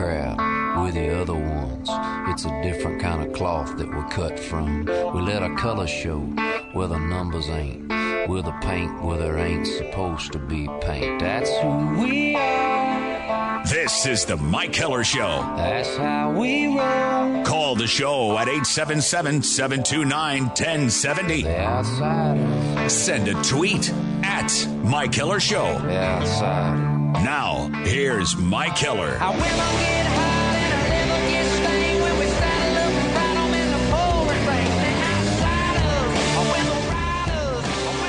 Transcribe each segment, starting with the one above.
Crowd with the other ones. It's a different kind of cloth that we're cut from. We let our colors show where the numbers ain't. We're the paint where there ain't supposed to be paint. That's who we are. This is the Mike Heller Show. That's how we roll. Call the show at 877 729 1070. Send a tweet at Mike Heller Show. The outsiders. Now, here's Mike Heller. I will get hot and I never get stained when we stand looking right on in the pouring rain. The outsiders, I will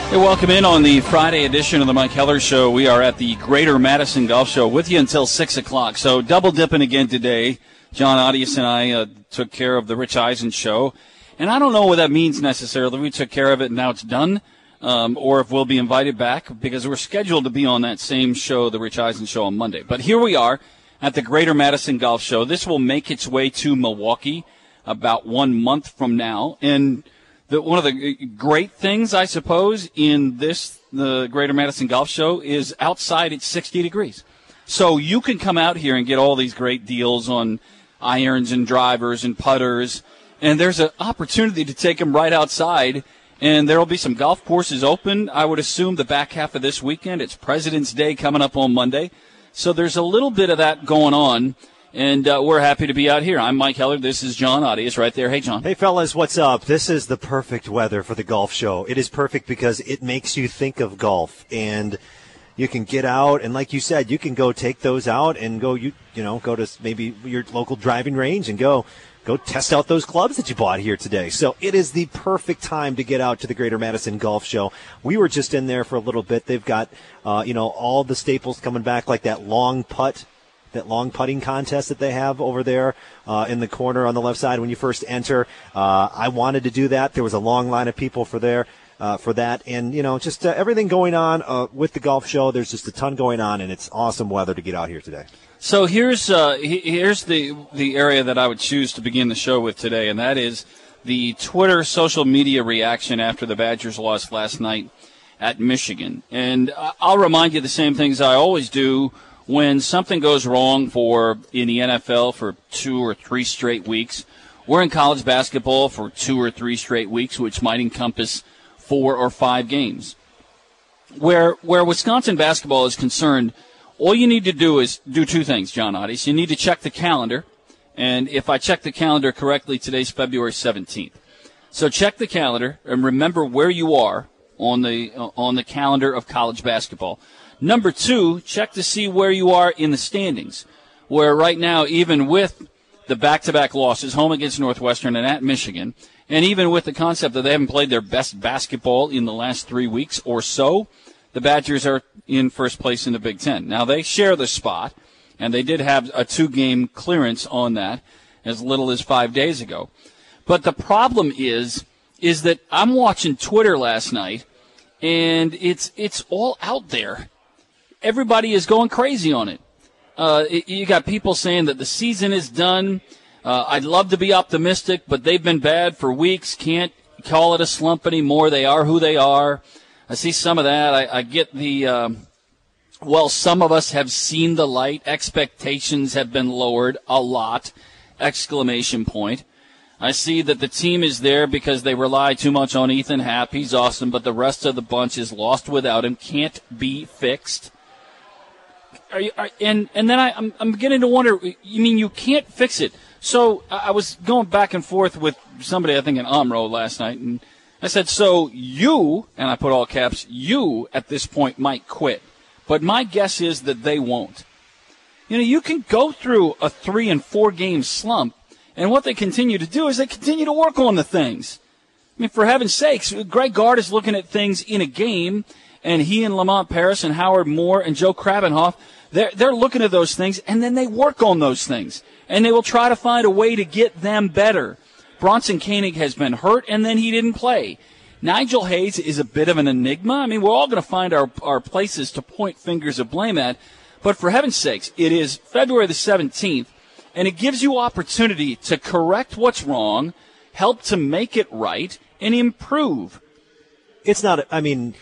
riders, Hey, welcome in on the Friday edition of the Mike Heller Show. We are at the Greater Madison Golf Show with you until 6 o'clock. So double dipping again today. John Audius and I uh, took care of the Rich Eisen Show. And I don't know what that means necessarily. We took care of it and now it's done. Um, or if we'll be invited back because we're scheduled to be on that same show, the Rich Eisen Show on Monday. But here we are at the Greater Madison Golf Show. This will make its way to Milwaukee about one month from now. And the, one of the great things, I suppose, in this, the Greater Madison Golf Show is outside it's 60 degrees. So you can come out here and get all these great deals on irons and drivers and putters. And there's an opportunity to take them right outside. And there will be some golf courses open. I would assume the back half of this weekend. It's President's Day coming up on Monday. So there's a little bit of that going on. And uh, we're happy to be out here. I'm Mike Heller. This is John Audius right there. Hey, John. Hey, fellas, what's up? This is the perfect weather for the golf show. It is perfect because it makes you think of golf and you can get out and like you said, you can go take those out and go you you know, go to maybe your local driving range and go go test out those clubs that you bought here today. So it is the perfect time to get out to the Greater Madison Golf Show. We were just in there for a little bit. They've got uh, you know, all the staples coming back like that long putt that long putting contest that they have over there uh, in the corner on the left side when you first enter. Uh, I wanted to do that. There was a long line of people for there. Uh, for that, and you know, just uh, everything going on uh, with the golf show. There's just a ton going on, and it's awesome weather to get out here today. So here's uh, here's the the area that I would choose to begin the show with today, and that is the Twitter social media reaction after the Badgers lost last night at Michigan. And I'll remind you the same things I always do when something goes wrong for in the NFL for two or three straight weeks. We're in college basketball for two or three straight weeks, which might encompass four or five games. Where where Wisconsin basketball is concerned, all you need to do is do two things, John Otis. You need to check the calendar, and if I check the calendar correctly, today's February 17th. So check the calendar and remember where you are on the uh, on the calendar of college basketball. Number two, check to see where you are in the standings. Where right now, even with the back-to-back losses, home against Northwestern and at Michigan, and even with the concept that they haven't played their best basketball in the last three weeks or so, the Badgers are in first place in the Big Ten. Now they share the spot, and they did have a two-game clearance on that as little as five days ago. But the problem is, is that I'm watching Twitter last night, and it's it's all out there. Everybody is going crazy on it. Uh, you got people saying that the season is done. Uh, I'd love to be optimistic, but they've been bad for weeks. Can't call it a slump anymore. They are who they are. I see some of that. I, I get the. Um, well, some of us have seen the light. Expectations have been lowered a lot. Exclamation point. I see that the team is there because they rely too much on Ethan Happ. He's awesome, but the rest of the bunch is lost without him. Can't be fixed. Are you, are, and and then I, I'm I'm beginning to wonder. You mean you can't fix it? So I was going back and forth with somebody I think in Omro last night, and I said, so you and I put all caps. You at this point might quit, but my guess is that they won't. You know, you can go through a three and four game slump, and what they continue to do is they continue to work on the things. I mean, for heaven's sakes, Greg Gard is looking at things in a game, and he and Lamont Paris and Howard Moore and Joe Krabbenhoft, They're, they're looking at those things and then they work on those things and they will try to find a way to get them better. Bronson Koenig has been hurt and then he didn't play. Nigel Hayes is a bit of an enigma. I mean, we're all going to find our, our places to point fingers of blame at. But for heaven's sakes, it is February the 17th and it gives you opportunity to correct what's wrong, help to make it right, and improve. It's not. I mean,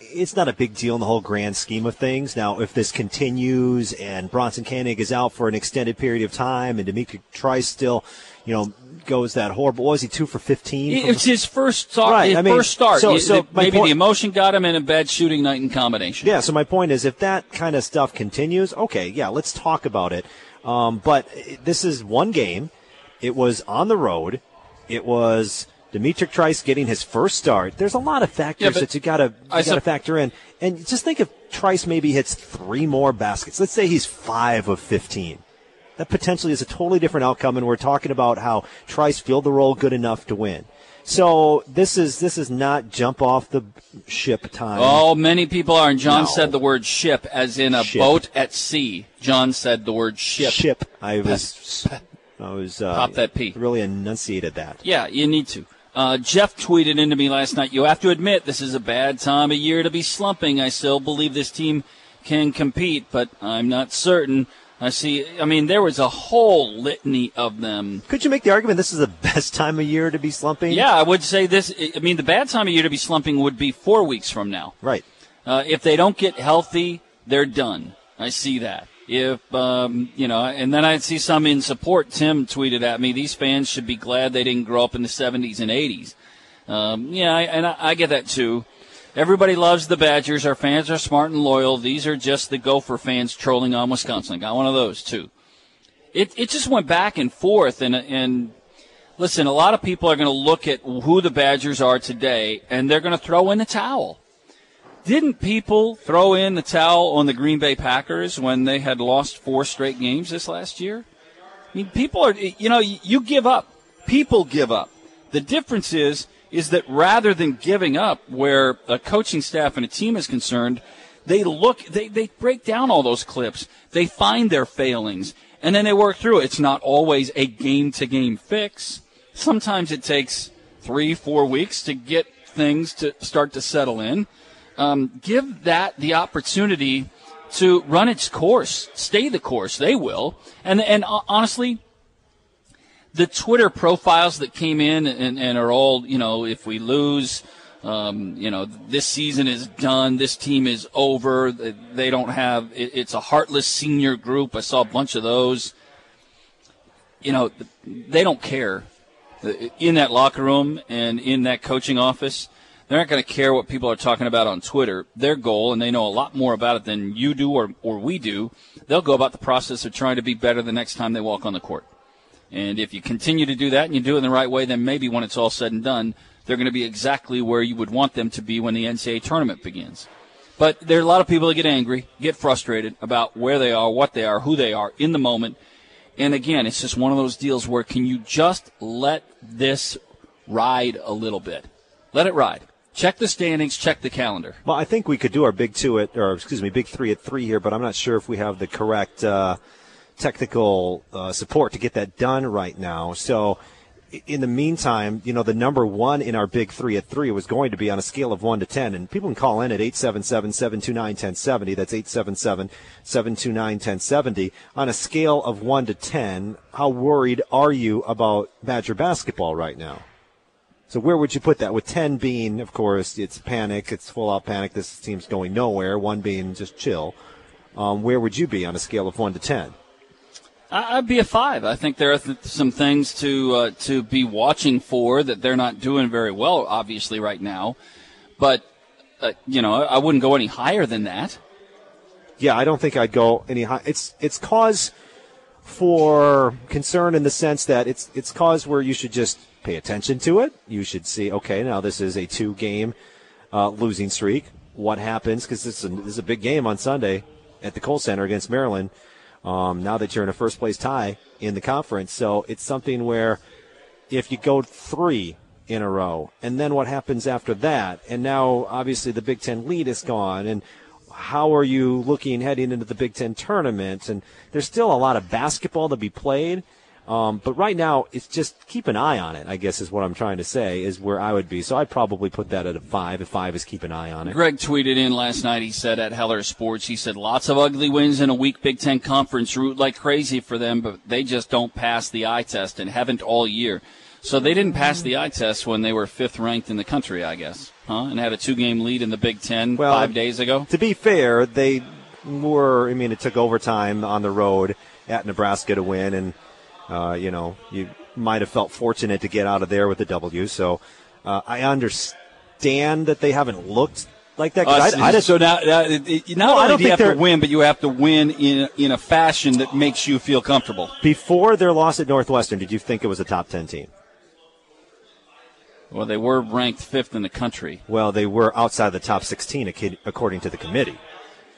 it's not a big deal in the whole grand scheme of things. Now, if this continues and Bronson Koenig is out for an extended period of time, and D'Mitrik Trice still, you know, goes that horrible. What was he two for fifteen? It's his first start. Right, His I mean, first start. so- so maybe point- the emotion got him in a bad shooting night in combination. Yeah, so my point is, if that kind of stuff continues, okay, yeah, let's talk about it. Um, but this is one game. It was on the road. It was D'Mitrik Trice getting his first start. There's a lot of factors Yeah, that you gotta you I gotta factor in. And just think if Trice maybe hits three more baskets. Let's say he's five of fifteen. That potentially is a totally different outcome, and we're talking about how Trice filled the role good enough to win. So this is this is not jump off the ship time. Oh, many people are. And John No. said the word ship as in a Ship. boat at sea. John said the word ship. ship. I was, I was uh, Pop that P. Really enunciated that. Yeah, you need to. Uh, Jeff tweeted into me last night. You have to admit this is a bad time of year to be slumping. I still believe this team can compete, but I'm not certain. I see. I mean, there was a whole litany of them. Could you make the argument this is the best time of year to be slumping? Yeah, I would say this. I mean, the bad time of year to be slumping would be four weeks from now. Right. Uh, if they don't get healthy, they're done. I see that. If um, you know, and then I see some in support. Tim tweeted at me, "These fans should be glad they didn't grow up in the '70s and '80s." Um, yeah, I, and I, I get that too. Everybody loves the Badgers. Our fans are smart and loyal. These are just the Gopher fans trolling on Wisconsin. I got one of those too. It it just went back and forth, and and listen, a lot of people are going to look at who the Badgers are today, and they're going to throw in the towel. Didn't people throw in the towel on the Green Bay Packers when they had lost four straight games this last year? I mean, people are, you know, you give up. People give up. The difference is, is that rather than giving up where a coaching staff and a team is concerned, they look, they, they break down all those clips. They find their failings and then they work through it. It's not always a game to game fix. Sometimes it takes three, four weeks to get things to start to settle in. Um, give that the opportunity to run its course, stay the course. They will. And, and uh, honestly, the Twitter profiles that came in and, and are all, you know, if we lose, um, you know, this season is done, this team is over, they don't have, it, it's a heartless senior group. I saw a bunch of those. You know, they don't care. In that locker room and in that coaching office, they're not going to care what people are talking about on Twitter. Their goal, and they know a lot more about it than you do or, or we do, they'll go about the process of trying to be better the next time they walk on the court. And if you continue to do that and you do it in the right way, then maybe when it's all said and done, they're going to be exactly where you would want them to be when the NCAA tournament begins. But there are a lot of people that get angry, get frustrated about where they are, what they are, who they are in the moment. And again, it's just one of those deals where can you just let this ride a little bit? Let it ride. Check the standings, check the calendar. Well, I think we could do our big two at, or excuse me, big three at three here, but I'm not sure if we have the correct uh, technical uh, support to get that done right now. So, in the meantime, you know, the number one in our big three at three was going to be on a scale of one to ten, and people can call in at 877-729-1070. That's 877-729-1070. On a scale of one to ten, how worried are you about Badger basketball right now? So where would you put that? With 10 being, of course, it's panic, it's full out panic, this team's going nowhere, one being just chill. Um, where would you be on a scale of 1 to 10? I'd be a five. I think there are th- some things to uh, to be watching for that they're not doing very well, obviously, right now. But uh, you know, I wouldn't go any higher than that. Yeah, I don't think I'd go any high. It's it's cause for concern in the sense that it's it's cause where you should just pay attention to it. You should see, okay, now this is a two game uh, losing streak. What happens? Because this, this is a big game on Sunday at the Kohl Center against Maryland. Um, now that you're in a first place tie in the conference, so it's something where if you go three in a row, and then what happens after that, and now obviously the Big Ten lead is gone, and how are you looking heading into the Big Ten tournament? And there's still a lot of basketball to be played. Um, but right now, it's just keep an eye on it. I guess is what I'm trying to say is where I would be. So I'd probably put that at a five. If five is keep an eye on it. Greg tweeted in last night. He said at Heller Sports, he said lots of ugly wins in a weak Big Ten conference. Root like crazy for them, but they just don't pass the eye test and haven't all year. So they didn't pass the eye test when they were fifth ranked in the country, I guess, huh? And had a two game lead in the Big Ten Well, five days ago. To be fair, they were. I mean, it took overtime on the road at Nebraska to win, and uh, you know you might have felt fortunate to get out of there with a W. So uh, I understand that they haven't looked like that. Uh, I, I just so now, now it, it, not Well, I don't do you have to win, but you have to win in in a fashion that makes you feel comfortable. before their loss at Northwestern, did you think it was a top ten team? Well, they were ranked fifth in the country. Well, they were outside the top 16 according to the committee.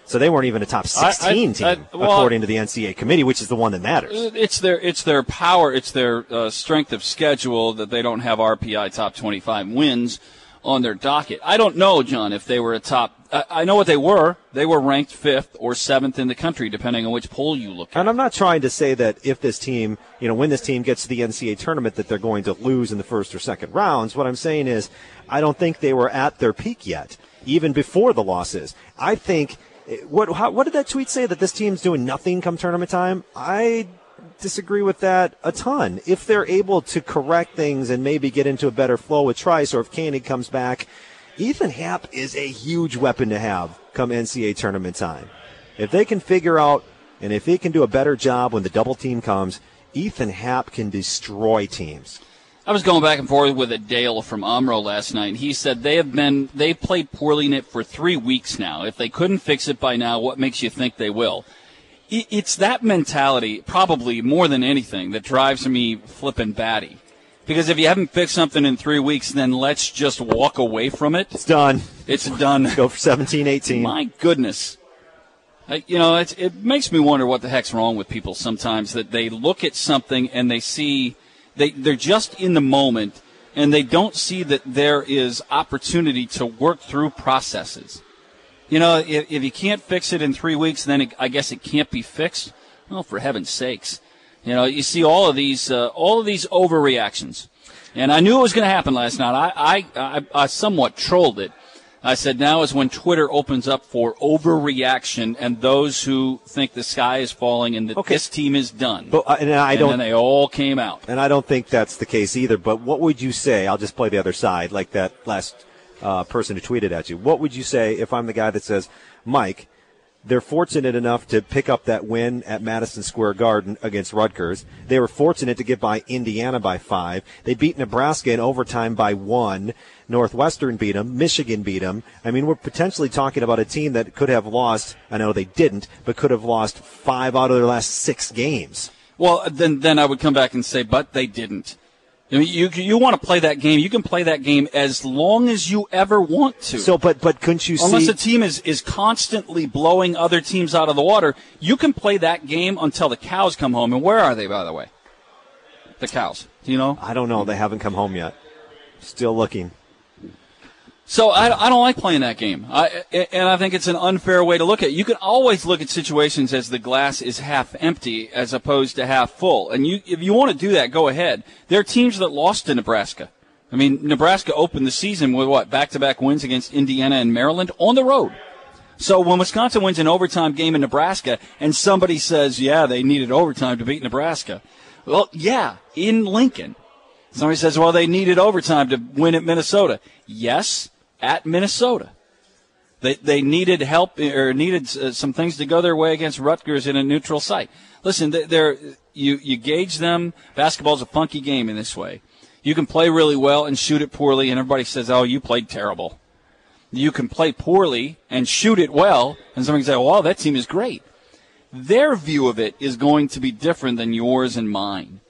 So they weren't even a top I- I- 16 team I- well- according to the NCAA committee, which is the one that matters. It's their it's their power, it's their uh, strength of schedule that they don't have RPI top 25 wins on their docket. I don't know, John, if they were a top. I, I know what they were. They were ranked fifth or seventh in the country, depending on which poll you look at. And I'm not trying to say that if this team, you know, when this team gets to the NCAA tournament, that they're going to lose in the first or second rounds. What I'm saying is, I don't think they were at their peak yet, even before the losses. I think what how, what did that tweet say that this team's doing nothing come tournament time? I disagree with that a ton. If they're able to correct things and maybe get into a better flow with Trice, or if Koenig comes back, Ethan Happ is a huge weapon to have come NCAA tournament time. If they can figure out and if he can do a better job when the double team comes, Ethan Happ can destroy teams. I was going back and forth with a Dale from Omro last night. and He said they have been they've played poorly in it for three weeks now. If they couldn't fix it by now, what makes you think they will? It's that mentality, probably more than anything, that drives me flippin' batty. Because if you haven't fixed something in three weeks, then let's just walk away from it. It's done. It's done. Go for 17 18. My goodness. I, you know, it's, it makes me wonder what the heck's wrong with people sometimes that they look at something and they see they they're just in the moment and they don't see that there is opportunity to work through processes. You know, if, if you can't fix it in three weeks, then it, I guess it can't be fixed. Well, for heaven's sakes, you know, you see all of these uh, all of these overreactions, and I knew it was going to happen last night. I, I I I somewhat trolled it. I said now is when Twitter opens up for overreaction and those who think the sky is falling and that Okay. this team is done. But, uh, and I and don't then they all came out. And I don't think that's the case either. But what would you say? I'll just play the other side, like that last uh, person who tweeted at you. What would you say if I'm the guy that says, Mike, they're fortunate enough to pick up that win at Madison Square Garden against Rutgers. They were fortunate to get by Indiana by five. They beat Nebraska in overtime by one. Northwestern beat them. Michigan beat them. I mean, we're potentially talking about a team that could have lost. I know they didn't, but could have lost five out of their last six games. Well, then then I would come back and say, but they didn't. I mean, you you want to play that game? You can play that game as long as you ever want to. So, but but couldn't you Unless see? a team is, is constantly blowing other teams out of the water, you can play that game until the cows come home. And where are they, by the way? The cows. Do you know? I don't know. They haven't come home yet. Still looking. So I, I don't like playing that game. I, and I think it's an unfair way to look at it. You can always look at situations as the glass is half empty as opposed to half full. And you, if you want to do that, go ahead. There are teams that lost to Nebraska. I mean, Nebraska opened the season with what? Back-to-back wins against Indiana and Maryland on the road. So when Wisconsin wins an overtime game in Nebraska and somebody says, yeah, they needed overtime to beat Nebraska. Well, yeah, in Lincoln. Somebody says, well, they needed overtime to win at Minnesota. Yes, at Minnesota. They, they needed help or needed uh, some things to go their way against Rutgers in a neutral site. Listen, they- they're, you, you gauge them. Basketball's a funky game in this way. You can play really well and shoot it poorly, and everybody says, oh, you played terrible. You can play poorly and shoot it well, and somebody can say, well, that team is great. Their view of it is going to be different than yours and mine.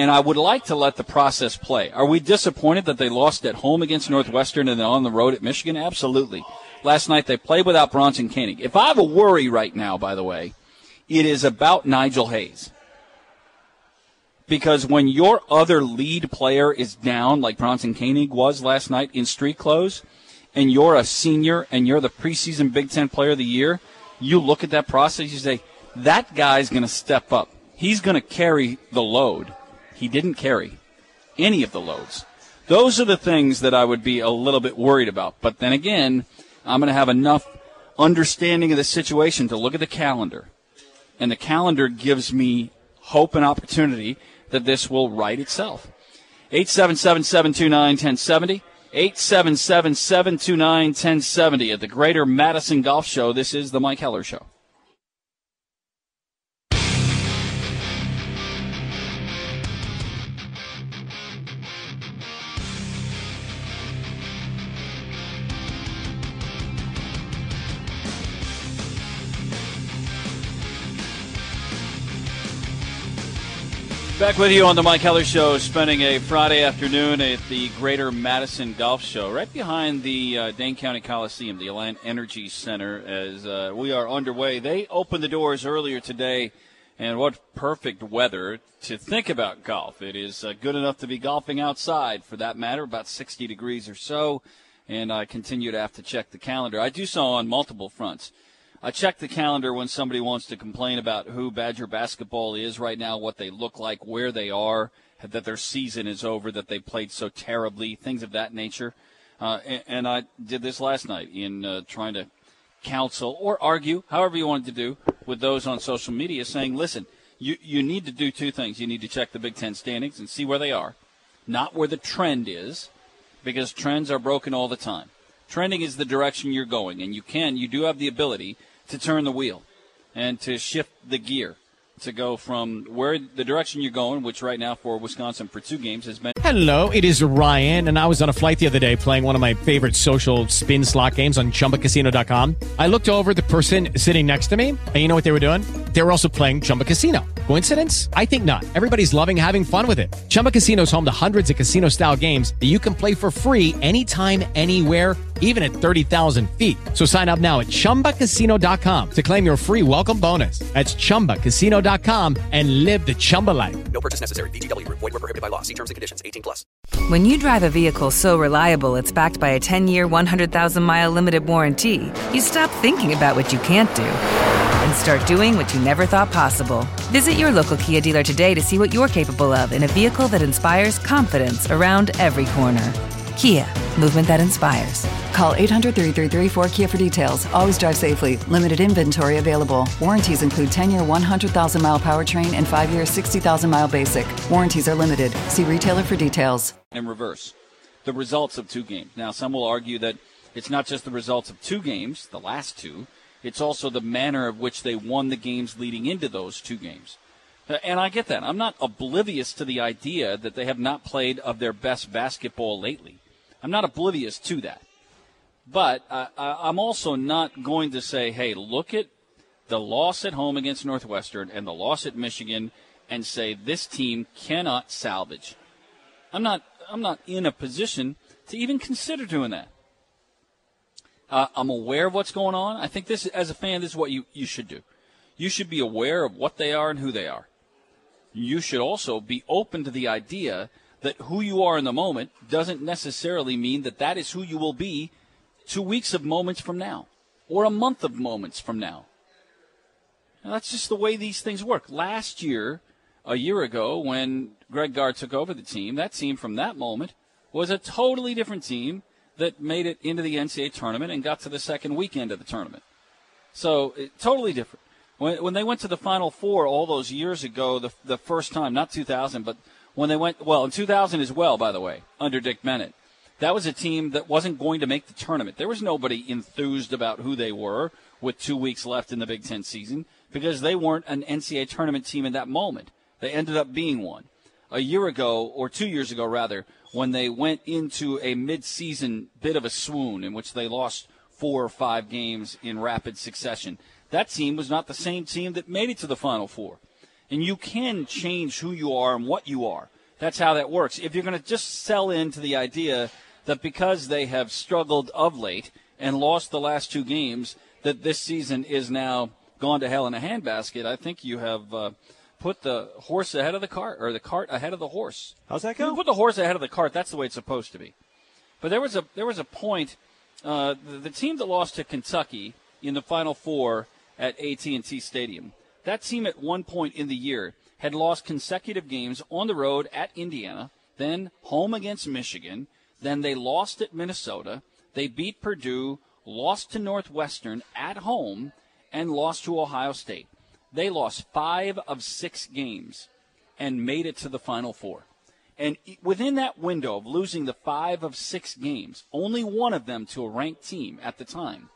And I would like to let the process play. Are we disappointed that they lost at home against Northwestern and then on the road at Michigan? Absolutely. Last night they played without Bronson Koenig. If I have a worry right now, by the way, it is about Nigel Hayes. Because when your other lead player is down, like Bronson Koenig was last night in street clothes, and you're a senior and you're the preseason Big Ten Player of the Year, you look at that process, you say, that guy's going to step up. He's going to carry the load. He didn't carry any of the loads. Those are the things that I would be a little bit worried about. But then again, I'm going to have enough understanding of the situation to look at the calendar. And the calendar gives me hope and opportunity that this will right itself. 877-729-1070. 877-729-1070 at the Greater Madison Golf Show. This is the Mike Heller Show. Back with you on the Mike Heller Show, spending a Friday afternoon at the Greater Madison Golf Show, right behind the uh, Dane County Coliseum, the Alliant Energy Center, as uh, we are underway. They opened the doors earlier today, and what perfect weather to think about golf. It is uh, good enough to be golfing outside, for that matter, about 60 degrees or so, and I continue to have to check the calendar. I do so on multiple fronts. I check the calendar when somebody wants to complain about who Badger basketball is right now, what they look like, where they are, that their season is over, that they played so terribly, things of that nature. Uh, and, and I did this last night in uh, trying to counsel or argue, however you wanted to do, with those on social media, saying, listen, you, you need to do two things. You need to check the Big Ten standings and see where they are, not where the trend is, because trends are broken all the time. Trending is the direction you're going, and you can, you do have the ability to turn the wheel and to shift the gear to go from where the direction you're going, which right now for Wisconsin for two games has been. Hello, it is Ryan, and I was on a flight the other day playing one of my favorite social spin slot games on chumbacasino.com. I looked over the person sitting next to me, and you know what they were doing? They were also playing Chumba Casino. Coincidence? I think not. Everybody's loving having fun with it. Chumba Casino is home to hundreds of casino style games that you can play for free anytime, anywhere, even at 30,000 feet. So sign up now at chumbacasino.com to claim your free welcome bonus. That's chumbacasino.com and live the Chumba life. No purchase necessary. VGW Group. Void were prohibited by law. See terms and conditions. 18 plus. When you drive a vehicle so reliable it's backed by a 10 year, 100,000 mile limited warranty, you stop thinking about what you can't do and start doing what you never thought possible. Visit your local Kia dealer today to see what you're capable of in a vehicle that inspires confidence around every corner. Kia, movement that inspires. Call 800 333 4KIA for details. Always drive safely. Limited inventory available. Warranties include 10 year 100,000 mile powertrain and 5 year 60,000 mile basic. Warranties are limited. See retailer for details. in reverse the results of two games. Now, some will argue that it's not just the results of two games, the last two, it's also the manner of which they won the games leading into those two games. Uh, And I get that. I'm not oblivious to the idea that they have not played of their best basketball lately. I'm not oblivious to that. But I, I'm also not going to say, hey, look at the loss at home against Northwestern and the loss at Michigan and say this team cannot salvage. I'm not I'm not in a position to even consider doing that. Uh, I'm aware of what's going on. I think this, as a fan, this is what you, you should do. You should be aware of what they are and who they are. You should also be open to the idea that who you are in the moment doesn't necessarily mean that that is who you will be two weeks of moments from now or a month of moments from now. Now, that's just the way these things work. Last year, a year ago, when Greg Gard took over the team, that team from that moment was a totally different team that made it into the NCAA tournament and got to the second weekend of the tournament. So, it, totally different. When, when they went to the Final Four all those years ago, the, the first time, not 2000, but when they went, well, in 2000 as well, by the way, under Dick Bennett, that was a team that wasn't going to make the tournament. There was nobody enthused about who they were with two weeks left in the Big Ten season because they weren't an NCAA tournament team in that moment. They ended up being one. A year ago, or two years ago rather, when they went into a mid-season bit of a swoon in which they lost four or five games in rapid succession, that team was not the same team that made it to the Final Four. And you can change who you are and what you are. That's how that works. If you're going to just sell into the idea that because they have struggled of late and lost the last two games, that this season is now gone to hell in a handbasket, I think you have uh, put the horse ahead of the cart, or the cart ahead of the horse. How's that You go? put the horse ahead of the cart. That's the way it's supposed to be. But there was a there was a point uh, the, the team that lost to Kentucky in the Final Four at AT&T Stadium, that team at one point in the year had lost consecutive games on the road at Indiana, then home against Michigan, then they lost at Minnesota, they beat Purdue, lost to Northwestern at home, and lost to Ohio State. They lost five of six games and made it to the Final Four. And within that window of losing the five of six games, only one of them to a ranked team at the time,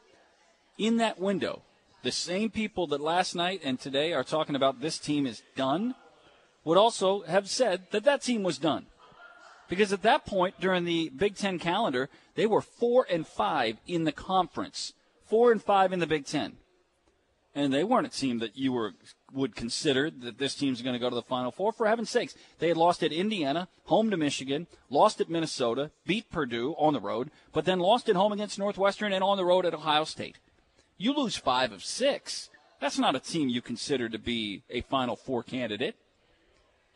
in that window, the same people that last night and today are talking about this team is done would also have said that that team was done. Because at that point during the Big Ten calendar, they were four and five in the conference, four and five in the Big Ten, and they weren't a team that you were would consider that this team's going to go to the Final Four. For heaven's sakes, they had lost at Indiana, home to Michigan, lost at Minnesota, beat Purdue on the road, but then lost at home against Northwestern and on the road at Ohio State. You lose five of six. That's not a team you consider to be a Final Four candidate.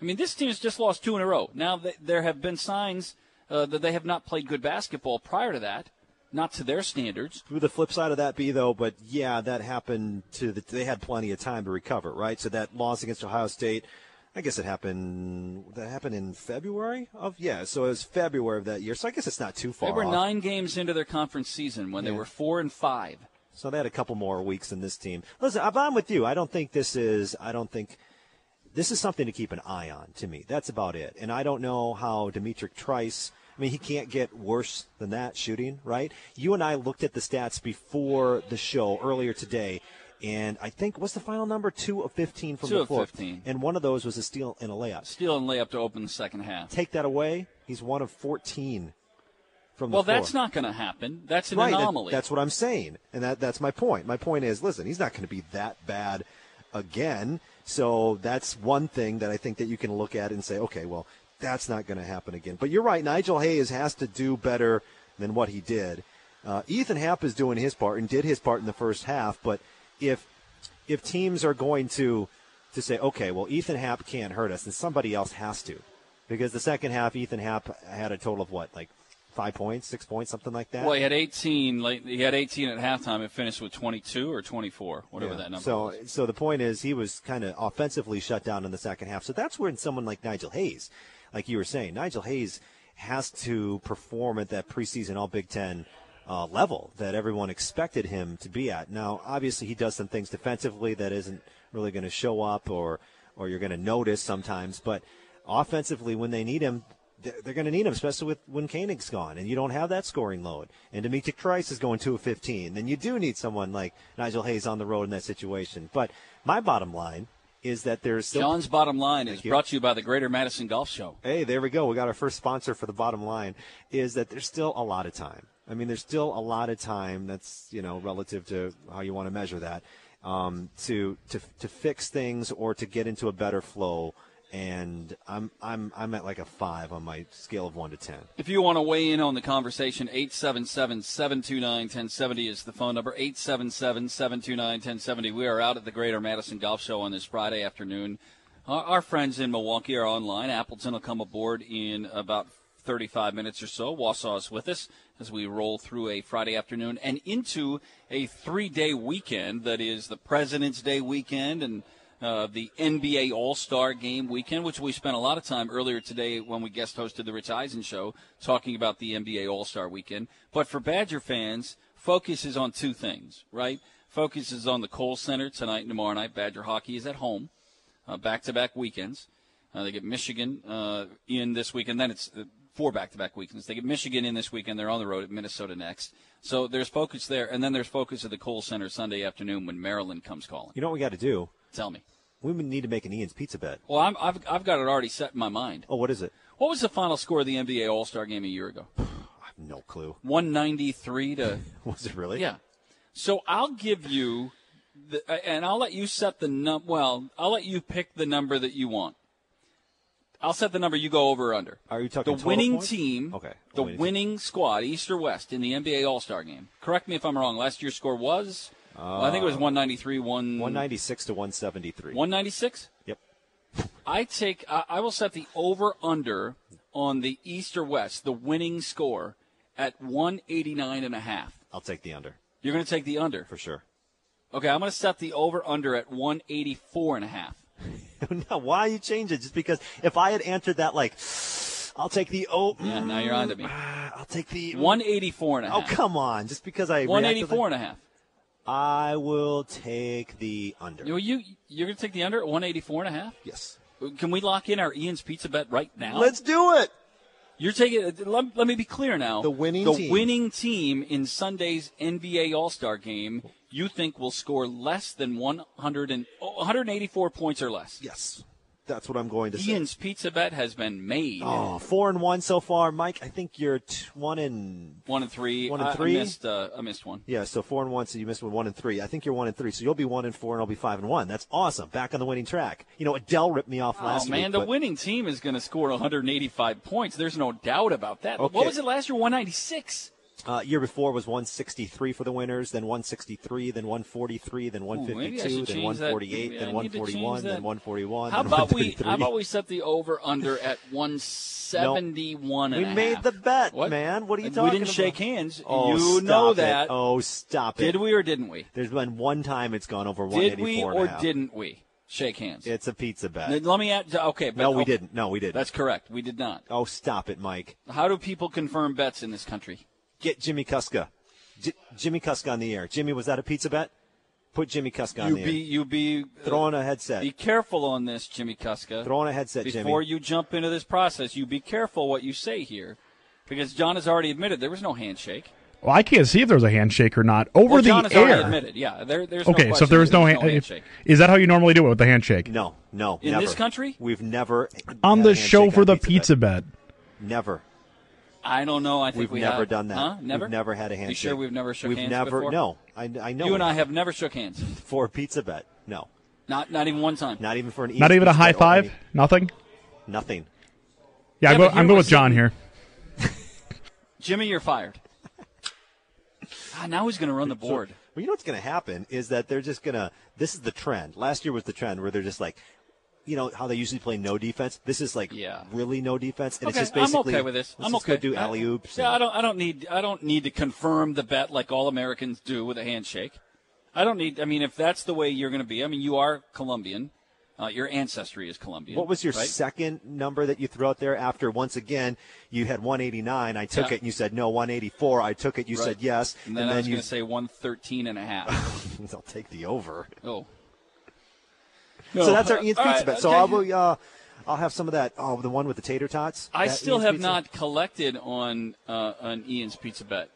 I mean, this team has just lost two in a row. Now, th- there have been signs uh, that they have not played good basketball prior to that, not to their standards. Would the flip side of that be though? But yeah, that happened to the, they had plenty of time to recover, right? So that loss against Ohio State, I guess it happened. That happened in February of yeah. So it was February of that year. So I guess it's not too far. They were off. nine games into their conference season when they were four and five. So they had a couple more weeks than this team. Listen, I'm- I'm with you. I don't think this is. I don't think this is something to keep an eye on. To me, that's about it. And I don't know how D'Mitrik Trice. I mean, he can't get worse than that shooting, right? You and I looked at the stats before the show earlier today, and I think what's the final number? Two of fifteen from Two the of floor, 15. and one of those was a steal and a layup. Steal and layup to open the second half. Take that away, he's one of fourteen from the Well, floor. that's not going to happen. That's an right, anomaly. that's what I'm saying, and that that's my point. My point is, listen, he's not going to be that bad again. So that's one thing that I think that you can look at and say, okay, well, that's not going to happen again. But you're right, Nigel Hayes has to do better than what he did. Uh, Ethan Happ is doing his part and did his part in the first half. But if if teams are going to to say, okay, well, Ethan Happ can't hurt us, then somebody else has to, because the second half, Ethan Happ had a total of what, like five points, six points, something like that. Well, he had 18. Late, he had 18 at halftime. It finished with 22 or 24, whatever Yeah. that number So, was. so the point is, he was kind of offensively shut down in the second half. So that's when someone like Nigel Hayes, like you were saying, Nigel Hayes has to perform at that preseason All Big Ten uh, level that everyone expected him to be at. Now, obviously, he does some things defensively that isn't really going to show up, or or you're going to notice sometimes. But offensively, when they need him, they're, going to need him, especially with when Koenig's gone, and you don't have that scoring load. And D'Mitrik Trice is going two of 15. Then you do need someone like Nigel Hayes on the road in that situation. But my bottom line is that there's still John's bottom line is you. brought to you by the Greater Madison Golf Show. Hey, there we go. We got our first sponsor for the bottom line. Is that there's still a lot of time. I mean, there's still a lot of time. That's you know relative to how you want to measure that um, to to to fix things or to get into a better flow. And I'm I'm I'm at like a five on my scale of one to ten. If you want to weigh in on the conversation, 877-729-1070 is the phone number, 877-729-1070. We are out at the Greater Madison Golf Show on this Friday afternoon. Our, our friends in Milwaukee are online. Appleton will come aboard in about 35 minutes or so. Wausau is with us as we roll through a Friday afternoon and into a three-day weekend that is the President's Day weekend and uh, the NBA All Star Game weekend, which we spent a lot of time earlier today when we guest hosted the Rich Eisen show talking about the NBA All Star weekend. But for Badger fans, focus is on two things, right? Focus is on the Kohl Center tonight and tomorrow night. Badger hockey is at home, back to back weekends. Uh, they get Michigan uh, in this weekend. Then it's uh, four back-to-back weekends. They get Michigan in this weekend. They're on the road at Minnesota next. So there's focus there, and then there's focus at the Kohl Center Sunday afternoon when Maryland comes calling. You know what we got to do? Tell me. We need to make an Ian's pizza bet. Well, I'm, I've I've got it already set in my mind. Oh, what is it? What was the final score of the NBA All Star Game a year ago? I have no clue. 193 to Was it really? yeah. So I'll give you, the, and I'll let you set the num. Well, I'll let you pick the number that you want. I'll set the number. You go over or under. Are you talking the winning points? team? Okay. The winning winning, squad, East or West, in the NBA All Star Game. Correct me if I'm wrong. Last year's score was. Well, I think it was 193. One. 196 to 173. 196. Yep. I take. I I will set the over under on the East or West, the winning score, at 189 and a half. I'll take the under You're going to take the under. for sure. Okay, I'm going to set the over under at 184 and a half. no, why you change it? Just because if I had answered that like, I'll take the oh, Yeah, now you're on to me. I'll take the 184 and a Oh come on! Just because I 184 and a half. I will take the under. You, you you're going to take the under at 184 and a half? Yes. Can we lock in our Ian's Pizza bet right now? Let's do it. You're taking. Let, let me be clear now. The winning the team. winning team in Sunday's NBA All Star game, you think will score less than 100 and, oh, 184 points or less? Yes, that's what I'm going to say. Ian's Pizza bet has been made. Oh, four and one so far, Mike. I think you're t- one and One and three. One and I- three? I missed. Uh, I missed one. yeah. So four and one. So you missed one, one and three. I think you're one and three. So you'll be one and four, and I'll be five and one. That's awesome. Back on the winning track. You know, Adele ripped me off Oh last man, week. Man, the but- winning team is going to score 185 points. There's no doubt about that. Okay. What was it last year? 196. Uh, year before was 163 for the winners, then 163, then 143, then 152, should then change that. 148, then I need 141, then that. 141. How then about we? How about we set the over under at 171 and We made half? the bet, What? man. What are you talking? About? We didn't about? shake hands. Oh, you stop know it. Oh, stop it. Did we or didn't we? There's been one time it's gone over Did 184 we and a or didn't we shake hands? It's a pizza bet. Let me add. Okay, but no, we okay, didn't. No, we didn't. That's correct. We did not. Oh, stop it, Mike. How do people confirm bets in this country? Get Jimmy Kuska. J- Jimmy Kuska on the air. Jimmy, was that a pizza bet? Put Jimmy Kuska on You the be air. you be uh, throwing on a headset. Be careful on this, Jimmy Kuska. Throw on a headset, Jimmy. Before Jimmy. you jump into this process, you be careful what you say here, because John has already admitted there was no handshake. Well, I can't see if there was a handshake or not over well, the John has air. already admitted. Yeah, there, there's no okay, so if there was no, there's hand, handshake. is that how you normally do it with the handshake? No, no, In never. this country? We've never On the show for the pizza pizza bet. bet. Never. I don't know. I think We've we never have. done that. Huh? Never. We've never had a handshake. You sure we've never shook We've hands never. before? No, I, I know. You and. I have never shook hands. for a pizza bet. No, Not not even one time. not even for an. Not East even a high five? any- Nothing? Nothing. Yeah, Yeah, I'm, go, I'm going with John here. Jimmy, you're fired. ah, now he's going to run the board. Well, you know what's going to happen is that they're just going to. This is the trend. Last year was the trend where they're just like, you know how they usually play no defense. This is like Yeah. really no defense, and okay, it's just basically. I'm okay with this. I'm okay. Go do alley oops. Yeah, I don't. I don't need. I don't need to confirm the bet like all Americans do with a handshake. I don't need. I mean, if that's the way you're going to be, I mean, you are Colombian. Uh, your ancestry is Colombian. What was your right? second number that you threw out there after once again you had 189? I took Yeah. it and you said no 184. I took it. You Right. said yes, And then I was you. going to say 113 and a half. I'll take the over. oh. So that's our Ian's pizza right, bet. So okay. I will. Uh, I'll have some of that. Oh, the one with the tater tots. I still Ian's have pizza? not collected on uh, on Ian's Pizza Bet.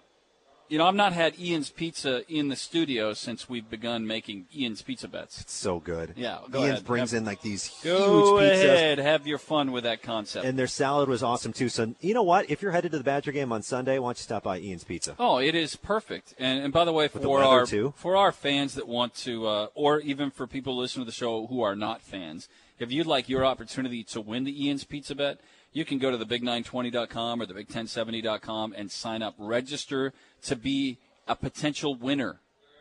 You know, I've not had Ian's Pizza in the studio since we've begun making Ian's Pizza Bets. It's so good. Yeah, go ahead. brings Have- in like these huge Go pizzas. ahead, have your fun with that concept. And their salad was awesome too. So you know what? If you're headed to the Badger game on Sunday, why don't you stop by Ian's Pizza? Oh, it is perfect. And, and by the way, for weather, our too. for our fans that want to, uh, or even for people listening to the show who are not fans, if you'd like your opportunity to win the Ian's Pizza Bet, you can go to the big920.com or the big1070.com and sign up, register to be a potential winner.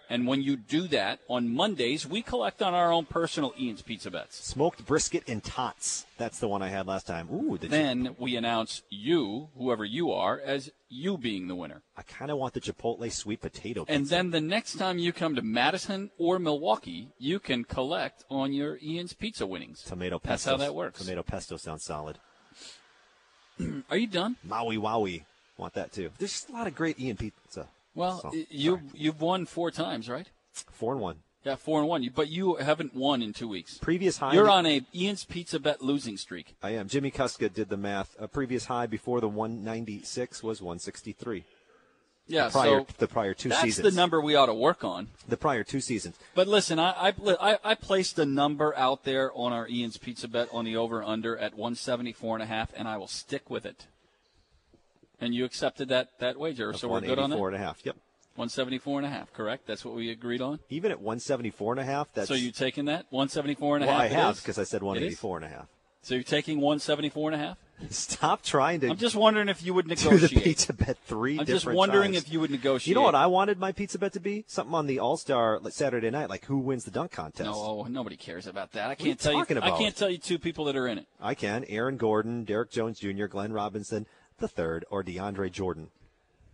And when you do that on Mondays, we collect on our own personal Ian's Pizza Bets. Smoked brisket and tots. That's the one I had last time. Ooh, the Then we announce you, whoever you are, as you being the winner. I kind of want the Chipotle sweet potato. And then the next time you come to Madison or Milwaukee, you can collect on your Ian's Pizza winnings. tomato pesto. That's how that works. Tomato pesto sounds solid. Are you done? Maui Wowie. Want that too. There's just a lot of great Ian pizza. Well, So, you you've won four times, right? Four and one. Yeah, four and one. But you haven't won in two weeks. Previous high. You're on a Ian's Pizza Bet losing streak. I am. Jimmy Kuska did the math. A previous high before the 196 was 163. Yeah, the prior, so the prior two that's seasons. the number we ought to work on. The prior two seasons. But listen, I, I I I placed a number out there on our Ian's Pizza Bet on the over under at 174 and a half, and I will stick with it. And you accepted that that wager, so we're good on that. 184 and a half. Yep. 174 and a half, correct? That's what we agreed on. Even at 174 and a half, that's so you taking that 174 and a half? I have because I said It is? 184 and a half. So you're taking 174 and a half? Stop trying to. I'm just wondering if you would negotiate. do the pizza bet three. I'm just wondering times. if you would negotiate. You know what I wanted my pizza bet to be? Something on the All Star like Saturday night, like who wins the dunk contest. No, oh, nobody cares about that. I can't tell you. I can't tell you two people that are in it. I can. Aaron Gordon, Derrick Jones Jr., Glenn Robinson the third, or DeAndre Jordan.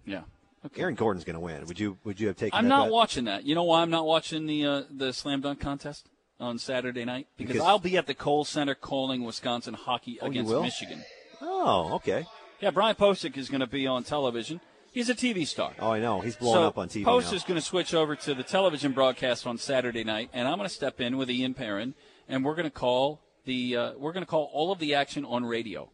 Yeah. Aaron Gordon's going to win. Would you Would you have taken? I'm not bet? watching that. You know why I'm not watching the uh, the slam dunk contest on Saturday night? Because, Because- I'll be at the Kohl Center calling Wisconsin hockey Oh, against? Michigan. Oh, okay. Yeah, Brian Posick is going to be on television. He's a TV star. Oh, I know. He's blowing so up on TV Post is going to switch over to the television broadcast on Saturday night, and I'm going to step in with Ian Perrin, and we're going to call the uh, we're going to call all of the action on radio.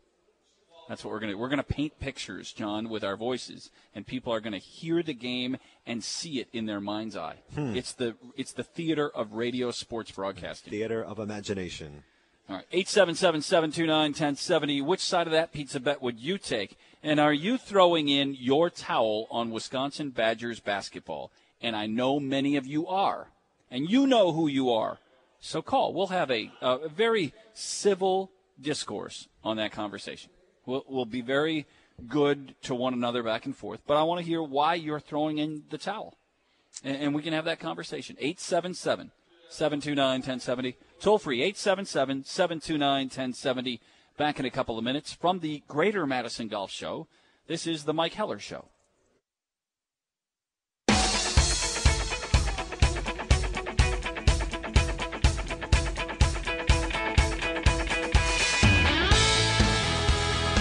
That's what we're going to. We're going to paint pictures, John, with our voices, and people are going to hear the game and see it in their mind's eye. Hmm. It's the it's the theater of radio sports broadcasting. Theater of imagination. All right, 877-729-1070. Which side of that pizza bet would you take? And are you throwing in your towel on Wisconsin Badgers basketball? And I know many of you are. And you know who you are. So call. We'll have a, a very civil discourse on that conversation. We'll, we'll be very good to one another back and forth. But I want to hear why you're throwing in the towel. And, and we can have that conversation. 877 729 1070. Toll free 877 729 1070. Back in a couple of minutes from the Greater Madison Golf Show. This is the Mike Heller Show.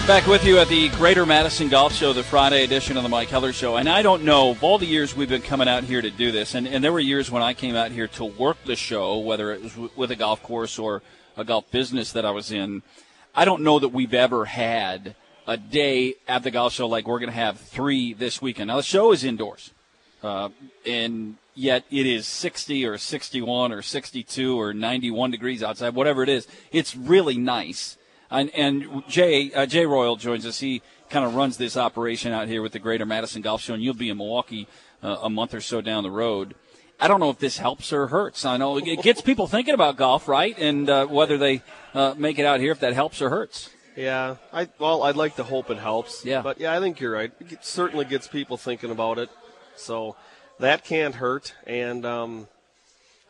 Back with you at the Greater Madison Golf Show, the Friday edition of the Mike Heller Show. And I don't know, of all the years we've been coming out here to do this, and, and there were years when I came out here to work the show, whether it was w- with a golf course or a golf business that I was in. I don't know that we've ever had a day at the golf show like we're going to have three this weekend. Now, the show is indoors, uh, and yet it is 60 or 61 or 62 or 91 degrees outside, whatever it is. It's really nice. And, and Jay uh, Jay Royal joins us. He kind of runs this operation out here with the Greater Madison Golf Show, and you'll be in Milwaukee uh, a month or so down the road. I don't know if this helps or hurts. I know it gets people thinking about golf, right? And uh, whether they uh, make it out here, if that helps or hurts. Yeah, I well, I'd like to hope it helps. Yeah. but yeah, I think you're right. It certainly gets people thinking about it, so that can't hurt. And um,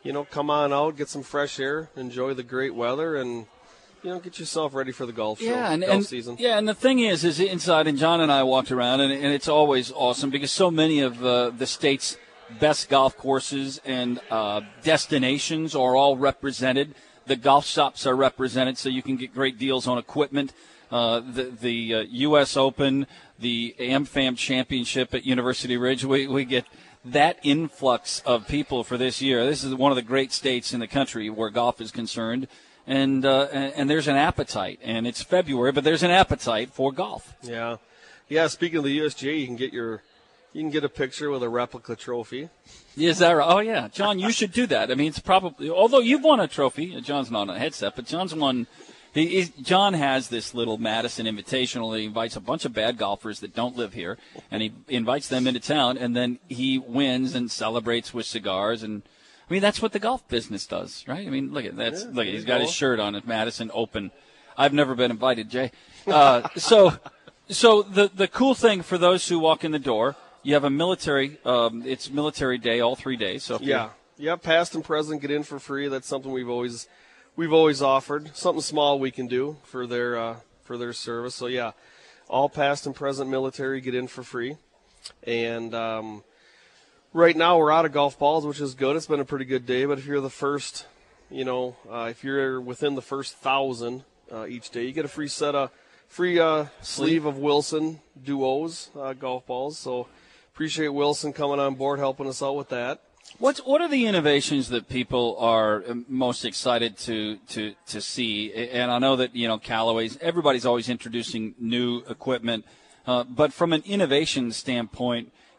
you know, come on out, get some fresh air, enjoy the great weather, and you know, get yourself ready for the golf show, Yeah, and, golf and season. yeah, and the thing is, is inside, and John and I walked around, and, and it's always awesome because so many of uh, the state's best golf courses and uh, destinations are all represented. The golf shops are represented, so you can get great deals on equipment. Uh, the the uh, U.S. Open, the AmFam Championship at University Ridge, we, we get that influx of people for this year. This is one of the great states in the country where golf is concerned, and uh, and, there's an appetite. And it's February, but there's an appetite for golf. Yeah, yeah. Speaking of the USGA, you can get your you can get a picture with a replica trophy. Is that right? Oh yeah, John, you should do that. I mean, it's probably although you've won a trophy. John's not on a headset, but John's won. He, John has this little Madison Invitational. He invites a bunch of bad golfers that don't live here, and he invites them into town, and then he wins and celebrates with cigars. And I mean, that's what the golf business does, right? I mean, look at that's Yeah, look. He's got go. his shirt on at Madison Open. I've never been invited, Jay. Uh, so, so the the cool thing for those who walk in the door, you have a military. Um, it's military day all three days. So Yeah, yeah. Past and present, get in for free. That's something we've always we've always offered. Something small we can do for their uh, for their service. So yeah, all past and present military get in for free. And um, right now we're out of golf balls, which is good. It's been a pretty good day. But if you're the first, you know, uh, if you're within the first thousand uh, each day, you get a free set of free uh, sleeve of Wilson duos uh, golf balls. So appreciate Wilson coming on board, helping us out with that. What's what are the innovations that people are um, most excited to to to see? And I know that you know Callaway's. Everybody's always introducing new equipment, uh, but from an innovation standpoint,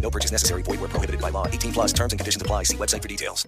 No purchase necessary. Void where prohibited by law. 18 plus terms and conditions apply. See website for details.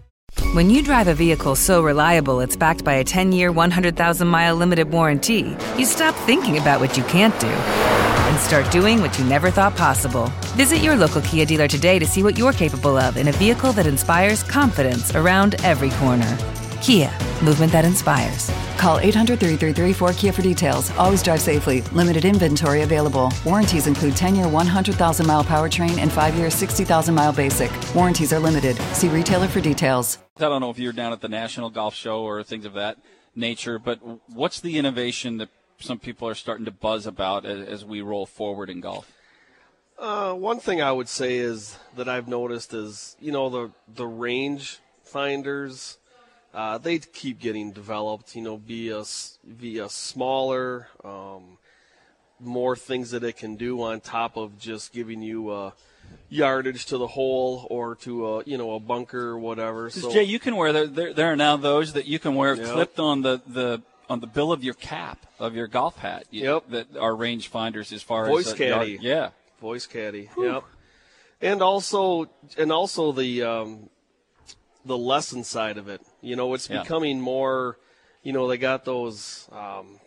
When you drive a vehicle so reliable it's backed by a 10 year, 100,000 mile limited warranty, you stop thinking about what you can't do and start doing what you never thought possible. Visit your local Kia dealer today to see what you're capable of in a vehicle that inspires confidence around every corner. Kia, movement that inspires. Call 800 333 4KIA for details. Always drive safely. Limited inventory available. Warranties include 10 year 100,000 mile powertrain and 5 year 60,000 mile basic. Warranties are limited. See retailer for details. I don't know if you're down at the National Golf Show or things of that nature, but what's the innovation that some people are starting to buzz about as, as we roll forward in golf? Uh, one thing I would say is that I've noticed is you know the the range finders, uh, they keep getting developed. You know, via via smaller, um, more things that it can do on top of just giving you uh, yardage to the hole or to a you know a bunker or whatever. So Jay, you can wear there, there. There are now those that you can wear Yep. clipped on the, the on the bill of your cap of your golf hat. You- Yep. That are range finders as far voice as uh, yard- caddy, yeah. voice caddy, yep. And also, and also the um, the lesson side of it. You know, it's Yeah. becoming more. You know, they got those. Um,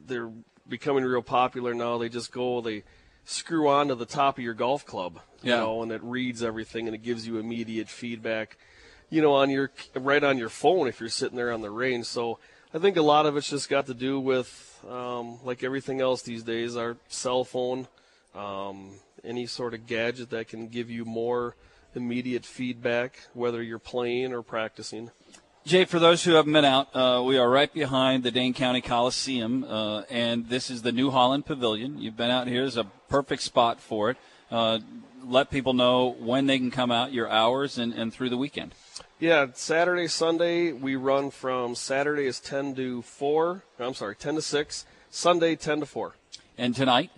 they're becoming real popular now. They just go, they screw onto the top of your golf club. You Yeah. know, and it reads everything and it gives you immediate feedback. You know, on your right on your phone if you're sitting there on the range. So I think a lot of it's just got to do with um, like everything else these days, our cell phone, um, any sort of gadget that can give you more immediate feedback, whether you're playing or practicing. Jay, for those who haven't been out, uh, we are right behind the Dane County Coliseum, uh, and this is the New Holland Pavilion. You've been out here; is a perfect spot for it. Uh, let people know when they can come out, your hours, and, and through the weekend. Yeah, Saturday, Sunday, we run from Saturday is 10 to 4. I'm sorry, 10 to 6. Sunday, 10 to 4. And tonight?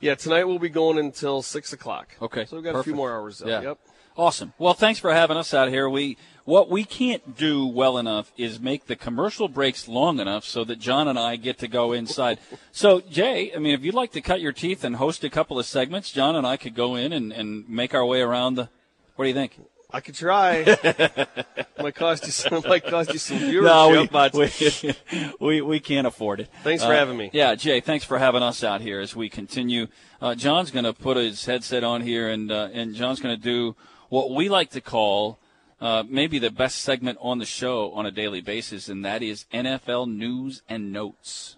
Yeah, tonight we'll be going until 6 o'clock. Okay. So we've got a few more hours. Up. Yeah. Yep. Awesome. Well, thanks for having us out here. We what we can't do well enough is make the commercial breaks long enough so that John and I get to go inside. so, Jay, I mean, if you'd like to cut your teeth and host a couple of segments, John and I could go in and, and make our way around the. What do you think? I could try. might cost you some. Might cost you some viewership, No, we, but we, we, we can't afford it. Thanks for Uh, having me. Yeah, Jay, thanks for having us out here as we continue. Uh, John's going to put his headset on here, and uh, and John's going to do what we like to call uh, maybe the best segment on the show on a daily basis, and that is NFL news and notes.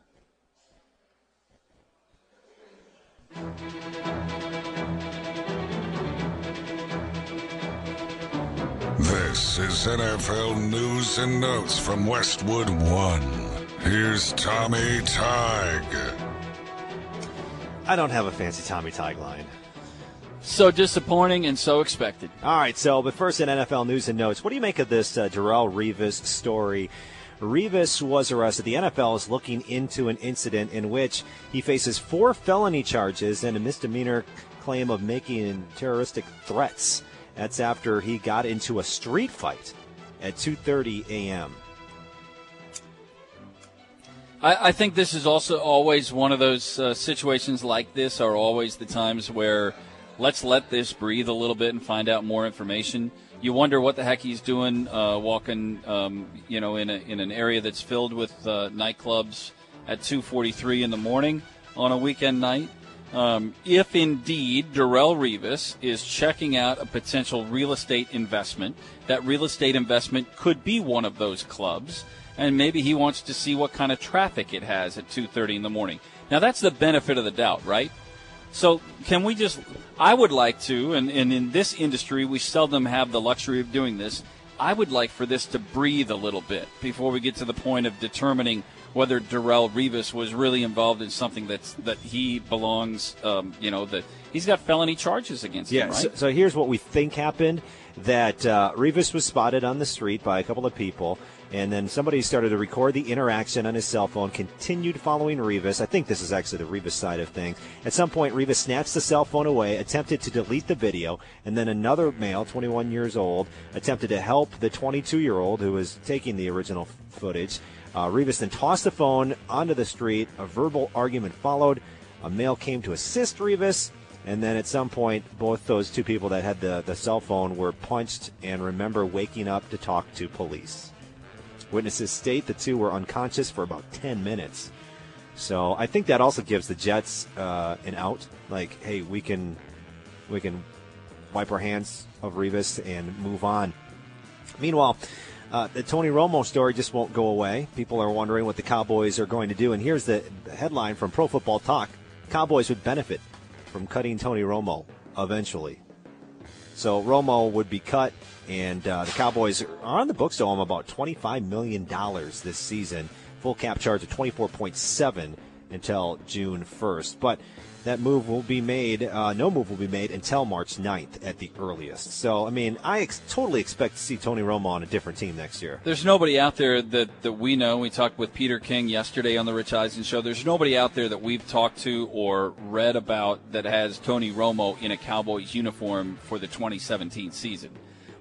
This is NFL News and Notes from Westwood One. Here's Tommy Tig. I don't have a fancy Tommy Tig line. So disappointing and so expected. All right, so but first in NFL news and notes, what do you make of this uh, Darrelle Revis story? Revis was arrested. The NFL is looking into an incident in which he faces four felony charges and a misdemeanor claim of making terroristic threats. That's after he got into a street fight at 2:30 a.m. I, I think this is also always one of those uh, situations like this are always the times where let's let this breathe a little bit and find out more information. You wonder what the heck he's doing, uh, walking, um, you know, in a, in an area that's filled with uh, nightclubs at 2:43 in the morning on a weekend night. Um, if indeed Darrelle Revis is checking out a potential real estate investment, that real estate investment could be one of those clubs, and maybe he wants to see what kind of traffic it has at 2:30 in the morning. Now that's the benefit of the doubt, right? So can we just? I would like to, and, and in this industry we seldom have the luxury of doing this. I would like for this to breathe a little bit before we get to the point of determining whether Darrelle Revis was really involved in something that's that he belongs. Um, you know that he's got felony charges against Yeah. him, right? So, so here's what we think happened: that uh, Revis was spotted on the street by a couple of people, and then somebody started to record the interaction on his cell phone. Continued following Revis. I think this is actually the Revis side of things. At some point, Revis snatched the cell phone away, attempted to delete the video, and then another male, 21 years old, attempted to help the 22-year-old who was taking the original footage. Uh, Revis then tossed the phone onto the street. A verbal argument followed. A male came to assist Revis. And then at some point, both those two people that had the, the cell phone were punched and remember waking up to talk to police. Witnesses state the two were unconscious for about 10 minutes. So I think that also gives the Jets uh, an out. Like, hey, we can we can wipe our hands of Revis and move on. Meanwhile, uh, the Tony Romo story just won't go away. People are wondering what the Cowboys are going to do. And here's the, the headline from Pro Football Talk Cowboys would benefit from cutting Tony Romo eventually. So Romo would be cut, and uh, the Cowboys are on the books to owe him about $25 million this season. Full cap charge of 24.7 until June 1st. But that move will be made, uh, no move will be made until March 9th at the earliest. So, I mean, I ex- totally expect to see Tony Romo on a different team next year. There's nobody out there that, that we know. We talked with Peter King yesterday on the Rich Eisen show. There's nobody out there that we've talked to or read about that has Tony Romo in a Cowboys uniform for the 2017 season.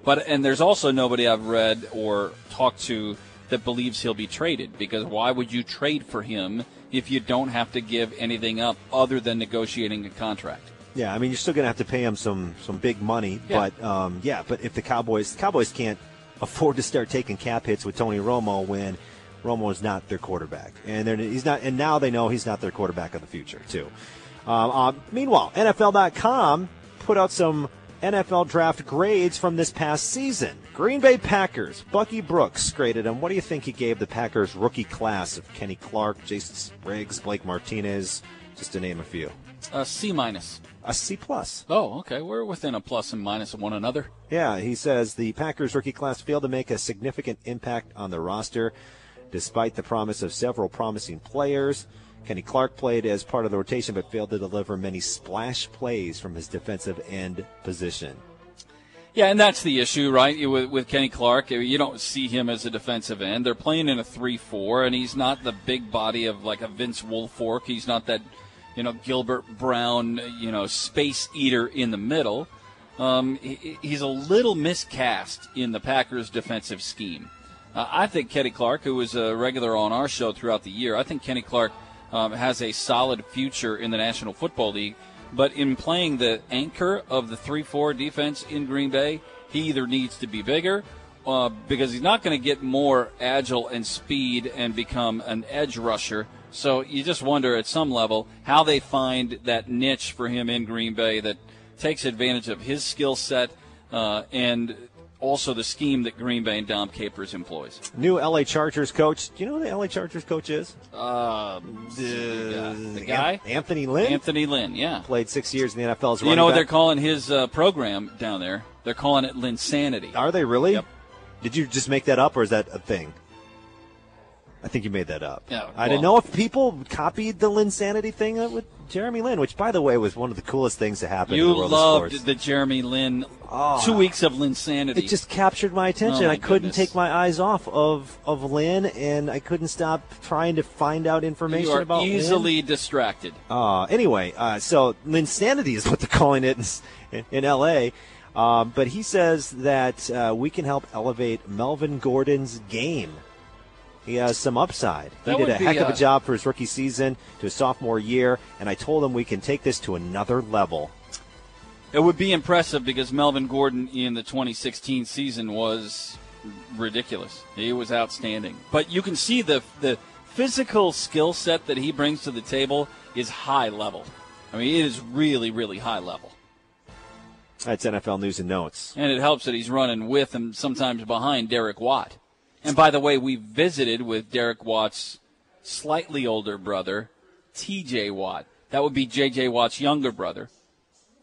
But and there's also nobody I've read or talked to that believes he'll be traded because why would you trade for him if you don't have to give anything up other than negotiating a contract? Yeah, I mean, you're still going to have to pay him some some big money, Yeah. but um, yeah, but if the Cowboys Cowboys can't afford to start taking cap hits with Tony Romo when Romo is not their quarterback, and they're, he's not, and now they know he's not their quarterback of the future too. Um, uh, meanwhile, NFL.com put out some NFL draft grades from this past season. Green Bay Packers, Bucky Brooks graded them. What do you think he gave the Packers rookie class of Kenny Clark, Jason Spriggs, Blake Martinez, just to name a few? A C minus. A C plus. Oh, okay. We're within a plus and minus of one another. Yeah, he says the Packers rookie class failed to make a significant impact on the roster, despite the promise of several promising players. Kenny Clark played as part of the rotation, but failed to deliver many splash plays from his defensive end position. Yeah, and that's the issue, right? With, with Kenny Clark, you don't see him as a defensive end. They're playing in a 3 4, and he's not the big body of like a Vince Wilfork. He's not that, you know, Gilbert Brown, you know, space eater in the middle. Um, he, he's a little miscast in the Packers' defensive scheme. Uh, I think Kenny Clark, who was a regular on our show throughout the year, I think Kenny Clark um, has a solid future in the National Football League. But in playing the anchor of the 3 4 defense in Green Bay, he either needs to be bigger uh, because he's not going to get more agile and speed and become an edge rusher. So you just wonder at some level how they find that niche for him in Green Bay that takes advantage of his skill set uh, and also the scheme that Green Bay and Dom Capers employs. New LA Chargers coach. Do you know who the LA Chargers coach is? Uh, the, the guy? Anthony Lynn. Anthony Lynn, yeah. Played six years in the NFL as You know what back. they're calling his uh, program down there? They're calling it Linsanity. Are they really? Did you just make that up, or is that a thing? I think you made that up. Yeah, I didn't know if people copied the Linsanity thing with Jeremy Lin, which, by the way, was one of the coolest things to happen in You the loved the Jeremy Lin two weeks of Linsanity. It just captured my attention. Oh, my I couldn't goodness. take my eyes off of of Lin, and I couldn't stop trying to find out information you are about easily distracted. Uh, anyway, uh, so Linsanity is what they're calling it in, in L.A. Um, but he says that uh, we can help elevate Melvin Gordon's game. He has some upside. That he did a be, heck of uh, a job for his rookie season to his sophomore year, and I told him we can take this to another level. It would be impressive because Melvin Gordon in the 2016 season was ridiculous. He was outstanding. But you can see the the physical skill set that he brings to the table is high level. I mean, it is really, really high level. That's NFL news and notes. And it helps that he's running with and sometimes behind Derek Watt. And by the way, we visited with Derek Watt's slightly older brother, TJ Watt. That would be JJ Watt's younger brother.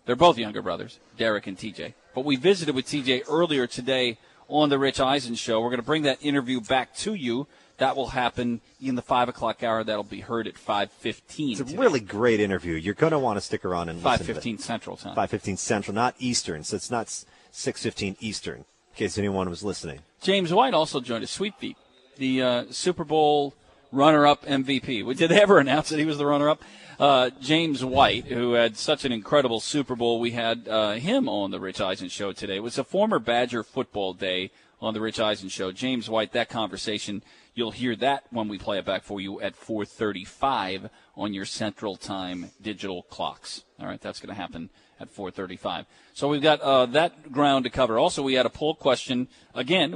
They're both younger brothers, Derek and TJ. But we visited with TJ earlier today on the Rich Eisen show. We're going to bring that interview back to you. That will happen in the five o'clock hour. That'll be heard at five fifteen. It's a really great interview. You're going to want to stick around and five listen to it. fifteen Central Time. 5:15 Central, not Eastern. So it's not 6:15 Eastern. In case anyone was listening. James White also joined us. Sweet Feet, the uh, Super Bowl runner-up MVP. Did they ever announce that he was the runner-up? Uh, James White, who had such an incredible Super Bowl, we had uh, him on the Rich Eisen Show today. It was a former Badger football day on the Rich Eisen Show. James White, that conversation, you'll hear that when we play it back for you at 4:35 on your Central Time digital clocks. All right, that's going to happen at 4:35. So we've got uh, that ground to cover. Also, we had a poll question again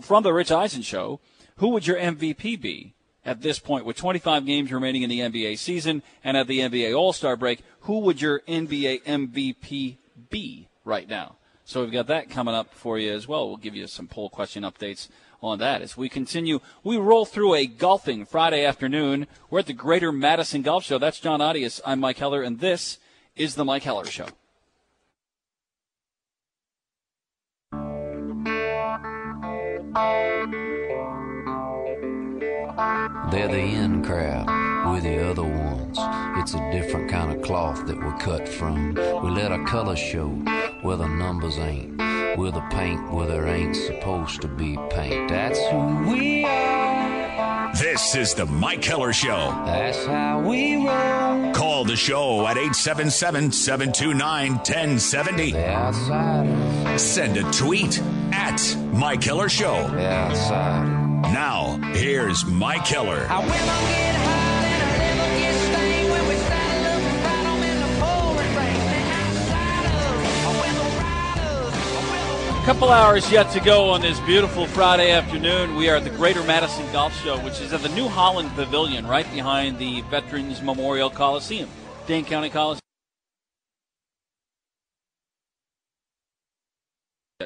from the Rich Eisen show. Who would your MVP be at this point with 25 games remaining in the NBA season and at the NBA All Star break, who would your NBA MVP be right now? So we've got that coming up for you as well. We'll give you some poll question updates on that as we continue. We roll through a golfing Friday afternoon. We're at the Greater Madison Golf Show. That's John Audius. I'm Mike Heller, and this is the Mike Heller Show. They're the in crowd, we're the other ones. It's a different kind of cloth that we're cut from. We let our color show where the numbers ain't. We're the paint where there ain't supposed to be paint. That's who we are. This is the Mike Heller Show. That's how we roll. Call the show at 877 729 1070. Send a tweet at Mike Heller Show. Now, here's Mike Heller. Couple hours yet to go on this beautiful Friday afternoon. We are at the Greater Madison Golf Show, which is at the New Holland Pavilion, right behind the Veterans Memorial Coliseum, Dane County Coliseum.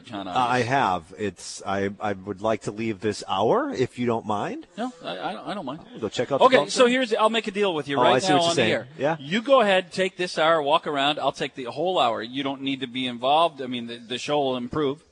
John, Uh, I have. It's. I. I would like to leave this hour, if you don't mind. no, I, I, don't, mind. Go check out. The Okay, so here's I'll make a deal with you Oh, right now on saying. the air. Yeah. You go ahead, take this hour, walk around. I'll take the whole hour. You don't need to be involved. I mean, the, the show will improve.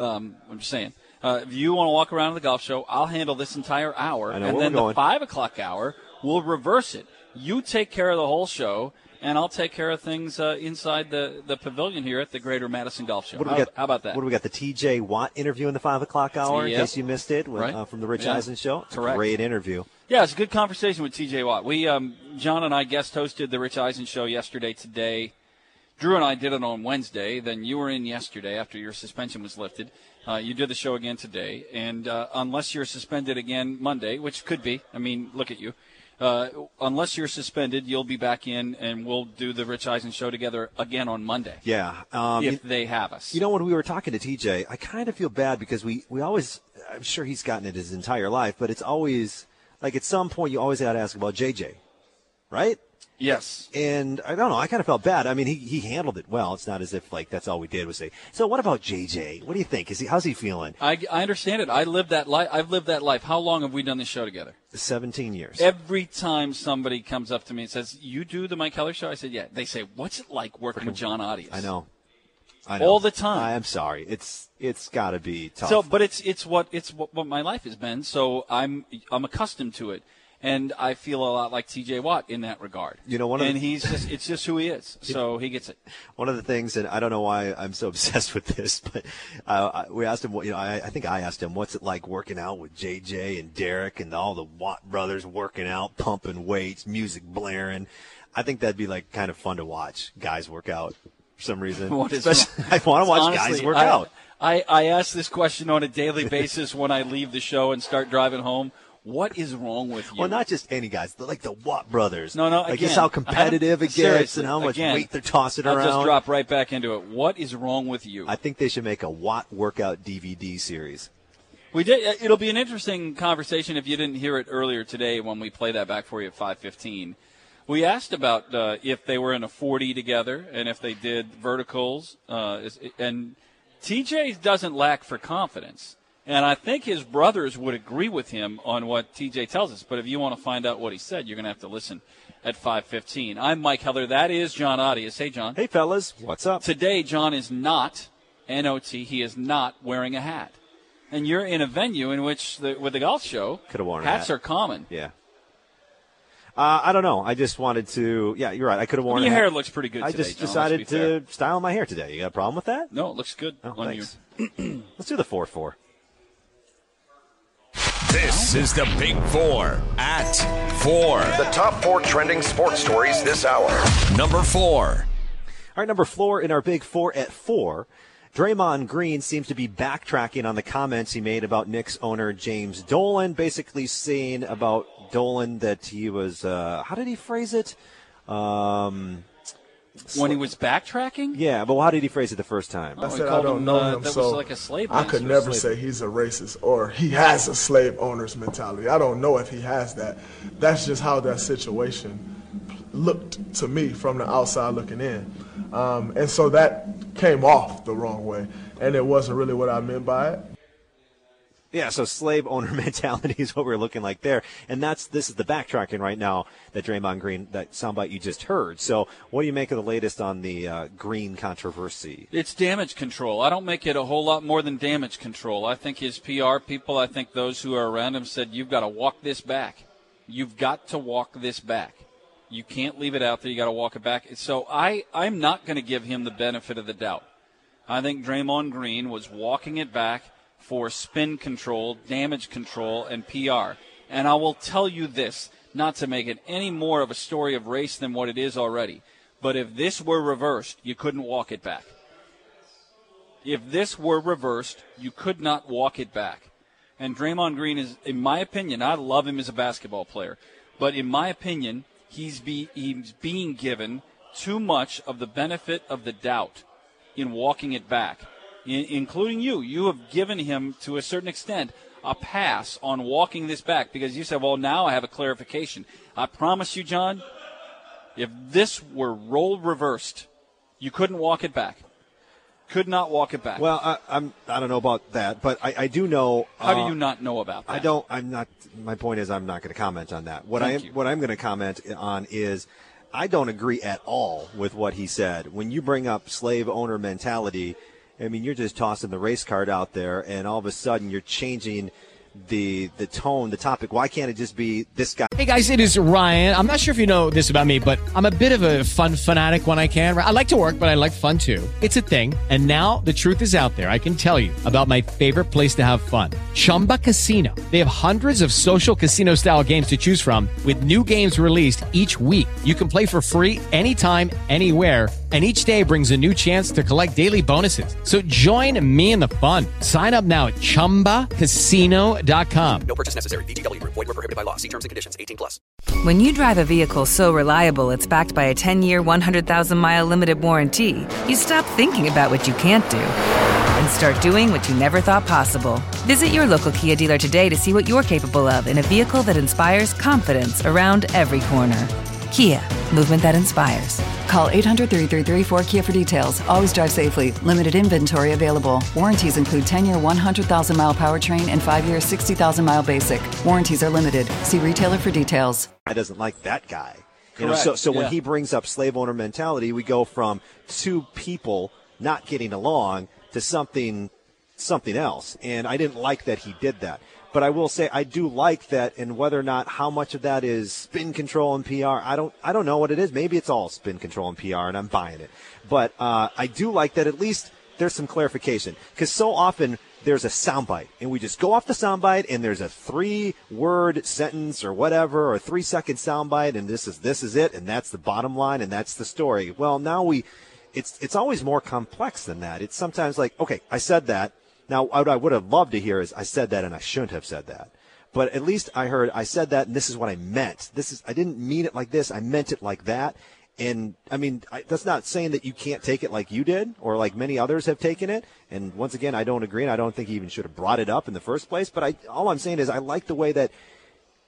Um, I'm just saying. Uh, if you want to walk around the golf show, I'll handle this entire hour, and then the going. five o'clock hour we'll reverse it. You take care of the whole show, and I'll take care of things uh, inside the, the pavilion here at the Greater Madison Golf Show. What do how, got? how about that? What do we got? The T.J. Watt interview in the five o'clock hour, in case you missed it, Right. uh, from the Rich Yeah. Eisen show. Correct. Great interview. Yeah, it's a good conversation with TJ Watt. We, um, John and I guest hosted the Rich Eisen show yesterday, today. Drew and I did it on Wednesday. Then you were in yesterday after your suspension was lifted. Uh, you did the show again today. And uh, unless you're suspended again Monday, which could be, I mean, look at you. Uh, unless you're suspended, you'll be back in, and we'll do the Rich Eisen show together again on Monday. Yeah. Um, if they have us. you know, when we were talking to TJ, I kind of feel bad because we, we always, I'm sure he's gotten it his entire life, but it's always, like at some point, you always got to ask about JJ, right? Yes. And I don't know. I kind of felt bad. I mean, he, he handled it well. It's not as if like that's all we did was say. So what about JJ? What do you think? Is he how's he feeling? I, I understand it. I lived that life. I've lived that life. How long have we done this show together? Seventeen years. Every time somebody comes up to me and says, "You do the Mike Heller show," I said, "Yeah." They say, "What's it like working with John Audius?" I know. I know. All the time. I am sorry. It's it's got to be tough. So, but it's it's what it's what, what my life has been. So I'm I'm accustomed to it, and I feel a lot like T.J. Watt in that regard. You know, one of and the- he's just it's just who he is. So he gets it. One of the things, and I don't know why I'm so obsessed with this, but uh, we asked him. what You know, I, I think I asked him, "What's it like working out with JJ and Derek and all the Watt brothers working out, pumping weights, music blaring?" I think that'd be like kind of fun to watch guys work out for some reason. What is Especially, I want to watch guys work I, out. I, I ask this question on a daily basis when I leave the show and start driving home. What is wrong with you? Well, not just any guys, but like the Watt brothers. No, no. Like again, just how competitive it gets and how much again, weight they're tossing I'll around. just drop right back into it. What is wrong with you? I think they should make a Watt workout DVD series. We did. uh, It'll be an interesting conversation if you didn't hear it earlier today when we play that back for you at five fifteen. We asked about uh, if they were in a forty together and if they did verticals. Uh, and TJ doesn't lack for confidence, and I think his brothers would agree with him on what TJ tells us. But if you want to find out what he said, you're going to have to listen at five fifteen. I'm Mike Heller. That is John Audius. Hey, John. Hey, fellas, what's up? Today, John is not not. He is not wearing a hat. And you're in a venue in which, the, with the golf show, Could have worn hats hat. are common. Yeah. Uh, I don't know. I just wanted to. Yeah, you're right. I could have worn. I mean, your hair looks pretty good today. I today, just John, decided to style my hair today. You got a problem with that? No, it looks good Oh, on thanks. you. Let's do the four four. This is the Big Four at four. The top four trending sports stories this hour. Number four. All right, number four in our big four at four. Draymond Green seems to be backtracking on the comments he made about Knicks owner James Dolan, basically saying about Dolan that he was, uh, how did he phrase it? Um, When he was backtracking? Yeah, but how did he phrase it the first time? I said I don't him, know uh, him, that so was like a slave I could never say he's a racist or he has a slave owner's mentality. I don't know if he has that. That's just how that situation looked to me from the outside looking in, um, and so that came off the wrong way, and it wasn't really what I meant by it. Yeah, so slave owner mentality is what we're looking like there, and that's this is the backtracking right now that Draymond Green that soundbite you just heard. So, what do you make of the latest on the uh, Green controversy? It's damage control. I don't make it a whole lot more than damage control. I think his PR people, I think those who are around him said, you've got to walk this back. You've got to walk this back. You can't leave it out there. You got to walk it back. So I, I'm not going to give him the benefit of the doubt. I think Draymond Green was walking it back for spin control, damage control, and PR. And I will tell you this, not to make it any more of a story of race than what it is already. But if this were reversed, you couldn't walk it back. If this were reversed, you could not walk it back. And Draymond Green is, in my opinion, I love him as a basketball player, but in my opinion, he's be he's being given too much of the benefit of the doubt in walking it back, in, including you. You have given him, to a certain extent, a pass on walking this back because you said, "Well, now I have a clarification." I promise you, John, if this were role reversed, you couldn't walk it back. Could not walk it back. Well, I, I'm I don't know about that, but I, I do know. How do uh, you not know about that? I don't. I'm not. My point is, I'm not going to comment on that. What I am, you. what I'm going to comment on is, I don't agree at all with what he said. When you bring up slave owner mentality, I mean, you're just tossing the race card out there, and all of a sudden you're changing the the tone, the topic. Why can't it just be this guy? Hey guys, it is Ryan. I'm not sure if you know this about me, but I'm a bit of a fun fanatic when I can. I like to work, but I like fun too. It's a thing. And now the truth is out there. I can tell you about my favorite place to have fun Chumba Casino. They have hundreds of social casino style games to choose from, with new games released each week. You can play for free anytime, anywhere. And each day brings a new chance to collect daily bonuses. So join me in the fun. Sign up now at chumbacasino.com. No purchase necessary. VGW Group. Void were prohibited by law. See terms and conditions. 18 plus. When you drive a vehicle so reliable it's backed by a 10 year, 100,000 mile limited warranty, you stop thinking about what you can't do and start doing what you never thought possible. Visit your local Kia dealer today to see what you're capable of in a vehicle that inspires confidence around every corner. Kia, movement that inspires. Call 800 333 4KIA for details. Always drive safely. Limited inventory available. Warranties include 10 year 100,000 mile powertrain and 5 year 60,000 mile basic. Warranties are limited. See retailer for details. I doesn't like that guy. You know, Correct, so so when he brings up slave owner mentality, we go from two people not getting along to something something else. And I didn't like that he did that. But I will say I do like that and whether or not how much of that is spin control and PR, I don't I don't know what it is. Maybe it's all spin control and PR and I'm buying it. But uh, I do like that at least there's some clarification because so often there's a soundbite and we just go off the soundbite and there's a three word sentence or whatever or three second soundbite and this is this is it and that's the bottom line and that's the story. Well, now we it's it's always more complex than that. It's sometimes like, okay, I said that. Now, what I would have loved to hear is I said that and I shouldn't have said that. But at least I heard I said that and this is what I meant. This is I didn't mean it like this. I meant it like that. And I mean, I, that's not saying that you can't take it like you did or like many others have taken it. And once again, I don't agree, and I don't think he even should have brought it up in the first place. But I, all I'm saying is, I like the way that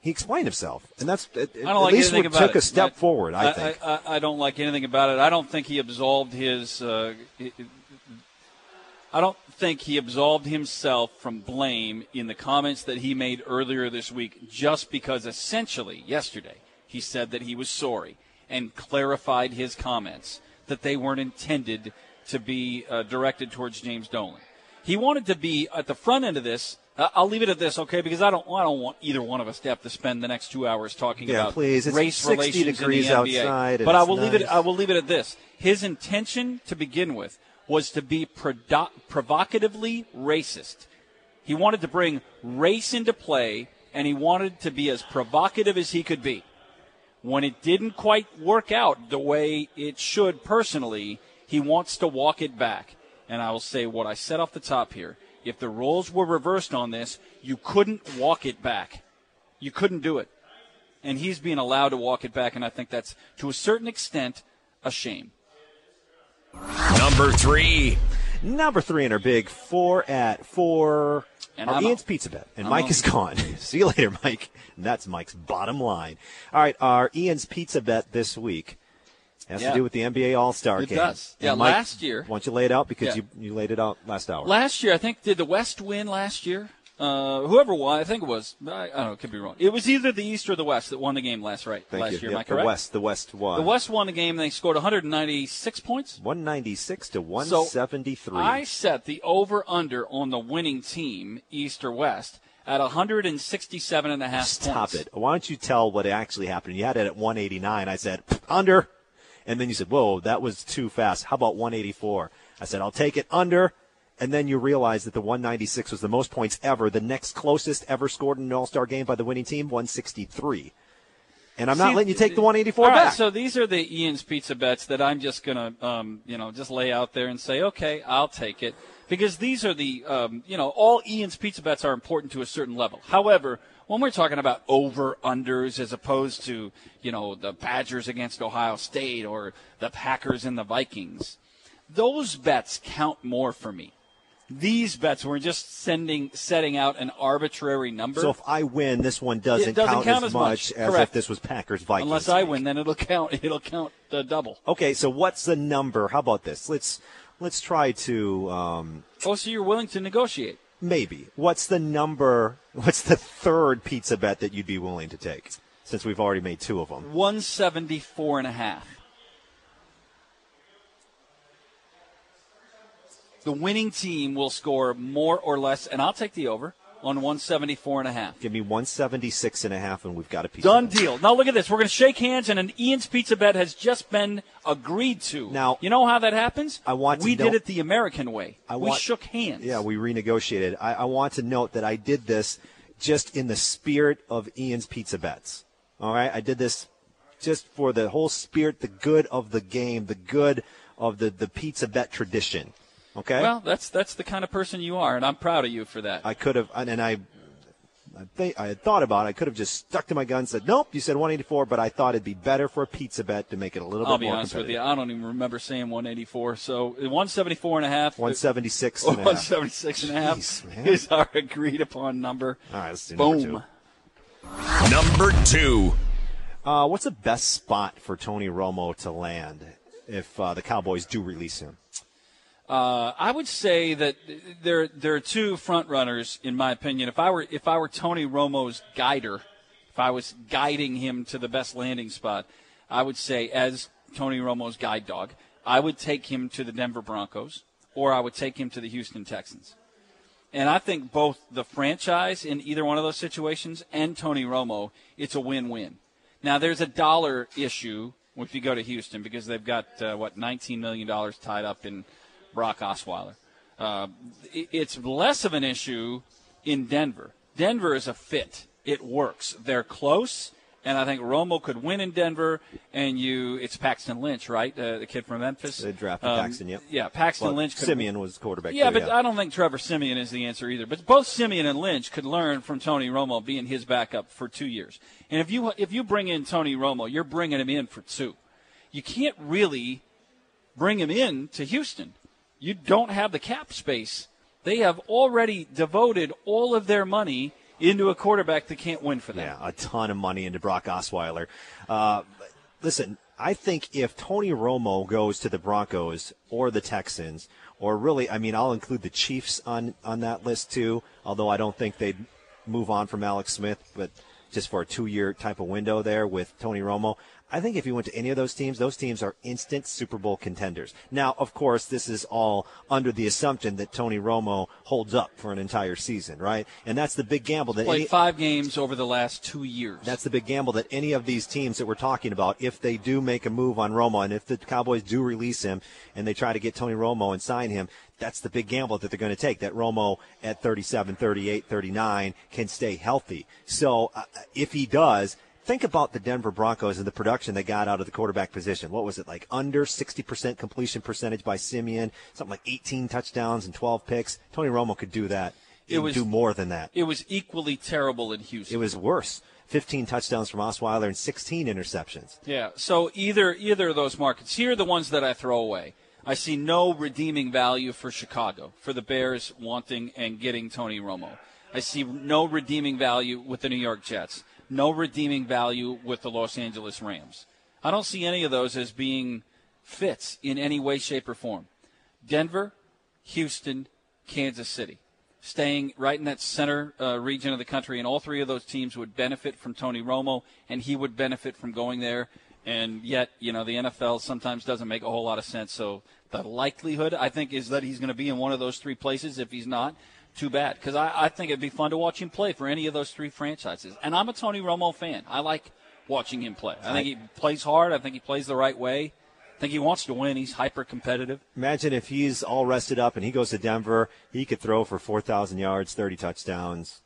he explained himself, and that's at, I at like least about took it. a step forward. I, think. I, I, I don't like anything about it. I don't think he absolved his. Uh, I don't think he absolved himself from blame in the comments that he made earlier this week, just because essentially yesterday he said that he was sorry and clarified his comments that they weren't intended to be uh, directed towards James Dolan. He wanted to be at the front end of this. Uh, I'll leave it at this, okay? Because I don't, I don't want either one of us to have to spend the next two hours talking Yeah, about please. It's race 60 relations degrees in the NBA. outside But I will leave it. I will leave it at this. His intention to begin with was to be prodo- provocatively racist. He wanted to bring race into play, and he wanted to be as provocative as he could be. When it didn't quite work out the way it should personally, he wants to walk it back. And I will say what I said off the top here. If the roles were reversed on this, you couldn't walk it back. You couldn't do it. And he's being allowed to walk it back, and I think that's, to a certain extent, a shame. Number three. Number three in our big four at four. And our I'm Ian's out. Pizza Bet. And I'm Mike out. is gone. See you later, Mike. And that's Mike's bottom line. All right, our Ian's Pizza Bet this week has Yeah. to do with the NBA All Star game. It game. does. And Yeah, Mike, last year- Why don't you lay it out because Yeah. you, you laid it out last hour. Last year, I think, did the West win last year? Uh, whoever won, I think it was. I, I don't know, could be wrong. It was either the East or the West that won the game last right Thank last you. year. Yep, Am I the? West, the West won. The West won the game. They scored 196 points. 196 to So 173. I set the over under on the winning team, East or West, at 167 and a half Stop points. it. Why don't you tell what actually happened? You had it at 189. I said, under. And then you said, whoa, that was too fast. How about 184? I said, I'll take it under. And then you realize that the 196 was the most points ever. The next closest ever scored in an All Star game by the winning team, 163. And I'm not letting you take the 184 all right, back. So these are the Ian's pizza bets that I'm just gonna, um, you know, just lay out there and say, okay, I'll take it because these are the, um, you know, all Ian's pizza bets are important to a certain level. However, when we're talking about over unders as opposed to, you know, the Badgers against Ohio State or the Packers and the Vikings, those bets count more for me. These bets we're just sending setting out an arbitrary number. so if I win, this one doesn't, doesn't count, count as much much. as if this was Packers Vikings. Unless I win, then it'll count. It'll count the double. Okay, so what's the number? How about this? Let's let's try to um, Oh, so you're willing to negotiate? maybe. What's the number? What's the third pizza bet that you'd be willing to take? Since we've already made two of them. 174 and a half. The winning team will score more or less, and I'll take the over on 174 and a half. Give me 176 and a half, and we've got a piece. Done deal. Now look at this. We're going to shake hands, and an Ian's Pizza bet has just been agreed to. Now- you know how that happens? I want to we did it the American way. I we shook hands. Yeah, we renegotiated. I, I want to note that I did this just in the spirit of Ian's pizza bets. All right, I did this just for the whole spirit, the good of the game, the good of the the pizza bet tradition. Okay. Well, that's that's the kind of person you are, and I'm proud of you for that. I could have, and I, I think I had thought about. it. I could have just stuck to my guns, and said nope. You said 184, but I thought it'd be better for a pizza bet to make it a little I'll bit be more honest with you. I don't even remember saying 184. So 174 and a half. 176 or and a half. 176 and a half Jeez, man. is our agreed upon number. All right, let's do number Boom. two. Number two. Uh, what's the best spot for Tony Romo to land if uh, the Cowboys do release him? Uh, I would say that there there are two front runners in my opinion. If I were if I were Tony Romo's guider, if I was guiding him to the best landing spot, I would say as Tony Romo's guide dog, I would take him to the Denver Broncos or I would take him to the Houston Texans. And I think both the franchise in either one of those situations and Tony Romo, it's a win-win. Now there's a dollar issue if you go to Houston because they've got uh, what 19 million dollars tied up in Brock Osweiler. Uh, it's less of an issue in Denver. Denver is a fit. It works. They're close, and I think Romo could win in Denver. And you, it's Paxton Lynch, right? Uh, the kid from Memphis. They drafted Um, Paxton, yep. Yeah, Paxton Well, Lynch. Could, Siemian was quarterback. yeah, too, but I don't think Trevor Siemian is the answer either. But both Siemian and Lynch could learn from Tony Romo being his backup for two years. And if you if you bring in Tony Romo, you're bringing him in for two. You can't really bring him in to Houston. You don't have the cap space. They have already devoted all of their money into a quarterback that can't win for them. Yeah, a ton of money into Brock Osweiler. Uh, listen, I think if Tony Romo goes to the Broncos or the Texans, or really, I mean, I'll include the Chiefs on on that list too. Although I don't think they'd move on from Alex Smith, but just for a two-year type of window there with Tony Romo. I think if you went to any of those teams, those teams are instant Super Bowl contenders. Now, of course, this is all under the assumption that Tony Romo holds up for an entire season, right? And that's the big gamble that Played any, five games over the last two years. that's the big gamble that any of these teams that we're talking about, if they do make a move on Romo and if the Cowboys do release him and they try to get Tony Romo and sign him, that's the big gamble that they're going to take. That Romo at 37, 38, 39 can stay healthy. So uh, if he does, think about the Denver Broncos and the production they got out of the quarterback position. What was it like? Under 60% completion percentage by Siemian, something like 18 touchdowns and 12 picks. Tony Romo could do that. It was- do more than that. It was equally terrible in Houston. It was worse. 15 touchdowns from Osweiler and 16 interceptions. Yeah. So either either of those markets here are the ones that I throw away. I see no redeeming value for Chicago, for the Bears wanting and getting Tony Romo. I see no redeeming value with the New York Jets, no redeeming value with the Los Angeles Rams. I don't see any of those as being fits in any way, shape, or form. Denver, Houston, Kansas City. Staying right in that center uh, region of the country, and all three of those teams would benefit from Tony Romo, and he would benefit from going there. And yet, you know, the NFL sometimes doesn't make a whole lot of sense. So the likelihood, I think, is that he's going to be in one of those three places. If he's not, too bad. Because I, I think it'd be fun to watch him play for any of those three franchises. And I'm a Tony Romo fan. I like watching him play. I think he plays hard. I think he plays the right way. I think he wants to win. He's hyper competitive. Imagine if he's all rested up and he goes to Denver, he could throw for 4,000 yards, 30 touchdowns,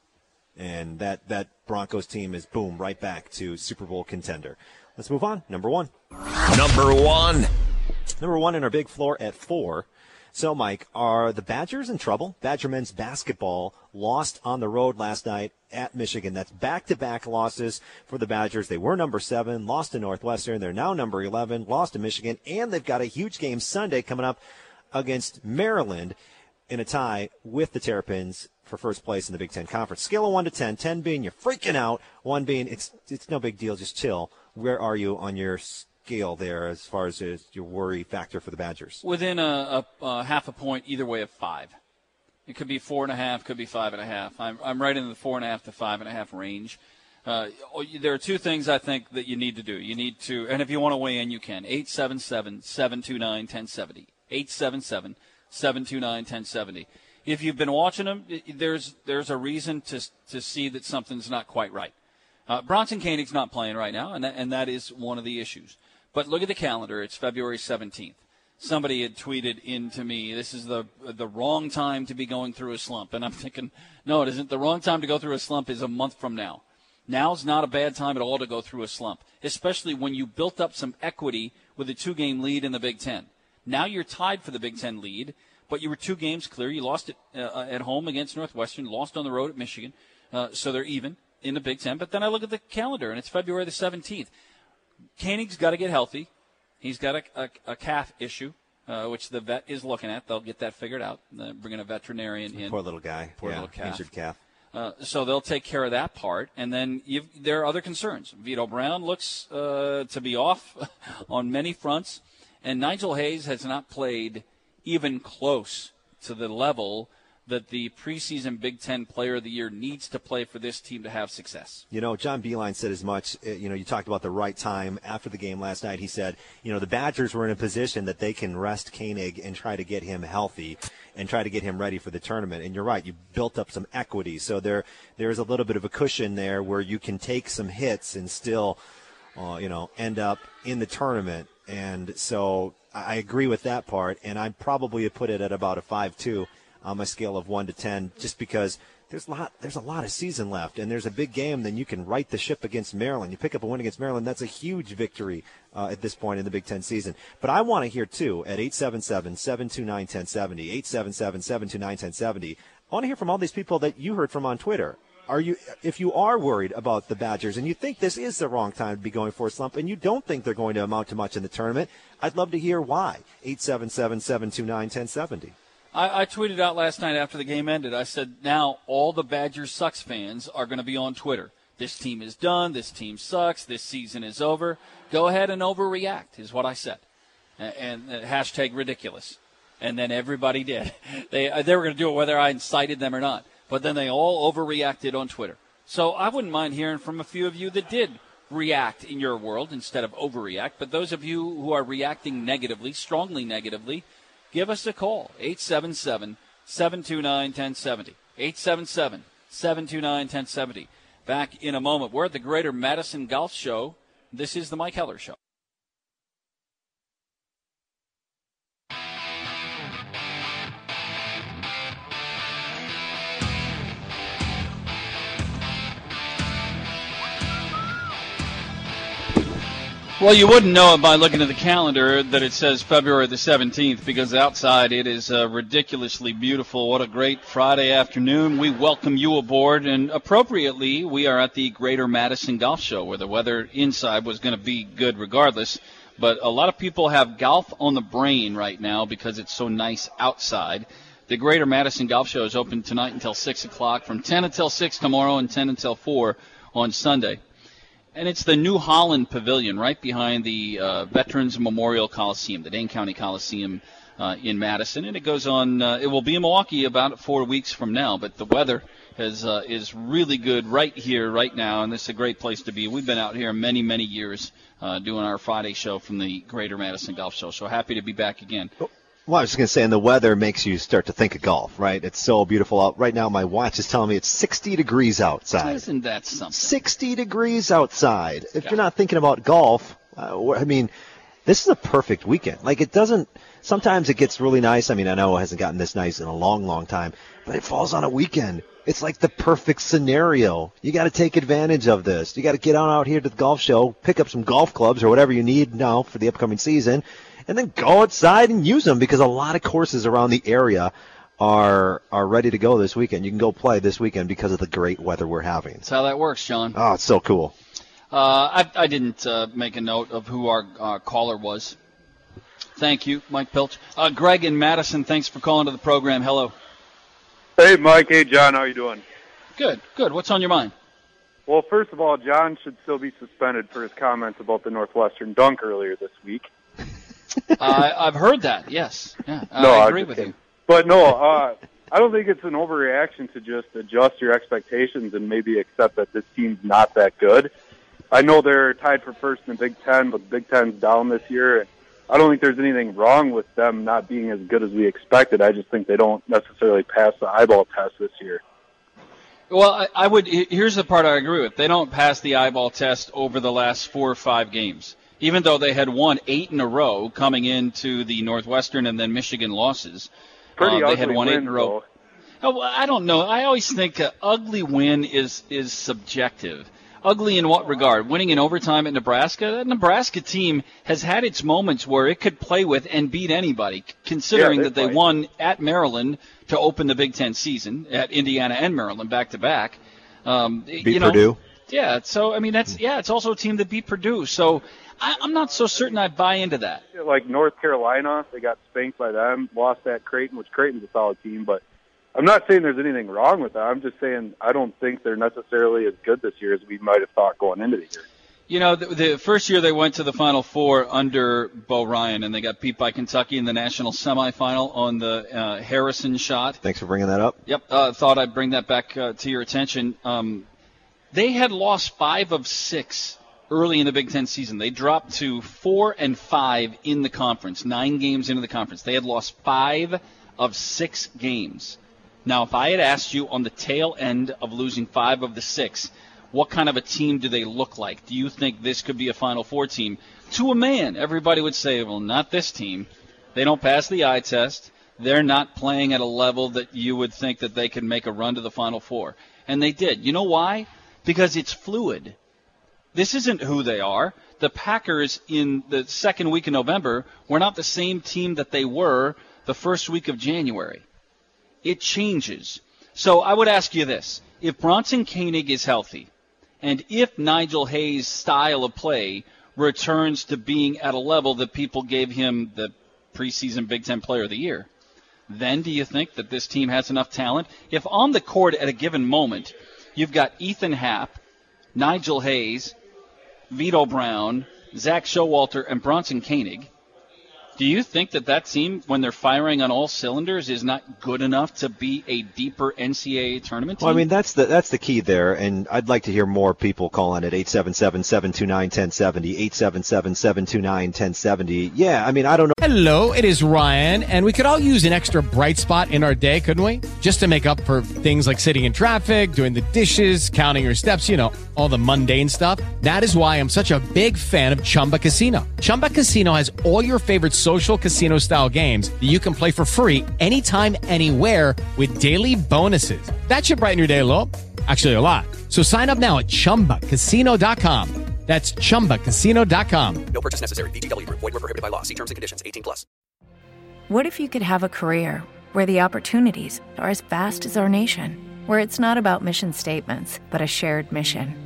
and that, that Broncos team is boom, right back to Super Bowl contender. Let's move on. Number one. Number one. Number one in our big floor at four. So, Mike, are the Badgers in trouble? Badger men's basketball lost on the road last night at Michigan. That's back-to-back losses for the Badgers. They were number seven, lost to Northwestern. They're now number 11, lost to Michigan, and they've got a huge game Sunday coming up against Maryland in a tie with the Terrapins for first place in the Big Ten Conference. Scale of 1 to 10, 10 being you're freaking out, 1 being it's, it's no big deal, just chill. Where are you on your scale there as far as your worry factor for the Badgers? Within a, a, a half a point either way of five. It could be four and a half, could be five and a half. I'm, I'm right in the four and a half to five and a half range. Uh, there are two things I think that you need to do. You need to, and if you want to weigh in, you can. 877 729 1070. 877 729 1070. If you've been watching them, there's, there's a reason to, to see that something's not quite right. Uh, Bronson Koenig's not playing right now, and that, and that is one of the issues. But look at the calendar. It's February 17th. Somebody had tweeted into me, this is the the wrong time to be going through a slump. And I'm thinking, no, it isn't. The wrong time to go through a slump is a month from now. Now's not a bad time at all to go through a slump, especially when you built up some equity with a two game lead in the Big Ten. Now you're tied for the Big Ten lead, but you were two games clear. You lost it uh, at home against Northwestern, lost on the road at Michigan, uh, so they're even in the Big Ten. But then I look at the calendar, and it's February the 17th. Koenig's got to get healthy. He's got a, a, a calf issue, uh, which the vet is looking at. They'll get that figured out. They're bringing a veterinarian in. Poor little guy. Poor yeah, little calf. Injured calf. Uh, so they'll take care of that part, and then you've, there are other concerns. Vitto Brown looks uh, to be off on many fronts, and Nigel Hayes has not played even close to the level that the preseason Big Ten Player of the Year needs to play for this team to have success. You know, John Beilein said as much. uh, You know, you talked about the right time after the game last night. He said, you know, the Badgers were in a position that they can rest Koenig and try to get him healthy and try to get him ready for the tournament. And you're right, you built up some equity, so there there's a little bit of a cushion there where you can take some hits and still, uh, you know, end up in the tournament. And so I I agree with that part, and I'd probably put it at about a five-two on my scale of one to ten, just because there's a lot there's a lot of season left, and there's a big game. Then you can right the ship against Maryland. You pick up a win against Maryland, that's a huge victory uh, at this point in the Big Ten season. But I want to hear too at 877-729-1070, 877-729-1070. I want to hear from all these people that you heard from on Twitter. Are you, if you are worried about the Badgers and you think this is the wrong time to be going for a slump and you don't think they're going to amount to much in the tournament, I'd love to hear why. 877-729-1070. I, I tweeted out last night after the game ended. I said, now all the Badgers sucks fans are going to be on Twitter. This team is done. This team sucks. This season is over. Go ahead and overreact, is what I said. And, and uh, hashtag ridiculous. And then everybody did. They uh, they were going to do it whether I incited them or not. But then they all overreacted on Twitter. So I wouldn't mind hearing from a few of you that did react in your world instead of overreact. But those of you who are reacting negatively, strongly negatively, give us a call 877 729 1070. 877 729 1070. Back in a moment. We're at the Greater Madison Golf Show. This is the Mike Heller Show. Well, you wouldn't know it by looking at the calendar that it says February the 17th because outside it is uh, ridiculously beautiful. What a great Friday afternoon. We welcome you aboard, and appropriately, we are at the Greater Madison Golf Show where the weather inside was going to be good regardless. but a lot of people have golf on the brain right now because it's so nice outside. The Greater Madison Golf Show is open tonight until 6 o'clock, from 10 until 6 tomorrow, and 10 until 4 on Sunday. And it's the New Holland Pavilion right behind the uh, Veterans Memorial Coliseum, the Dane County Coliseum uh, in Madison. And it goes on, uh, it will be in Milwaukee about four weeks from now, but the weather has, uh, is really good right here, right now, and this is a great place to be. We've been out here many, many years uh, doing our Friday show from the Greater Madison Golf Show, so happy to be back again. Well, I was just going to say, and the weather makes you start to think of golf, right? It's so beautiful out. Right now, my watch is telling me it's 60 degrees outside. Isn't that something? 60 degrees outside. If you're not thinking about golf, uh, I mean, this is a perfect weekend. Like, it doesn't, sometimes it gets really nice. I mean, I know it hasn't gotten this nice in a long, long time, but it falls on a weekend. It's like the perfect scenario. You got to take advantage of this. You got to get on out here to the golf show, pick up some golf clubs or whatever you need now for the upcoming season, and then go outside and use them because a lot of courses around the area are are ready to go this weekend. You can go play this weekend because of the great weather we're having. That's how that works, John. Oh, it's so cool. Uh, I, I didn't uh, make a note of who our uh, caller was. Thank you, Mike Pilch. Uh, Greg and Madison, thanks for calling to the program. Hello. Hey, Mike. Hey, John. How you doing? Good, good. What's on your mind? Well, first of all, John should still be suspended for his comments about the Northwestern dunk earlier this week. uh, I've heard that. Yes. Yeah, No, I agree with kidding. you. But no, uh, I don't think it's an overreaction to just adjust your expectations and maybe accept that this team's not that good. I know they're tied for first in the Big Ten, but the Big Ten's down this year, and I don't think there's anything wrong with them not being as good as we expected. I just think they don't necessarily pass the eyeball test this year. Well, I, I would. Here's the part I agree with. They don't pass the eyeball test over the last four or five games, even though they had won eight in a row coming into the Northwestern and then Michigan losses. Pretty Uh, they had won eight in a row. Oh, well, I don't know. I always think an ugly win is is subjective. Ugly in what regard? Winning in overtime at Nebraska? That Nebraska team has had its moments where it could play with and beat anybody, considering Yeah, that they they won at Maryland to open the Big Ten season, at Indiana and Maryland back to back. Um, Beat you know, Purdue. Yeah, so I mean that's yeah, it's also a team that beat Purdue. So I, I'm not so certain I buy into that. Like North Carolina, they got spanked by them, lost at Creighton, which Creighton's a solid team, but I'm not saying there's anything wrong with that. I'm just saying I don't think they're necessarily as good this year as we might have thought going into the year. You know, the, the first year they went to the Final Four under Bo Ryan, and they got beat by Kentucky in the national semifinal on the uh, Harrison shot. Thanks for bringing that up. Yep, uh, thought I'd bring that back uh, to your attention. Um, they had lost five of six early in the Big Ten season. They dropped to four and five in the conference, nine games into the conference. They had lost five of six games. Now, if I had asked you on the tail end of losing five of the six, what kind of a team do they look like? Do you think this could be a Final Four team? To a man, everybody would say, well, not this team. They don't pass the eye test. They're not playing at a level that you would think that they could make a run to the Final Four. And they did. You know why? Because it's fluid. This isn't who they are. The Packers in the second week of November were not the same team that they were the first week of January. It changes. So I would ask you this. If Bronson Koenig is healthy, and if Nigel Hayes' style of play returns to being at a level that people gave him the preseason Big Ten Player of the Year, then do you think that this team has enough talent? If on the court at a given moment you've got Ethan Happ, Nigel Hayes, Vitto Brown, Zak Showalter, and Bronson Koenig, do you think that that team, when they're firing on all cylinders, is not good enough to be a deeper NCAA tournament team? Well, I mean that's the that's the key there, and I'd like to hear more people calling at 877-729-1070, 877-729-1070. Yeah, I mean I don't know. Hello, it is Ryan, and we could all use an extra bright spot in our day, couldn't we? Just to make up for things like sitting in traffic, doing the dishes, counting your steps, you know, all the mundane stuff. That is why I'm such a big fan of Chumba Casino. Chumba Casino has all your favorite social casino style games that you can play for free anytime, anywhere with daily bonuses. That should brighten your day a little. Actually, a lot. So sign up now at chumbacasino.com. That's chumbacasino.com. No purchase necessary. VGW Group. Void were prohibited by law. See terms and conditions. 18 plus. What if you could have a career where the opportunities are as vast as our nation, where it's not about mission statements, but a shared mission?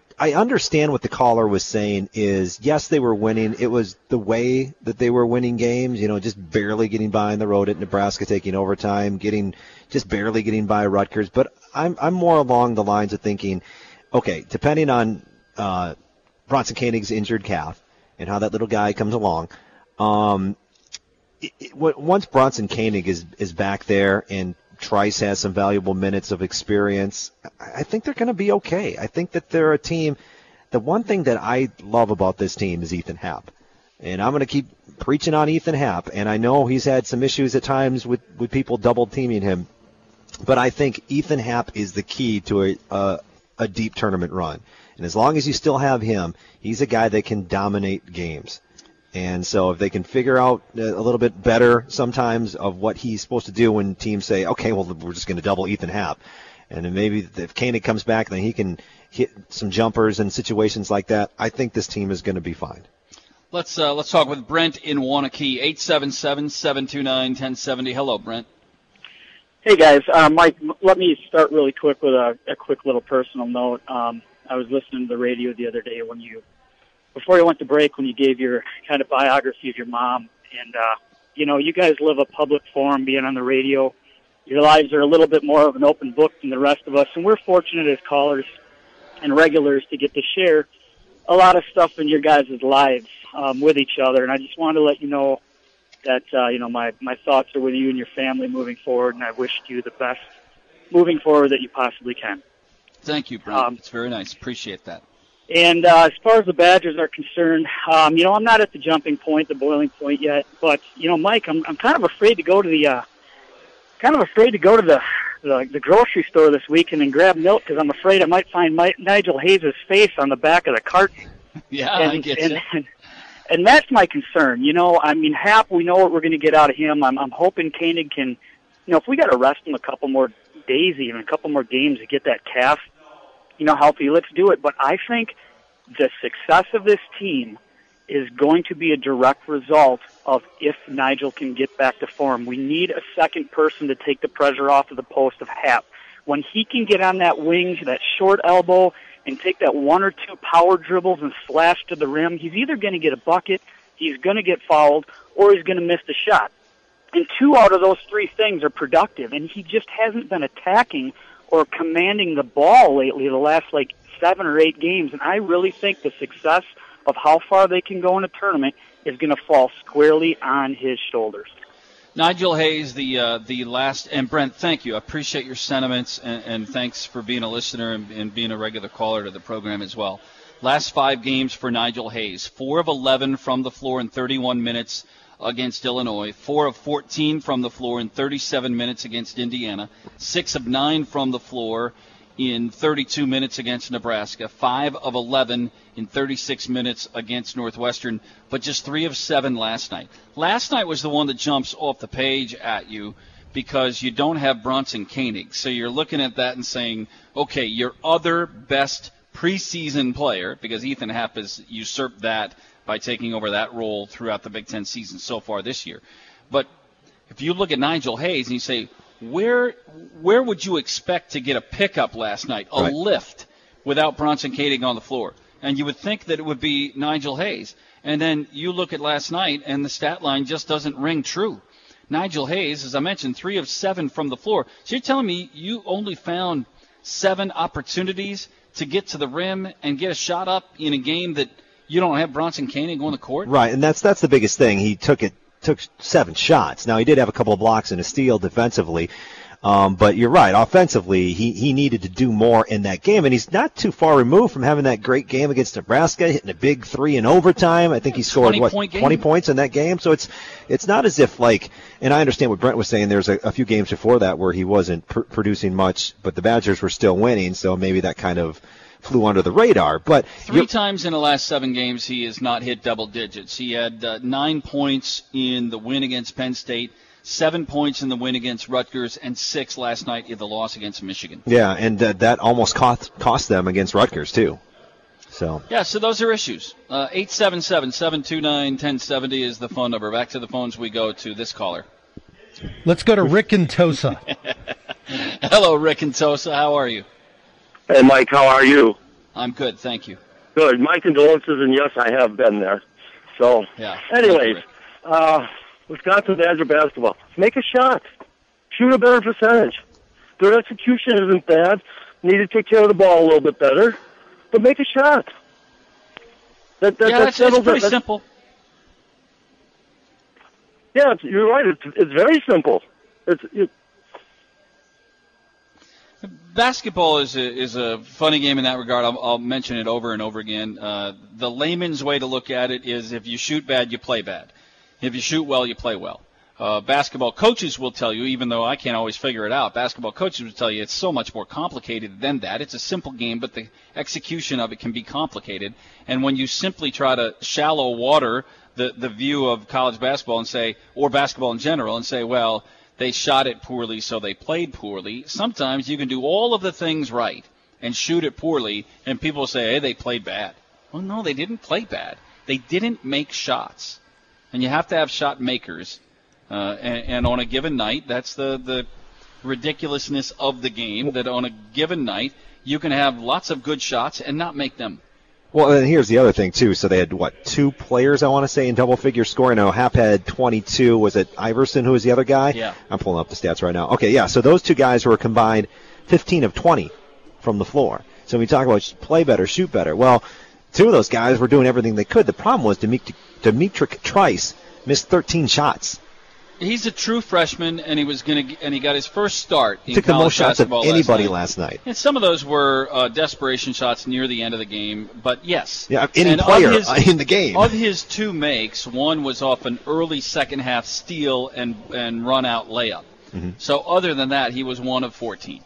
I understand what the caller was saying. Is yes, they were winning. It was the way that they were winning games. You know, just barely getting by on the road at Nebraska, taking overtime, getting just barely getting by Rutgers. But I'm I'm more along the lines of thinking, okay, depending on uh, Bronson Koenig's injured calf and how that little guy comes along. Um, it, it, once Bronson Koenig is is back there and Trice has some valuable minutes of experience, I think they're going to be okay. I think that they're a team. The one thing that I love about this team is Ethan Happ. And I'm going to keep preaching on Ethan Happ. And I know he's had some issues at times with, with people double teaming him. But I think Ethan Happ is the key to a, a, a deep tournament run. And as long as you still have him, he's a guy that can dominate games. And so if they can figure out a little bit better sometimes of what he's supposed to do when teams say, okay, well, we're just going to double Ethan Happ. And then maybe if Koenig comes back, then he can hit some jumpers and situations like that. I think this team is going to be fine. Let's uh, let's talk with Brent in Waunakee, 877-729-1070. Hello, Brent. Hey guys, uh, Mike. Let me start really quick with a, a quick little personal note. Um, I was listening to the radio the other day when you, before you went to break, when you gave your kind of biography of your mom, and uh, you know, you guys live a public forum, being on the radio. Your lives are a little bit more of an open book than the rest of us, and we're fortunate as callers and regulars to get to share a lot of stuff in your guys' lives um, with each other. And I just wanted to let you know that uh, you know my my thoughts are with you and your family moving forward, and I wish you the best moving forward that you possibly can. Thank you, Brent. Um, it's very nice. Appreciate that. And uh, as far as the Badgers are concerned, um, you know, I'm not at the jumping point, the boiling point yet. But you know, Mike, I'm I'm kind of afraid to go to the, uh, kind of afraid to go to the the, the grocery store this weekend and grab milk because I'm afraid I might find my, Nigel Hayes' face on the back of the carton. Yeah, and, I get and, you. and and that's my concern. You know, I mean, Happ, we know what we're going to get out of him. I'm I'm hoping Koenig can, you know, if we got to rest him a couple more days, even a couple more games to get that calf, you know, healthy, let's do it. But I think the success of this team is going to be a direct result of if Nigel can get back to form. We need a second person to take the pressure off of the post of Happ. When he can get on that wing, that short elbow, and take that one or two power dribbles and slash to the rim, he's either going to get a bucket, he's going to get fouled, or he's going to miss the shot. And two out of those three things are productive, and he just hasn't been attacking or commanding the ball lately the last like seven or eight games. And I really think the success of how far they can go in a tournament is going to fall squarely on his shoulders. Nigel Hayes, the uh, the last, and Brent, thank you. I appreciate your sentiments, and, and thanks for being a listener and, and being a regular caller to the program as well. Last five games for Nigel Hayes: four of 11 from the floor in 31 minutes against Illinois, four of 14 from the floor in 37 minutes against Indiana, six of nine from the floor in 32 minutes against Nebraska, 5 of 11 in 36 minutes against Northwestern, but just 3 of 7 last night. Last night was the one that jumps off the page at you because you don't have Bronson Koenig. So you're looking at that and saying, okay, your other best preseason player, because Ethan Happ has usurped that by taking over that role throughout the Big Ten season so far this year. But if you look at Nigel Hayes and you say, where where would you expect to get a pickup last night, a Right. lift, without Bronson Koenig on the floor? And you would think that it would be Nigel Hayes. And then you look at last night, and the stat line just doesn't ring true. Nigel Hayes, as I mentioned, three of seven from the floor. So you're telling me you only found seven opportunities to get to the rim and get a shot up in a game that you don't have Bronson Koenig on the court? Right, and that's that's the biggest thing. He took it took seven shots. Now he did have a couple of blocks and a steal defensively. Um, but you're right. Offensively, he, he needed to do more in that game, and he's not too far removed from having that great game against Nebraska, hitting a big three in overtime. I think he scored 20 what 20 points in that game. So it's it's not as if like, and I understand what Brent was saying. There's a, a few games before that where he wasn't pr- producing much, but the Badgers were still winning. So maybe that kind of flew under the radar. But Three times in the last seven games, he has not hit double digits. He had uh, nine points in the win against Penn State, seven points in the win against Rutgers, and six last night in the loss against Michigan. yeah, and uh, that almost cost cost them against Rutgers too. So Yeah, so those are issues. Uh, 877-729-1070 is the phone number. Back to the phones we go to this caller. Let's go to Rick and Tosa. Hello, Rick and Tosa. How are you? Hey, Mike, how are you? I'm good, thank you. Good. My condolences, and yes, I have been there. So, Yeah. anyways, uh, Wisconsin Badger basketball. Make a shot. Shoot a better percentage. Their execution isn't bad. Need to take care of the ball a little bit better, but make a shot. That, that, yeah, that it's pretty simple. Yeah, you're right. It's, it's very simple. It's it, Basketball is a, is a funny game in that regard. I'll, I'll mention it over and over again. Uh, the layman's way to look at it is if you shoot bad, you play bad. If you shoot well, you play well. Uh, basketball coaches will tell you, even though I can't always figure it out, basketball coaches will tell you it's so much more complicated than that. It's a simple game, but the execution of it can be complicated. And when you simply try to shallow water the, the view of college basketball and say, or basketball in general, and say, well, they shot it poorly, so they played poorly. Sometimes you can do all of the things right and shoot it poorly, and people say, hey, they played bad. Well, no, they didn't play bad. They didn't make shots. And you have to have shot makers. Uh, and, and on a given night, that's the, the ridiculousness of the game, that on a given night, you can have lots of good shots and not make them. Well, and here's the other thing too. So they had what two players I want to say in double figure scoring. Now Happ had 22. Was it Iverson who was the other guy? Yeah. I'm pulling up the stats right now. Okay, yeah. So those two guys were combined 15 of 20 from the floor. So when we talk about play better, shoot better. Well, two of those guys were doing everything they could. The problem was D'Mitrik Trice missed 13 shots. He's a true freshman, and he was going to, and he got his first start in Took the most shots of anybody last night. last night. And some of those were uh, desperation shots near the end of the game, but yes. Yeah, any And player his- in the game. Of his two makes, one was off an early second half steal and and run out layup. Mhm. So other than that, he was one of 14.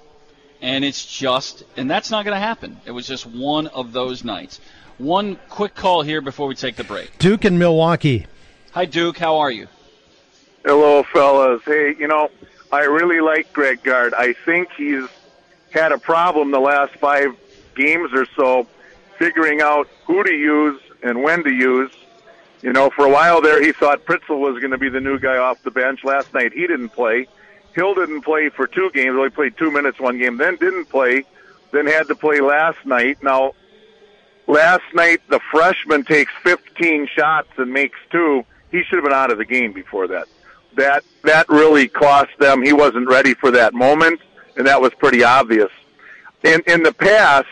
And it's just, and that's not going to happen. It was just one of those nights. One quick call here before we take the break. Duke and Milwaukee. Hi, Duke. How are you? Hello, fellas. Hey, you know, I really like Greg Gard. I think he's had a problem the last five games or so figuring out who to use and when to use. You know, for a while there, he thought Pritzl was going to be the new guy off the bench. Last night, he didn't play. Hill didn't play for two games. Only played two minutes one game. Then didn't play. Then had to play last night. Now, last night the freshman takes 15 shots and makes two. He should have been out of the game before that. That that really cost them. He wasn't ready for that moment, and that was pretty obvious. In in the past,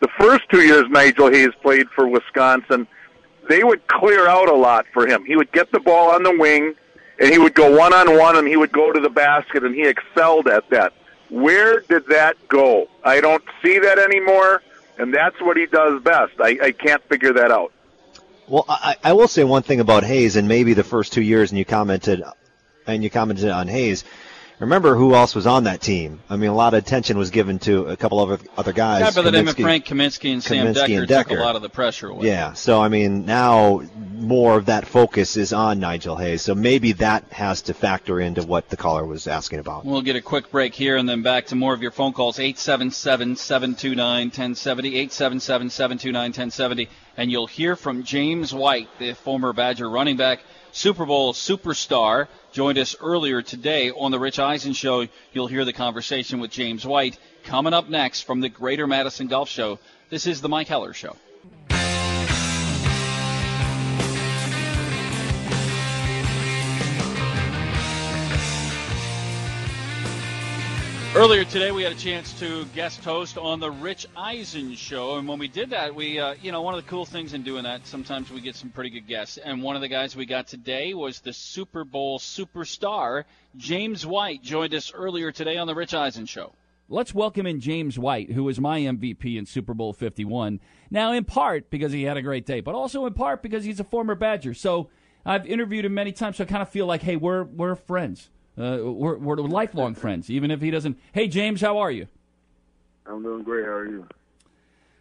the first two years Nigel Hayes played for Wisconsin, they would clear out a lot for him. He would get the ball on the wing, and he would go one on one, and he would go to the basket, and he excelled at that. Where did that go? I don't see that anymore, and that's what he does best. I, I can't figure that out. Well, I, I will say one thing about Hayes, and maybe the first two years, and you commented, and you commented on Hayes. Remember who else was on that team? I mean, a lot of attention was given to a couple of other, guys. guy by the name of Frank Kaminsky and Sam Kaminsky Dekker, and Dekker. took a lot of the pressure away. Yeah, so I mean, now more of that focus is on Nigel Hayes. So maybe that has to factor into what the caller was asking about. We'll get a quick break here and then back to more of your phone calls. 877-729-1070, 877-729-1070. And you'll hear from James White, the former Badger running back, Super Bowl superstar, joined us earlier today on the Rich Eisen Show. You'll hear the conversation with James White coming up next from the Greater Madison Golf Show. This is the Mike Heller Show. Earlier today, we had a chance to guest host on the Rich Eisen show, and when we did that, we, uh, you know, one of the cool things in doing that, sometimes we get some pretty good guests. And one of the guys we got today was the Super Bowl superstar James White. Joined us earlier today on the Rich Eisen show. Let's welcome in James White, who was my MVP in Super Bowl 51. Now, in part because he had a great day, but also in part because he's a former Badger. So I've interviewed him many times, so I kind of feel like, hey, we're we're friends. Uh, we're, we're lifelong friends, even if he doesn't. Hey, James, how are you? I'm doing great. How are you?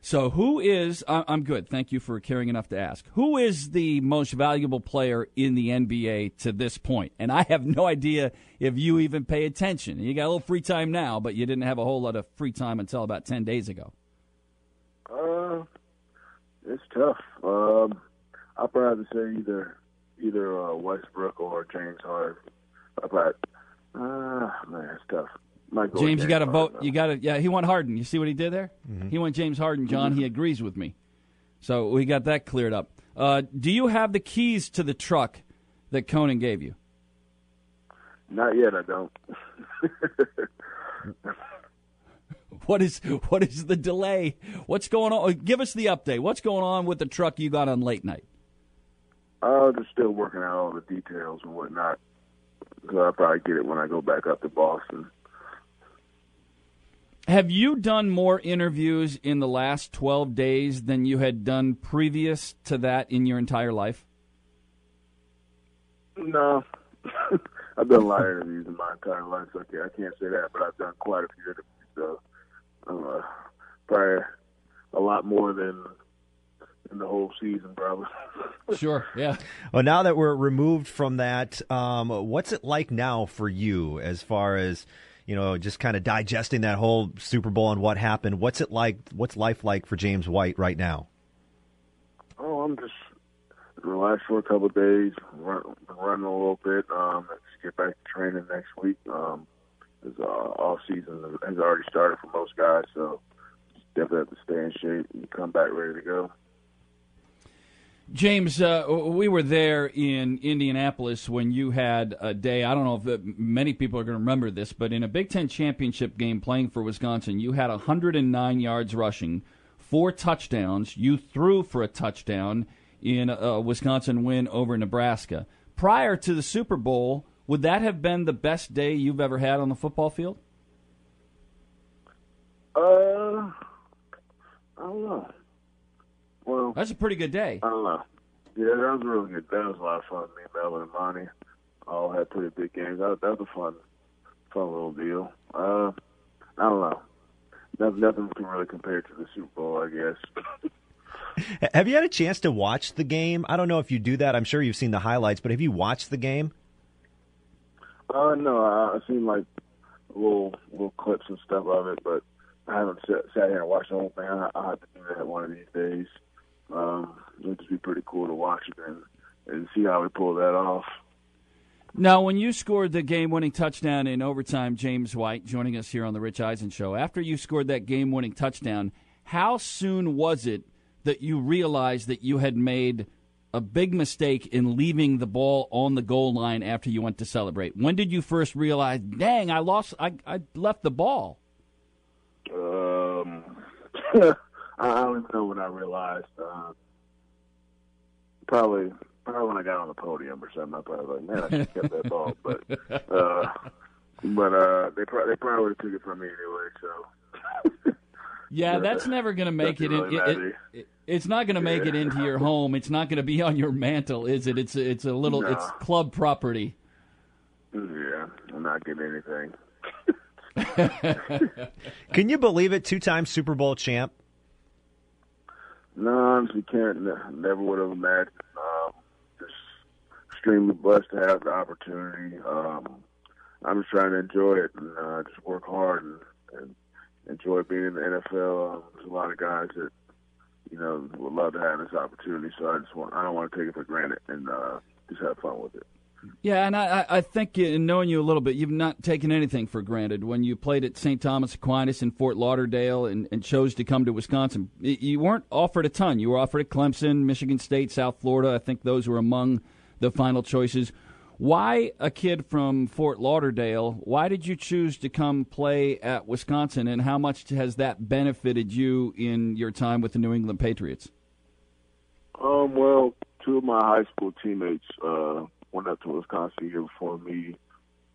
So, who is? I- I'm good. Thank you for caring enough to ask. Who is the most valuable player in the NBA to this point? And I have no idea if you even pay attention. You got a little free time now, but you didn't have a whole lot of free time until about ten days ago. Uh, it's tough. Um, I'd probably say either either uh, Westbrook or James Harden. I'd uh, man, it's tough. Might go with James, you got to vote. You got to. Yeah, he went Harden. You see what he did there? He went James Harden. John, he agrees with me. So we got that cleared up. Uh, do you have the keys to the truck that Conan gave you? Not yet. I don't. What is what is the delay? What's going on? Give us the update. What's going on with the truck you got on late night? I'm just still working out all the details and whatnot. So I'll probably get it when I go back up to Boston. Have you done more interviews in the last 12 days than you had done previous to that in your entire life? No. I've done a lot of interviews in my entire life, so okay, I can't say that, but I've done quite a few interviews. So uh, probably a lot more than in the whole season, probably. Sure, yeah. Well, now that we're removed from that, um, what's it like now for you as far as you know, just kind of digesting that whole Super Bowl and what happened? What's it like? What's life like for James White right now? Oh, I'm just relaxed for a couple of days, run, running a little bit. Um, let's get back to training next week. Um, as uh, off season has already started for most guys, so definitely have to stay in shape and come back ready to go. James, uh, we were there in Indianapolis when you had a day. I don't know if many people are going to remember this, but in a Big Ten championship game playing for Wisconsin, you had 109 yards rushing, four touchdowns. You threw for a touchdown in a Wisconsin win over Nebraska. Prior to the Super Bowl, would that have been the best day you've ever had on the football field? Uh, I don't know. Well, that's a pretty good day. I don't know. Yeah, that was a really good. That was a lot of fun. Me, Melvin, and Montee all had pretty big games. That, that was a fun, fun little deal. Uh, I don't know. Nothing, nothing can really compare to the Super Bowl, I guess. Have you had a chance to watch the game? I don't know if you do that. I'm sure you've seen the highlights, but have you watched the game? Uh, no, I, I've seen like little little clips and stuff of it, but I haven't sat, sat here and watched the whole thing. I, I'll have to do that one of these days. Um, it'd just be pretty cool to watch it and, and see how we pull that off. Now, when you scored the game winning touchdown in overtime, James White joining us here on the Rich Eisen Show, after you scored that game winning touchdown, how soon was it that you realized that you had made a big mistake in leaving the ball on the goal line after you went to celebrate? When did you first realize, dang, I lost, I, I left the ball? Um, I don't even know when I realized. Uh, probably, probably when I got on the podium or something. I probably like, man, I should have kept that ball. But, uh, but uh, they probably they probably would have took it from me anyway. So. Yeah, that's never going to make it, Doesn't in. really It, matter. it, it's not going to make it into your home. It's not going to be on your mantle, is it? It's a, it's a little. No. It's club property. Yeah, I'm not getting anything. Can you believe it? Two time Super Bowl champ. No, honestly, can't. Never would have imagined. Um, just extremely blessed to have the opportunity. Um, I'm just trying to enjoy it and uh, just work hard and, and enjoy being in the NFL. Um, there's a lot of guys that you know would love to have this opportunity, so I just want. I don't want to take it for granted and uh, just have fun with it. Yeah, and I, I think in knowing you a little bit, you've not taken anything for granted. When you played at St. Thomas Aquinas in Fort Lauderdale and, and chose to come to Wisconsin, you weren't offered a ton. You were offered at Clemson, Michigan State, South Florida. I think those were among the final choices. Why a kid from Fort Lauderdale? Why did you choose to come play at Wisconsin, and how much has that benefited you in your time with the New England Patriots? Um, well, two of my high school teammates uh, went up to Wisconsin year before me.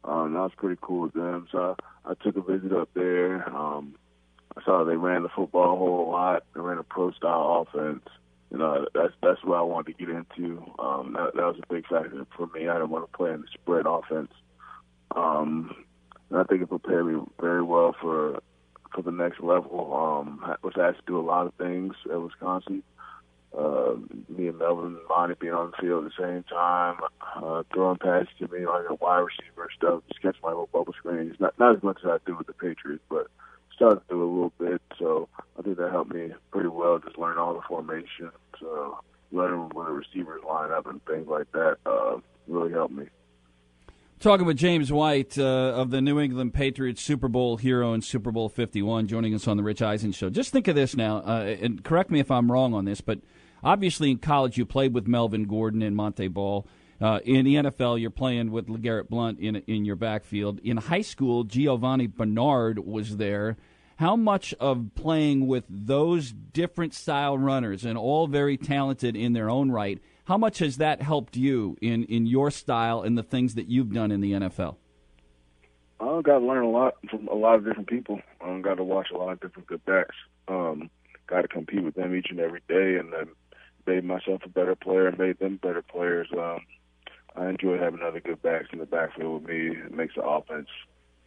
Um, that was pretty cool with them. So I, I took a visit up there. Um, I saw they ran the football a whole lot. They ran a pro style offense. You know, that's that's what I wanted to get into. Um, that, that was a big factor for me. I didn't want to play in the spread offense. Um, and I think it prepared me very well for for the next level. Um, I was asked to do a lot of things at Wisconsin. Uh, me and Melvin and Montee being on the field at the same time, uh, throwing passes to me like a wide receiver and stuff, just catch my little bubble screens. Not not as much as I do with the Patriots, but started to do a little bit. So I think that helped me pretty well. Just learn all the formations, uh, learning where the receivers line up and things like that. Uh, really helped me. Talking with James White uh, of the New England Patriots Super Bowl hero and Super Bowl 51, joining us on the Rich Eisen Show. Just think of this now, uh, and correct me if I'm wrong on this, but obviously in college you played with Melvin Gordon and Montee Ball. Uh, in the NFL, you're playing with LeGarrette Blount in in your backfield. In high school, Giovani Bernard was there. How much of playing with those different style runners and all very talented in their own right? How much has that helped you in, in your style and the things that you've done in the NFL? I got to learn a lot from a lot of different people. I got to watch a lot of different good backs. Um, got to compete with them each and every day, and then made myself a better player and made them better players. Um, I enjoy having other good backs in the backfield with me. It makes the offense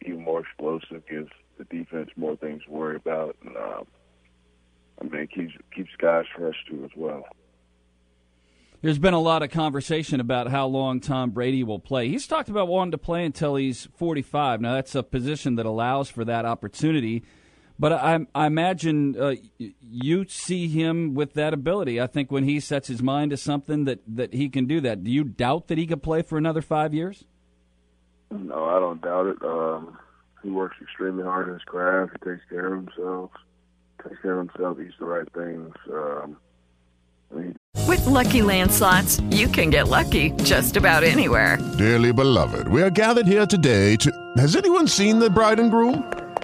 even more explosive, gives the defense more things to worry about, and um, I mean, it keeps keeps guys fresh too as well. There's been a lot of conversation about how long Tom Brady will play. He's talked about wanting to play until he's 45. Now, that's a position that allows for that opportunity. But I, I imagine uh, you see him with that ability. I think when he sets his mind to something that, that he can do that. Do you doubt that he could play for another five years? No, I don't doubt it. Um, he works extremely hard in his craft. He takes care of himself. Takes care of himself. Eats the right things. Um, I With Lucky Land slots, you can get lucky just about anywhere. Dearly beloved, we are gathered here today to. Has anyone seen the bride and groom?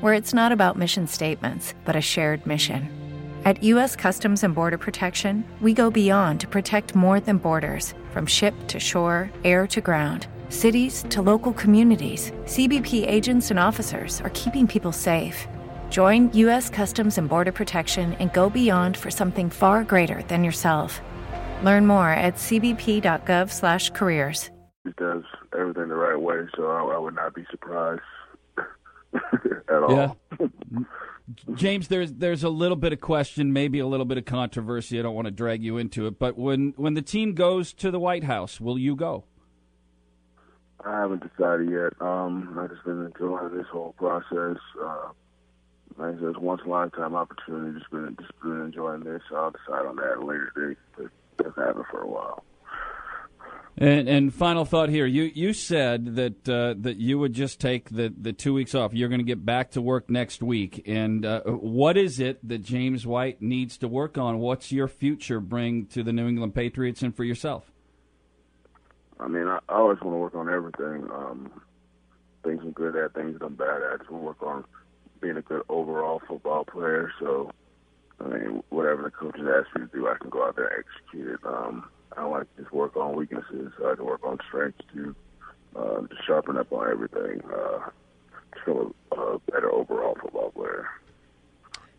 where it's not about mission statements, but a shared mission? At U.S. Customs and Border Protection, we go beyond to protect more than borders from ship to shore, air to ground. Cities to local communities, CBP agents and officers are keeping people safe. Join U.S. Customs and Border Protection and go beyond for something far greater than yourself. Learn more at cbp.gov/careers. he does everything the right way, so I, I would not be surprised at all. Yeah. James, there's there's a little bit of question, maybe a little bit of controversy. I don't want to drag you into it, but when when the team goes to the White House, will you go? I haven't decided yet. Um, I've just been enjoying this whole process. Uh, like I said, it's once in a lifetime opportunity. Just been just been enjoying this. I'll decide on that later date, but have it for a while. And, and final thought here: you you said that uh, that you would just take the, the two weeks off. You're going to get back to work next week. And uh, what is it that James White needs to work on? What's your future bring to the New England Patriots and for yourself? I mean, I, I always want to work on everything. Um, things I'm good at, things that I'm bad at. I just want to work on being a good overall football player. So, I mean, whatever the coaches ask me to do, I can go out there and execute it. Um, I like to just work on weaknesses. I can work on strengths too. Uh, to sharpen up on everything. Uh, just become a, a better overall football player.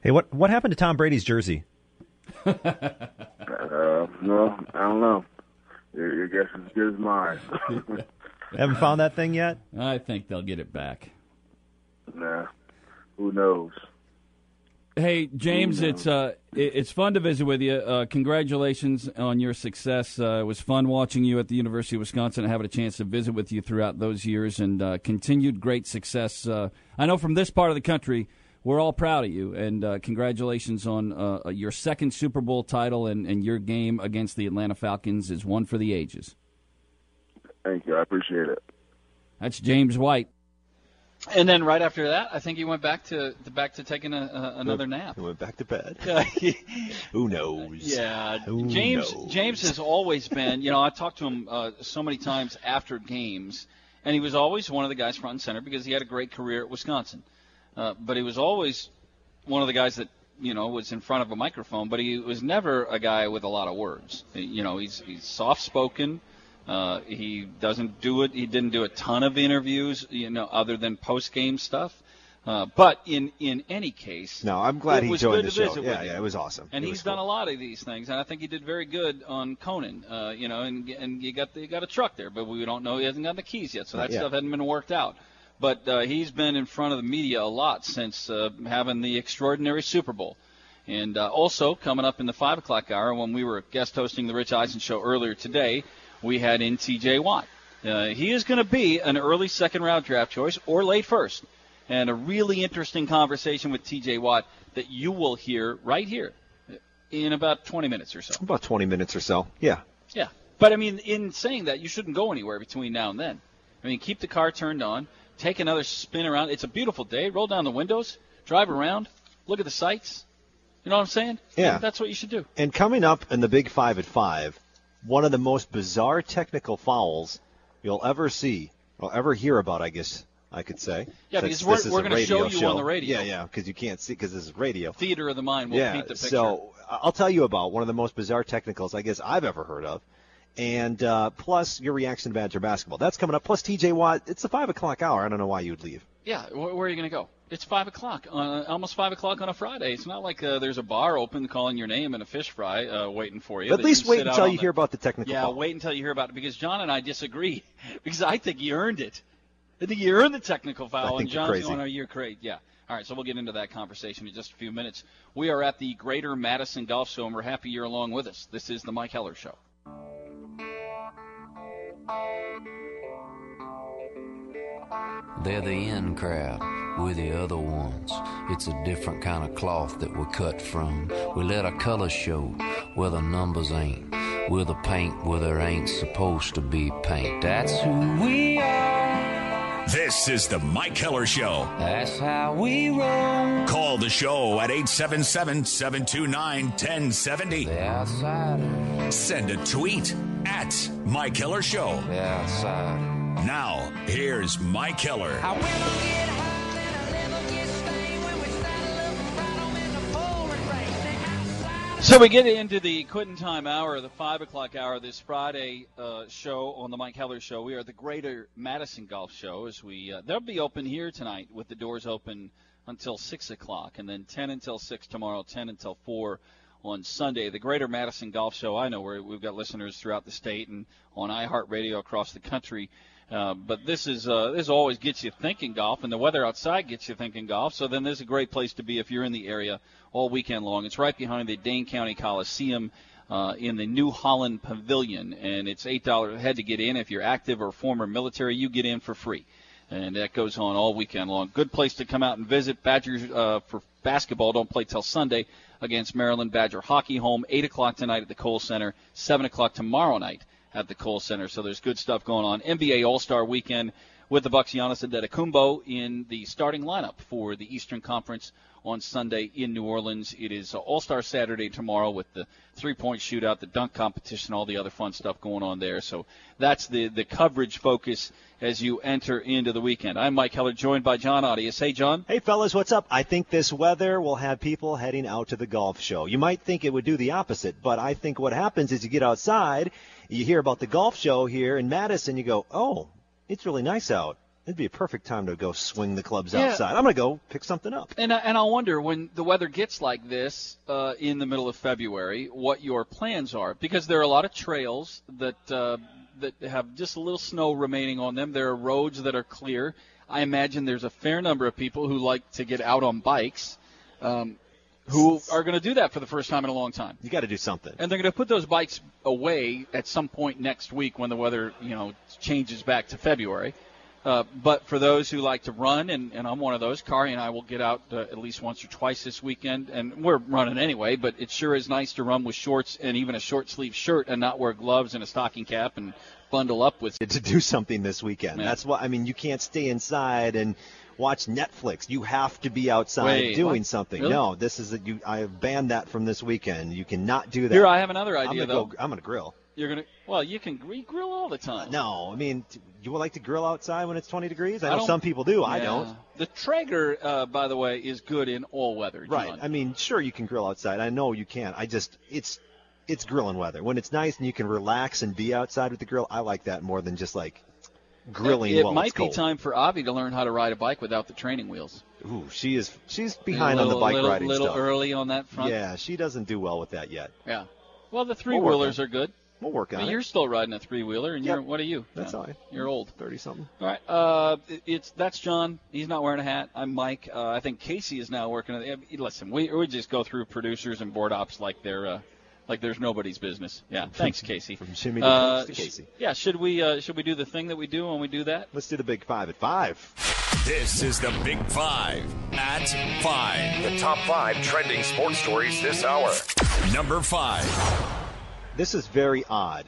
Hey, what what happened to Tom Brady's jersey? Uh, no, I don't know. Your, your guess is as good as mine. Haven't found that thing yet. I think they'll get it back. nah, who knows? Hey James, it's uh, it's fun to visit with you. Uh, congratulations on your success. Uh, it was fun watching you at the University of Wisconsin and having a chance to visit with you throughout those years, and uh, continued great success. Uh, I know from this part of the country, we're all proud of you, and uh, congratulations on uh, your second Super Bowl title and, and your game against the Atlanta Falcons is one for the ages. Thank you. I appreciate it. That's James White. And then right after that, I think he went back to, to back to taking a, a, another nap. He went back to bed. Who knows? Yeah, Who James. knows? James has always been. You know, I talked to him uh, so many times after games, and he was always one of the guys front and center because he had a great career at Wisconsin. Uh, but he was always one of the guys that you know, was in front of a microphone, but he was never a guy with a lot of words. You know, he's he's soft spoken. Uh, he doesn't do it. He didn't do a ton of interviews, you know, other than post game stuff. Uh, but in in any case, No, I'm glad he joined the show. Yeah, yeah, it was awesome. And It he's done a lot of these things, and I think he did very good on Conan. Uh, you know, and and you got the, you got a truck there, but we don't know he hasn't got the keys yet, so that yet. stuff hadn't been worked out. But uh, he's been in front of the media a lot since uh, having the extraordinary Super Bowl. And uh, also coming up in the five o'clock hour, when we were guest hosting the Rich Eisen show earlier today, we had in T.J. Watt. Uh, he is going to be an early second round draft choice or late first, and a really interesting conversation with T.J. Watt that you will hear right here in about 20 minutes or so. About 20 minutes or so. Yeah. Yeah, but I mean, in saying that, you shouldn't go anywhere between now and then. I mean, keep the car turned on, take another spin around. It's a beautiful day. Roll down the windows, drive around, look at the sights. You know what I'm saying? Yeah. That's what you should do. And coming up in the Big Five at five, one of the most bizarre technical fouls you'll ever see or ever hear about, I guess I could say. Yeah, since because we're- we're gonna radio show you on the radio. Yeah, yeah, because you can't see because this is radio. Theater of the mind will yeah, paint the picture. so I'll tell you about one of the most bizarre technicals I guess I've ever heard of. And uh, plus your reaction to Badger basketball. That's coming up. Plus TJ Watt. It's the five o'clock hour. I don't know why you'd leave. Yeah, where are you going to go? It's five o'clock, uh, almost five o'clock on a Friday. It's not like uh, there's a bar open calling your name and a fish fry uh, waiting for you. At least you wait until you the- hear about the technical Yeah, foul. wait until you hear about it because John and I disagree because I think he earned it. I think he earned the technical foul, I think and you're John's crazy. going, "Oh, you're crazy." Yeah. All right, so we'll get into that conversation in just a few minutes. We are at the Greater Madison Golf Show, and we're happy you're along with us. This is the Mike Heller Show. They're the in crowd, we're the other ones. It's a different kind of cloth that we're cut from. We let our colors show where the numbers ain't. We're the paint where there ain't supposed to be paint. That's who we are. This is the Mike Heller Show. That's how we roll. Call the show at 877 729 1070. The outsider. Send a tweet at Mike Heller Show. The. Now, here's Mike Heller. So we get into the quitting time hour, the five o'clock hour, this Friday uh, show on the Mike Heller Show. We are the Greater Madison Golf Show. As we uh, they'll be open here tonight with the doors open until six o'clock, and then ten until six tomorrow, ten until four on Sunday. The Greater Madison Golf Show. I know where we've got listeners throughout the state and on iHeartRadio across the country. Uh, but this is uh, this always gets you thinking golf, and the weather outside gets you thinking golf. So then this is a great place to be if you're in the area all weekend long. It's right behind the Dane County Coliseum uh, in the New Holland Pavilion, and it's eight dollars head to get in. If you're active or former military, you get in for free, and that goes on all weekend long. Good place to come out and visit. Badgers uh, for basketball don't play till Sunday against Maryland. Badger hockey home eight o'clock tonight at the Kohl Center, seven o'clock tomorrow night at the Kohl Center. So there's good stuff going on. NBA All Star Weekend with the Bucks Giannis Antetokounmpo in the starting lineup for the Eastern Conference on Sunday in New Orleans. It is uh, All Star Saturday tomorrow with the three point shootout, the dunk competition, all the other fun stuff going on there. So that's the, the coverage focus as you enter into the weekend. I'm Mike Heller, joined by John Audius. Hey, John. Hey, fellas, what's up? I think this weather will have people heading out to the golf show. You might think it would do the opposite, but I think what happens is you get outside, you hear about the golf show here in Madison, you go, oh, it's really nice out. It'd be a perfect time to go swing the clubs Yeah. outside. I'm going to go pick something up. And I, and I wonder when the weather gets like this uh, in the middle of February, what your plans are, because there are a lot of trails that uh, that have just a little snow remaining on them. There are roads that are clear. I imagine there's a fair number of people who like to get out on bikes, um, who are going to do that for the first time in a long time. You got to do something. And they're going to put those bikes away at some point next week when the weather, you know, changes back to February. Uh, but for those who like to run, and, and I'm one of those, Kari and I will get out uh, at least once or twice this weekend, and we're running anyway. But it sure is nice to run with shorts and even a short sleeve shirt, and not wear gloves and a stocking cap and bundle up with. To do something this weekend. Yeah. That's why, I mean, you can't stay inside and watch Netflix. You have to be outside Wait, doing what? something. Really? No, this is a, you. I have banned that from this weekend. You cannot do that. Here, I have another I'm idea gonna though. Go, I'm going to grill. You're gonna. Well, you can grill all the time. No, I mean, you would like to grill outside when it's 20 degrees? I know some people do. I don't. The Traeger, uh, by the way, is good in all weather. Right. John. I mean, sure you can grill outside. I know you can. I just it's it's grilling weather. When it's nice and you can relax and be outside with the grill, I like that more than just like grilling It, while might be time for Avi to learn how to ride a bike without the training wheels. Ooh, she is she's behind a on the little, bike little, riding A little stuff. early on that front. Yeah, she doesn't do well with that yet. Yeah. Well, the three wheelers are good. We'll work on mean, it. You're still riding a three wheeler, and you're what are you? That's Yeah, all right. You're old. Thirty something. All right. Uh, it's that's John. He's not wearing a hat. I'm Mike. Uh, I think Casey is now working. On the, listen, we we just go through producers and board ops like they're uh, like there's nobody's business. Yeah. Thanks, Casey. From Jimmy to uh, to Casey. sh- yeah. Should we uh, should we do the thing that we do when we do that? Let's do the big five at five. This is the Big Five at five. The top five trending sports stories this hour. Number five. This is very odd.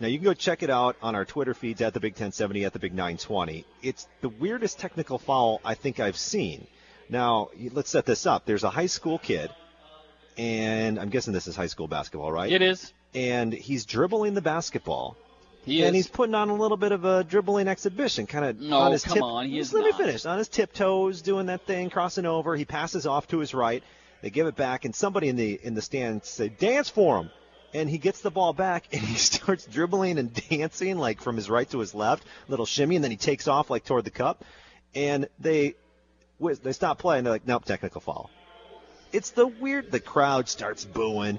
Now you can go check it out on our Twitter feeds at the Big 1070 at the Big 920. It's the weirdest technical foul I think I've seen. Now let's set this up. There's a high school kid, and I'm guessing this is high school basketball, right? It is. And he's dribbling the basketball. He and is. he's putting on a little bit of a dribbling exhibition, kind of No, on his come tip. on, he is let not. me finish. On his tiptoes, doing that thing, crossing over. He passes off to his right. They give it back, and somebody in the in the stands say, "Dance for him." And he gets the ball back, and he starts dribbling and dancing like from his right to his left, little shimmy, and then he takes off like toward the cup. And they they stop playing. They're like, "Nope, technical foul." It's the weird. The crowd starts booing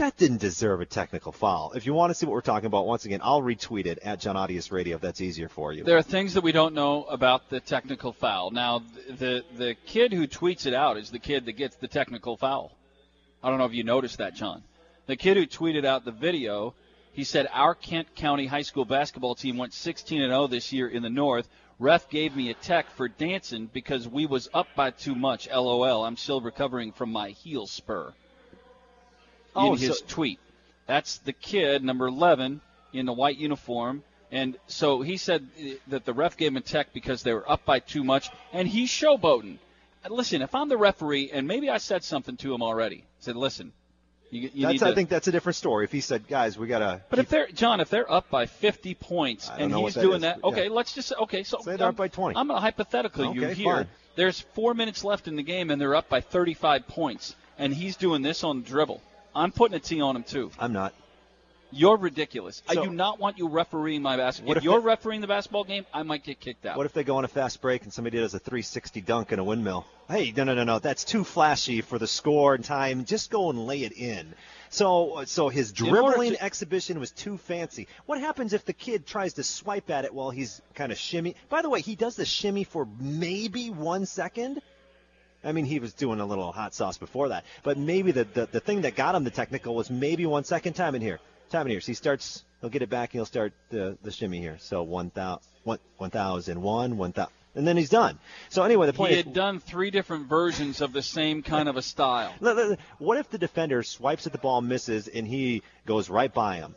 that didn't deserve a technical foul. If you want to see what we're talking about, once again, I'll retweet it at John Audius Radio if that's easier for you. There are things that we don't know about the technical foul. Now, the the kid who tweets it out is the kid that gets the technical foul. I don't know if you noticed that, John. The kid who tweeted out the video, he said, "Our Kent County high school basketball team went 16 and 0 this year in the North. Ref gave me a tech for dancing because we was up by too much. LOL. I'm still recovering from my heel spur." Oh, in his so- tweet. That's the kid, number 11, in the white uniform. And so he said uh, that the ref gave him a tech because they were up by too much, and he's showboating. Listen, if I'm the referee, and maybe I said something to him already, I said, listen, you, you that's, need I think that's a different story. If he said, guys, we got to. but if they're John, if they're up by 50 points and he's that doing is, that, okay, yeah. let's just okay. So Say they're I'm, up by 20. I'm going to hypothetical you Okay, here. fine. There's four minutes left in the game and they're up by 35 points, and he's doing this on dribble. I'm putting a T on him too. I'm not. You're ridiculous. I do not want you refereeing my basketball. If if you're they- refereeing the basketball game, I might get kicked out. What if they go on a fast break and somebody does a 360 dunk in a windmill? Hey, no, no, no, no. That's too flashy for the score and time. Just go and lay it in. So, so his dribbling to- exhibition was too fancy. What happens if the kid tries to swipe at it while he's kind of shimmy? By the way, he does the shimmy for maybe one second. I mean, he was doing a little hot sauce before that, but maybe the, the, the thing that got him the technical was maybe one second time in here. Time in here. So he starts, he'll get it back and he'll start the, the shimmy here. So 1,000, 1,001, 1,000, and then he's done. So anyway, the point he is, had done three different versions of the same kind of a style. What if the defender swipes at the ball, misses, and he goes right by him?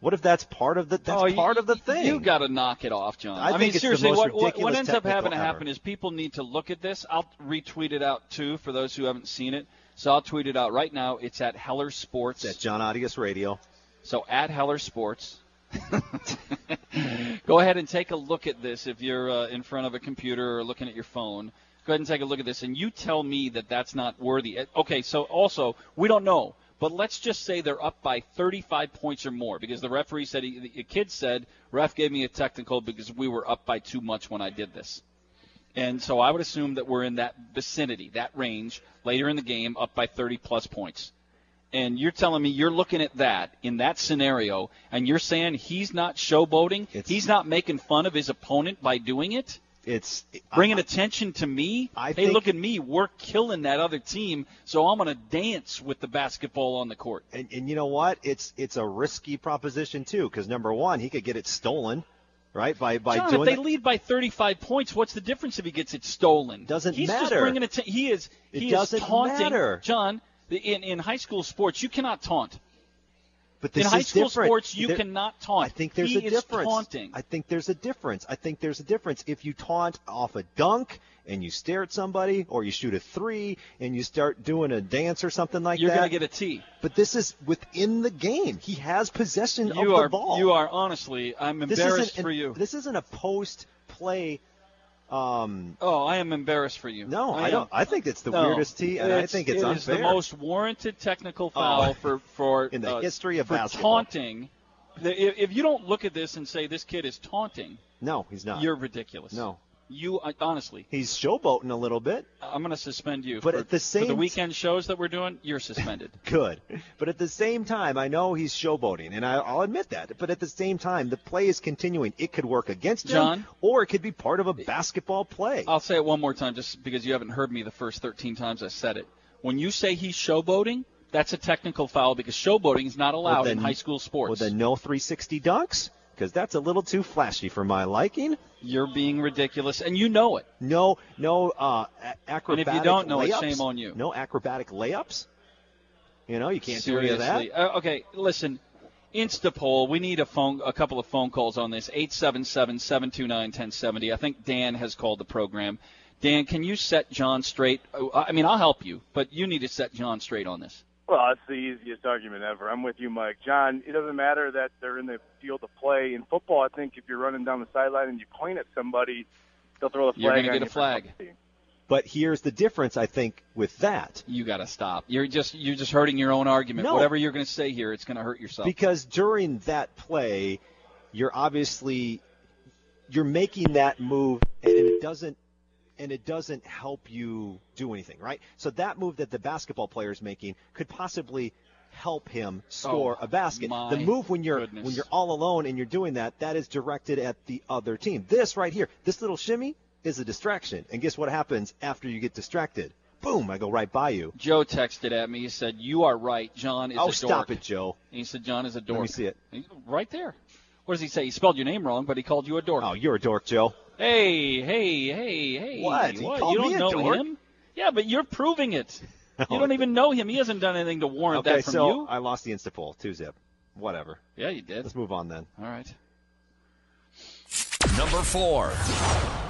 What if that's part of the that's Oh, you- part of the thing? You got to knock it off, John. I mean, it's the seriously, what, what, what ends up having to happen ever. is people need to look at this. I'll retweet it out too for those who haven't seen it. So I'll tweet it out right now. It's at Heller Sports. At John Audius Radio. So at Heller Sports. Go ahead and take a look at this if you're uh, in front of a computer or looking at your phone. Go ahead and take a look at this, and you tell me that that's not worthy. Uh, Okay, so also we don't know, but let's just say they're up by 35 points or more because the referee said he, the kid said ref gave me a technical because we were up by too much when I did this. And so I would assume that we're in that vicinity, that range, later in the game, up by 30 plus points. And you're telling me you're looking at that in that scenario, and you're saying he's not showboating, he's not making fun of his opponent by doing it, It's bringing attention to me. I hey, think- look at me, we're killing that other team, so I'm going to dance with the basketball on the court. And, and you know what? It's it's a risky proposition too, because number one, he could get it stolen, right? By by John, doing if they that. lead by 35 points, what's the difference if he gets it stolen? Doesn't He's just bringing it. To, he is. It he doesn't is taunting. matter. John, in in high school sports, you cannot taunt. But this in high school different. sports, you There- cannot taunt. I think there's he a difference. taunting. I think there's a difference. I think there's a difference if you taunt off a dunk and you stare at somebody, or you shoot a three and you start doing a dance or something like that, you're gonna get a T. But this is within the game. He has possession You of are the ball. you are honestly. I'm embarrassed for an- you. This isn't a post play. Um, Oh, I am embarrassed for you. No, I am. don't- I think it's the No. weirdest tee, and I think it's it is the unfair. Oh. most warranted technical foul for for In the uh, history of for basketball. taunting. The- if you don't look at this and say this kid is taunting, no, he's not. you're ridiculous. No. You uh, honestly, He's showboating a little bit. I'm going to suspend you. But for, at the same for the weekend shows that we're doing, you're suspended. Good. But at the same time, I know he's showboating, and I, I'll admit that. But at the same time, the play is continuing. It could work against him, John? or it could be part of a basketball play. I'll say it one more time, just because you haven't heard me the first 13 times I said it. When you say he's showboating, that's a technical foul because showboating is not allowed Well, in high school sports. Well, then no 360 dunks, because that's a little too flashy for my liking. You're being ridiculous, and you know it. No, no uh, acrobatic don't know it, shame on you. No acrobatic layups. You know, you can't do any of that. Seriously. Uh, okay, listen. Instapoll. We need a phone, a couple of phone calls on this. 877-729-1070. I think Dan has called the program. Dan, can you set John straight? Uh, I mean, I'll help you, but you need to set John straight on this. Well, that's the easiest argument ever. I'm with you, Mike. John, it doesn't matter that they're in the field of play. In football, I think if you're running down the sideline and you point at somebody, they'll throw a flag You're gonna get a flag. But here's the difference, I think, with that. You got to stop. You're just you're just hurting your own argument. No. Whatever you're going to say here, it's going to hurt yourself. Because during that play, you're obviously you're making that move, and it doesn't and it doesn't help you do anything, right? So that move that the basketball player is making could possibly help him score Oh, a basket. The move when you're goodness. when you're all alone and you're doing that, that is directed at the other team. This right here, this little shimmy is a distraction. And guess what happens after you get distracted? Boom, I go right by you. Joe texted at me. He said, "You are right. John is Oh, a dork." Oh, stop it, Joe. He said, "John is a dork." Let me see it. Right there. What does he say? He spelled your name wrong, but he called you a dork. Oh, you're a dork, Joe. Hey, hey, hey, hey. What? He called You don't me a know dork? him? Yeah, but you're proving it. You don't even know him. He hasn't done anything to warrant Okay, that from so you. I lost the Insta poll. Two zip. Whatever. Yeah, you did. Let's move on then. All right. Number four.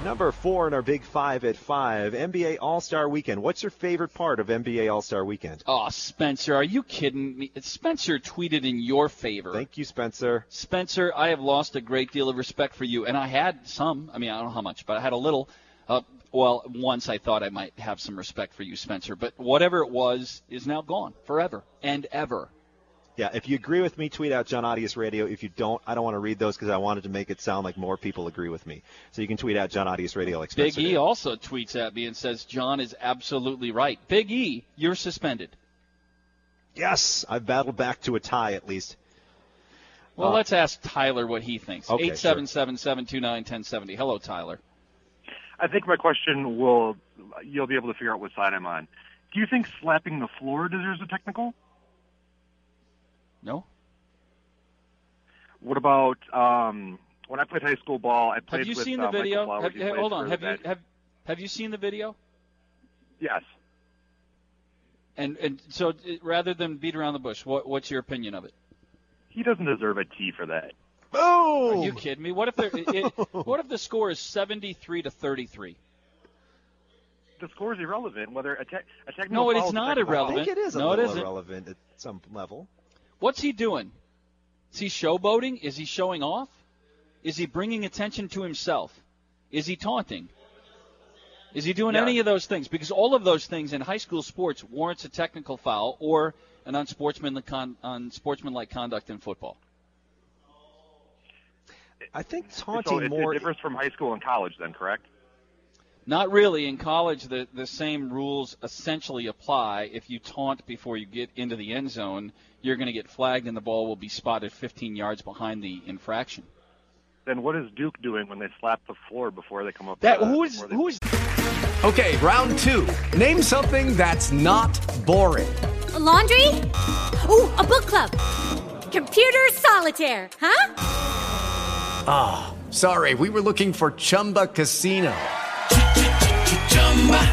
Number four in our big five at five, NBA All Star Weekend. What's your favorite part of NBA All Star Weekend? Oh, Spencer, are you kidding me? Spencer tweeted in your favor. Thank you, Spencer. Spencer, I have lost a great deal of respect for you, and I had some. I mean, I don't know how much, but I had a little. Uh, well, once I thought I might have some respect for you, Spencer, but whatever it was is now gone forever and ever. Yeah, if you agree with me, tweet out John Audius Radio. If you don't, I don't want to read those because I wanted to make it sound like more people agree with me. So you can tweet out John Audius Radio like Big E also tweets at me and says John is absolutely right. Big E, you're suspended. Yes, I've battled back to a tie at least. Well, Uh, let's ask Tyler what he thinks. Okay, Eight seven seven seven two nine ten seventy. Hello, Tyler. I think my question will you'll be able to figure out what side I'm on. Do you think slapping the floor deserves a technical? No. What about um, when I played high school ball? I played Have you with seen uh, the video? Michael Flowers. Have- He hey, plays hold on. Have you Magic. have have you seen the video? Yes. And and so uh, rather than beat around the bush, what what's your opinion of it? He doesn't deserve a T for that. Are Boom! you kidding me? What if there? it, what if the score is seventy three to thirty three? The score is irrelevant. Whether a, te- a technical No, it foul is a not irrelevant. I think it is a No, little isn't. irrelevant at some level. What's he doing? Is he showboating? Is he showing off? Is he bringing attention to himself? Is he taunting? Is he doing Yeah. any of those things? Because all of those things in high school sports warrants a technical foul or an unsportsmanlike, con- unsportsmanlike conduct in football. I think So taunting it, more. it differs from high school and college, then, correct? Not really. In college, the, the same rules essentially apply. If you taunt before you get into the end zone, you're going to get flagged and the ball will be spotted 15 yards behind the infraction. Then what is Duke doing when they slap the floor before they come up? That who is before they- who is Okay, round two. Name something that's not boring. A laundry? Ooh, a book club. Computer solitaire, huh? Ah, sorry, we were looking for Chumba Casino.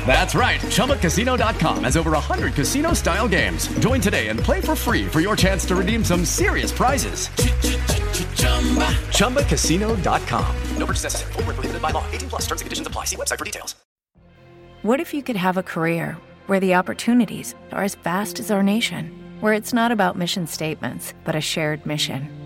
That's right. ChumbaCasino.com has over 100 casino style games. Join today and play for free for your chance to redeem some serious prizes. ChumbaCasino.com. No purchase necessary. Void where prohibited by law. 18 plus terms and conditions apply. See website for details. What if you could have a career where the opportunities are as vast as our nation, where it's not about mission statements, but a shared mission?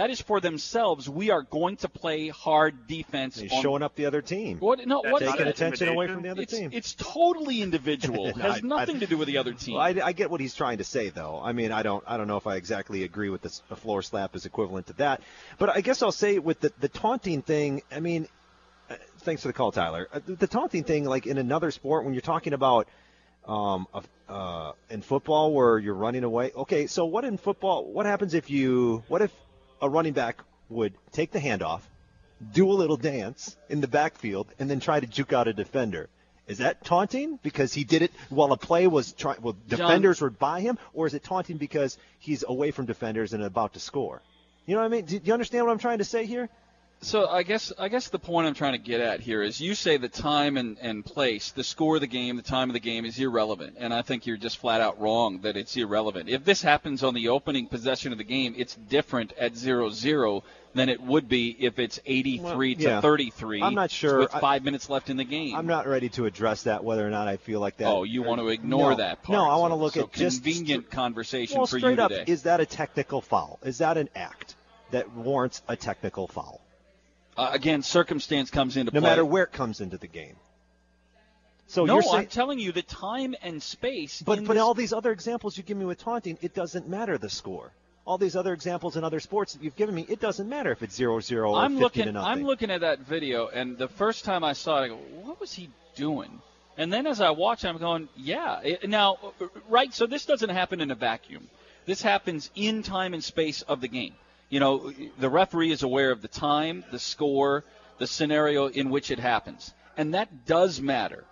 That is for themselves. We are going to play hard defense. He's on- showing up the other team. What? No, what? Taking attention away from the other it's, team. It's totally individual. It has I- nothing I- to do with the other team. Well, I, I get what he's trying to say, though. I mean, I don't, I don't know if I exactly agree with this. A floor slap is equivalent to that, but I guess I'll say with the the taunting thing. I mean, uh, thanks for the call, Tyler. Uh, the, the taunting thing, like in another sport, when you're talking about um, of- uh, in football where you're running away. Okay, so what in football? What happens if you? What if a running back would take the handoff, do a little dance in the backfield, and then try to juke out a defender? Is that taunting because he did it while a play was trying? Well, John- defenders were by him, or is it taunting because he's away from defenders and about to score? You know what I mean? Do you understand what I'm trying to say here? So I guess I guess the point I'm trying to get at here is you say the time and, and place, the score of the game, the time of the game is irrelevant, and I think you're just flat out wrong that it's irrelevant. If this happens on the opening possession of the game, it's different at 0-0 than it would be if it's 83 Well, to yeah. 33. I'm not sure. with I- five minutes left in the game. I'm not ready to address that whether or not I feel like that. Oh, you want to ignore No. that part? No, I want to look so at just convenient conversation well, for straight you up, is that a technical foul? Is that an act that warrants a technical foul? Uh, again, circumstance comes into No play. No matter where it comes into the game. So no, you're saying, I'm telling you, the time and space. but but this- all these other examples you give me with taunting, it doesn't matter the score. All these other examples in other sports that you've given me, it doesn't matter if it's 0-0 or I'm 50 looking. to nothing. I'm looking at that video, and the first time I saw it, I go, "What was he doing?" And then as I watch, I'm going, "Yeah." It, now, right? So this doesn't happen in a vacuum. This happens in time and space of the game. You know, the referee is aware of the time, the score, the scenario in which it happens, and that does matter.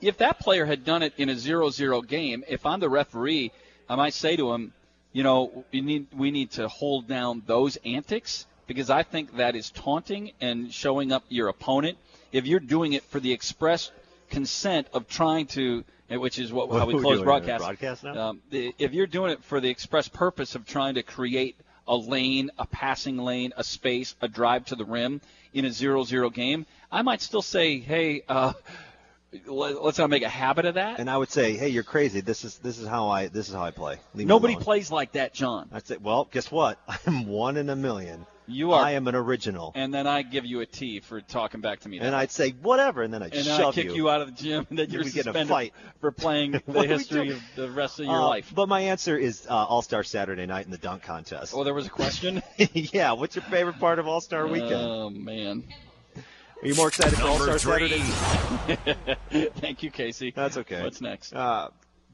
If that player had done it in a 0-0 game, if I'm the referee, I might say to him, you know, we need we need to hold down those antics because I think that is taunting and showing up your opponent. If you're doing it for the express consent of trying to, which is what how we close broadcast. broadcast now? Um, if you're doing it for the express purpose of trying to create a lane, a passing lane, a space, a drive to the rim in a 0-0 game, I might still say, hey. Uh, let- Let's not make a habit of that. and I would say, hey, you're crazy. This is this is how I this is how I play. Leave Nobody plays like that, John. I'd say, well, guess what? I'm one in a million. You are. I am an original. And then I give you a T for talking back to me. And that I'd say whatever, and then I'd and then shove I kick you. out of the gym, and then Then you're we get a suspended fight. for playing the history of the rest of your Uh, life. But my answer is uh, All Star Saturday night in the dunk contest. Oh, there was a question. yeah, what's your favorite part of All Star Weekend? Oh man. Are you more excited for All Star three. Saturday? Thank you, Casey. That's okay. What's next? Uh,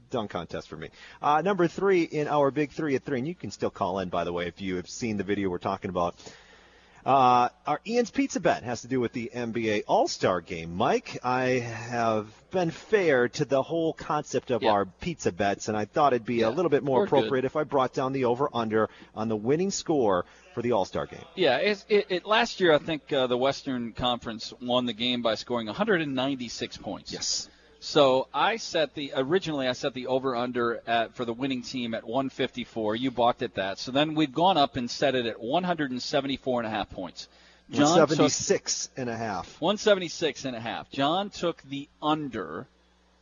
dunk contest for me. Uh, number three in our big three at three, and you can still call in, by the way, if you have seen the video we're talking about. Uh, our Ian's Pizza Bet has to do with the NBA All Star game. Mike, I have been fair to the whole concept of our pizza bets, and I thought it'd be a little bit more we're good. appropriate if I brought down the over under on the winning score for the All Star game. Yeah, it, it, it, last year I think uh, the Western Conference won the game by scoring 196 points. Yes. So I set the originally I set the over under at for the winning team at 154. You balked at that. So then we've gone up and set it at 174 and a half points. John took 76 and a half. 176 and a half. John took the under.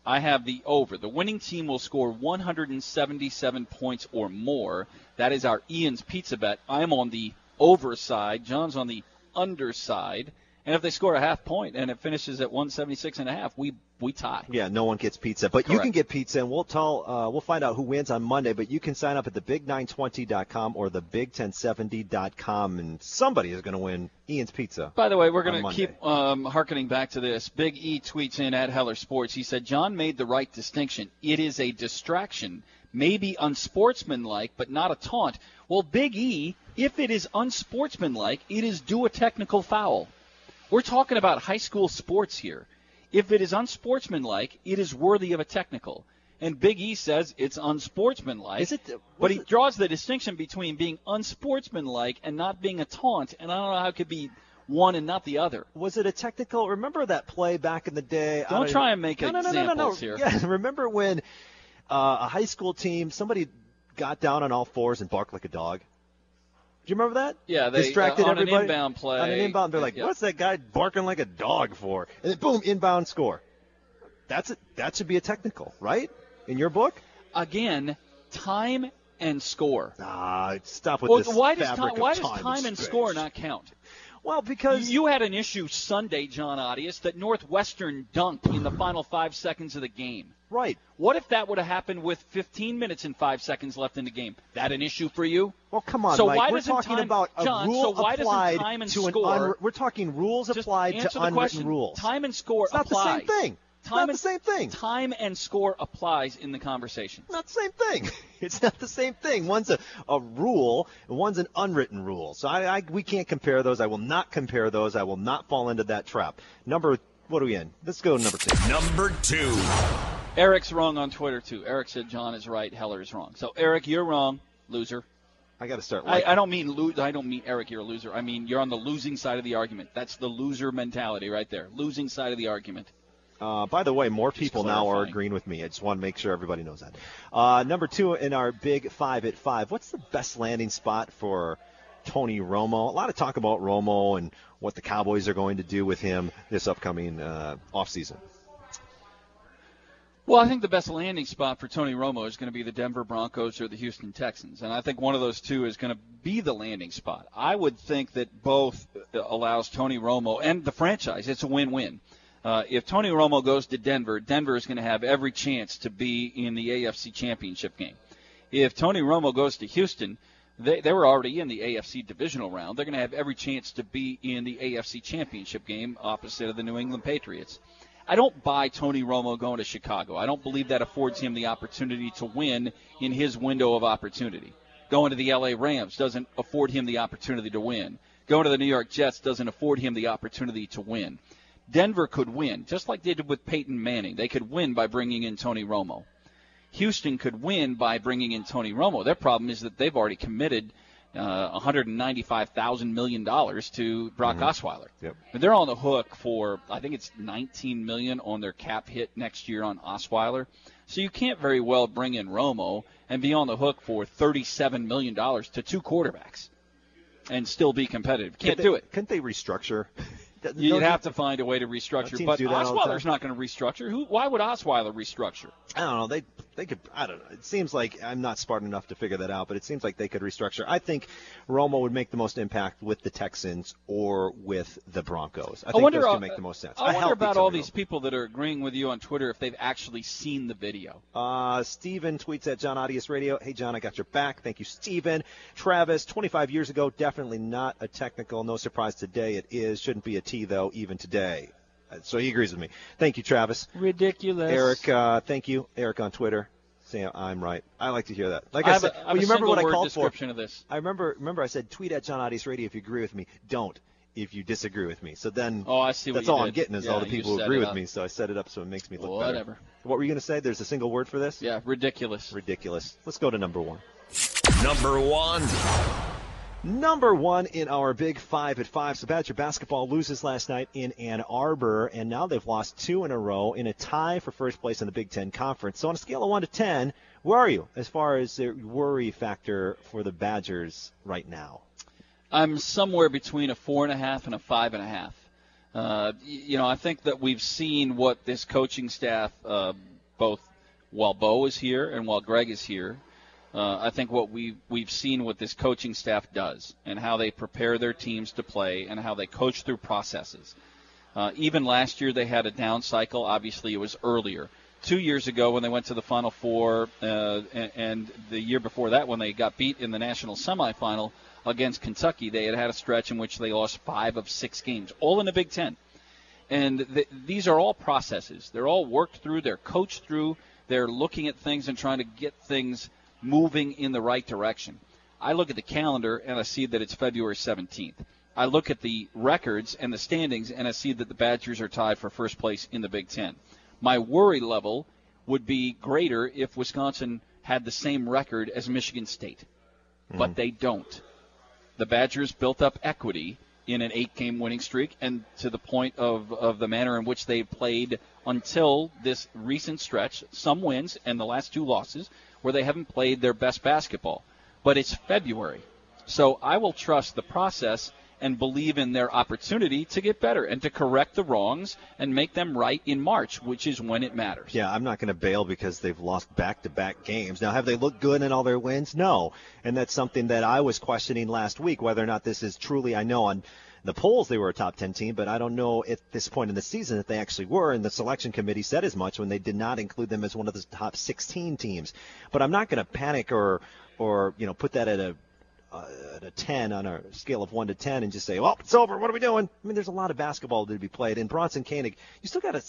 I have the over. The winning team will score 177 points or more. That is our Ian's pizza bet. I'm on the over side. John's on the under side. And if they score a half point and it finishes at 176 and a half, we we tie. Yeah, no one gets pizza, but you can get pizza, and we'll tell, uh, we'll find out who wins on Monday. But you can sign up at thebig920.com or thebig1070.com, and somebody is going to win Ian's Pizza. By the way, we're going to keep um, harkening back to this. Big E tweets in at Heller Sports. He said John made the right distinction. It is a distraction. maybe unsportsmanlike, but not a taunt. Well, Big E, if it is unsportsmanlike, it is due a technical foul. We're talking about high school sports here. If it is unsportsmanlike, it is worthy of a technical. And Big E says it's unsportsmanlike. Is it? But he draws the distinction between being unsportsmanlike and not being a taunt, and I don't know how it could be one and not the other. Was it a technical? Remember that play back in the day? I Don't try and make no, no, no, no, no, no. examples here. Yeah, remember when uh, a high school team somebody got down on all fours and barked like a dog? Do you remember that? Yeah, they distracted uh, on everybody an inbound play. On an inbound, they're like, Yeah. "What's that guy barking like a dog for?" And then boom, inbound score. That's it. That should be a technical, right? In your book? Again, time and score. Ah, stop with Well, this. why does time, why does time time and score not count? Well, because you had an issue Sunday, John Audius, that Northwestern dunked in the final five seconds of the game. Right. What if that would have happened with 15 minutes and five seconds left in the game? That an issue for you? Well, come on, So Mike. why we're doesn't talking time- about a John, rule so why applied time and to an score- un- We're talking rules applied to the unwritten question. rules. Time and score It's not the same thing. It's Time not and, the same thing. Time and score applies in the conversation. Not the same thing. It's not the same thing. One's a, a rule, and one's an unwritten rule. So I, I we can't compare those. I will not compare those. I will not fall into that trap. Number what are we in? Let's go to number two. Number two. Eric's wrong on Twitter too. Eric said John is right, Heller is wrong. So Eric, you're wrong, loser. I got to start. I, I don't mean lose. I don't mean Eric, you're a loser. I mean you're on the losing side of the argument. That's the loser mentality right there. Losing side of the argument. Uh, by the way, more people now are agreeing with me. I just want to make sure everybody knows that. Uh, number two in our big five at five. What's the best landing spot for Tony Romo? A lot of talk about Romo and what the Cowboys are going to do with him this upcoming uh, offseason. Well, I think the best landing spot for Tony Romo is going to be the Denver Broncos or the Houston Texans, and I think one of those two is going to be the landing spot. I would think that both uh, allows Tony Romo and the franchise. It's a win-win. Uh, if Tony Romo goes to Denver, Denver is going to have every chance to be in the AFC Championship game. If Tony Romo goes to Houston, they, they were already in the AFC divisional round. They're going to have every chance to be in the AFC Championship game opposite of the New England Patriots. I don't buy Tony Romo going to Chicago. I don't believe that affords him the opportunity to win in his window of opportunity. Going to the LA Rams doesn't afford him the opportunity to win. Going to the New York Jets doesn't afford him the opportunity to win. Denver could win, just like they did with Peyton Manning. They could win by bringing in Tony Romo. Houston could win by bringing in Tony Romo. Their problem is that they've already committed uh, 195,000 million dollars to Brock Osweiler. Yep. But they're on the hook for I think it's 19 million on their cap hit next year on Osweiler. So you can't very well bring in Romo and be on the hook for 37 million dollars to two quarterbacks and still be competitive. Can't Could they- do it. Couldn't they restructure? You'd have to find a way to restructure. But Osweiler's not going to restructure. Who? Why would Osweiler restructure? I don't know. They they could. I don't know. It seems like I'm not smart enough to figure that out, but it seems like they could restructure. I think Romo would make the most impact with the Texans or with the Broncos. I think wonder, those uh, make the most sense. I A wonder about all these people that are agreeing with you on Twitter if they've actually seen the video. Uh, Steven tweets at John Audius Radio. Hey, John, I got your back. Thank you, Steven. Travis, 25 years ago, definitely not a technical. No surprise today it is. Shouldn't be a T, though, even today. Uh, So he agrees with me. Thank you, Travis. Ridiculous. Eric, uh, thank you. Eric on Twitter. Saying I'm right. I like to hear that. Like I I, said, a- I have well, a you remember what I called description for? of this. I remember. Remember, I said tweet at John Audius Radio if you agree with me. Don't if you disagree with me. So then, Oh, I see that's you all I'm getting is Yeah, all the people who agree with me. So I set it up so it makes me look Whatever. better. What were you going to say? There's a single word for this? Yeah, ridiculous. Ridiculous. Let's go to number one. Number one. Number one in our big five at five. So Badger basketball loses last night in Ann Arbor, and now they've lost two in a row in a tie for first place in the Big Ten Conference. So on a scale of one to ten, where are you as far as the worry factor for the Badgers right now? I'm somewhere between a four and a half and a five and a half. Uh, you know, I think that we've seen what this coaching staff, uh, both while Bo is here and while Greg is here, uh, I think what we we've seen what this coaching staff does and how they prepare their teams to play and how they coach through processes. Uh, even last year they had a down cycle. Obviously, it was earlier. Two years ago when they went to the Final Four, uh, and, and the year before that when they got beat in the national semifinal against Kentucky, they had had a stretch in which they lost five of six games, all in the Big Ten. And th- these are all processes. They're all worked through. They're coached through. They're looking at things and trying to get things moving in the right direction. I look at the calendar and I see that it's February 17th. I look at the records and the standings and I see that the Badgers are tied for first place in the Big Ten. My worry level would be greater if Wisconsin had the same record as Michigan State, but mm-hmm. they don't. The Badgers built up equity in an eight game winning streak and to the point of, of the manner in which they played until this recent stretch, some wins and the last two losses, where they haven't played their best basketball. But it's February. So I will trust the process and believe in their opportunity to get better and to correct the wrongs and make them right in March, which is when it matters. Yeah, I'm not going to bail because they've lost back-to-back games. Now, have they looked good in all their wins? No, and that's something that I was questioning last week whether or not this is truly. I know on the polls they were a top 10 team, but I don't know at this point in the season if they actually were. And the selection committee said as much when they did not include them as one of the top 16 teams. But I'm not going to panic or or you know put that at a uh, at a 10 on a scale of 1 to 10 and just say, well, it's over. What are we doing? I mean, there's a lot of basketball to be played. And Bronson Koenig, you still got to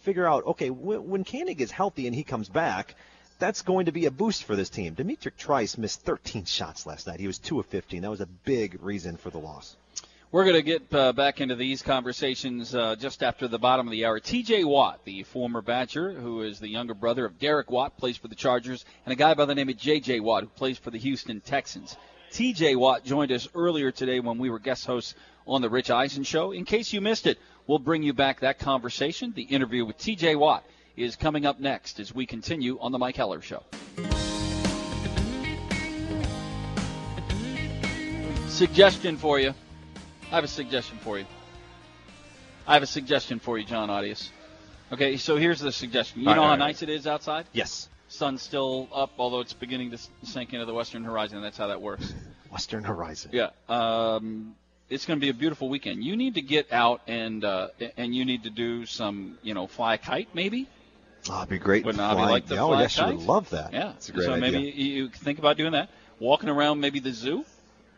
figure out, okay, when, when Koenig is healthy and he comes back, that's going to be a boost for this team. D'Mitrik Trice missed 13 shots last night. He was 2 of 15. That was a big reason for the loss. We're going to get uh, back into these conversations uh, just after the bottom of the hour. TJ Watt, the former Badger, who is the younger brother of Derek Watt, plays for the Chargers, and a guy by the name of JJ Watt, who plays for the Houston Texans. TJ Watt joined us earlier today when we were guest hosts on the Rich Eisen Show. In case you missed it, we'll bring you back that conversation. The interview with TJ Watt is coming up next as we continue on the Mike Heller Show. Suggestion for you. I have a suggestion for you. I have a suggestion for you, John Audius. Okay, so here's the suggestion. You All know right, how right. nice it is outside? Yes. Sun's still up, although it's beginning to sink into the western horizon. That's how that works. Western Horizon. Yeah. Um, it's going to be a beautiful weekend. You need to get out and uh, and you need to do some, you know, fly a kite maybe. Oh, it'd be great. Would not be flying. like the oh, fly yes, you would love that. Yeah. It's a great so idea. maybe you you think about doing that. Walking around maybe the zoo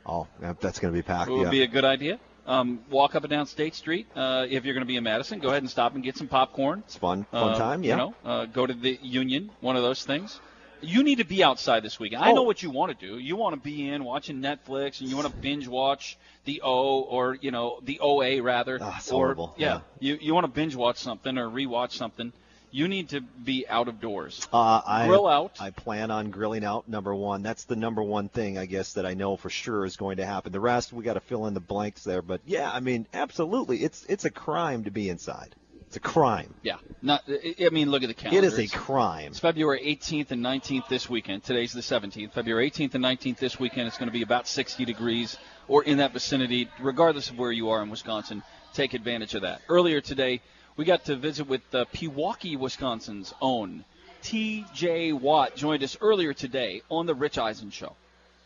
Oh, that's going to be packed. It would yeah. be a good idea. Um, walk up and down State Street. Uh, if you're going to be in Madison, go ahead and stop and get some popcorn. It's fun. Fun Uh, time, yeah. You know, uh, go to the Union, one of those things. You need to be outside this weekend. I know Oh. what you want to do. You want to be in watching Netflix, and you want to binge watch the O or you know the OA rather. It's or, horrible. Yeah, you you want to binge watch something or rewatch something. You need to be out of doors. Uh, I, Grill out. I plan on grilling out. Number one, that's the number one thing I guess that I know for sure is going to happen. The rest we got to fill in the blanks there. But yeah, I mean, absolutely, it's it's a crime to be inside. It's a crime. Yeah, not. I I mean, look at the calendar. It is a crime. It's February 18th and 19th this weekend. Today's the 17th. February 18th and 19th this weekend. It's going to be about 60 degrees or in that vicinity, regardless of where you are in Wisconsin. Take advantage of that. Earlier today, we got to visit with uh, Pewaukee, Wisconsin's own T.J. Watt. Joined us earlier today on the Rich Eisen Show.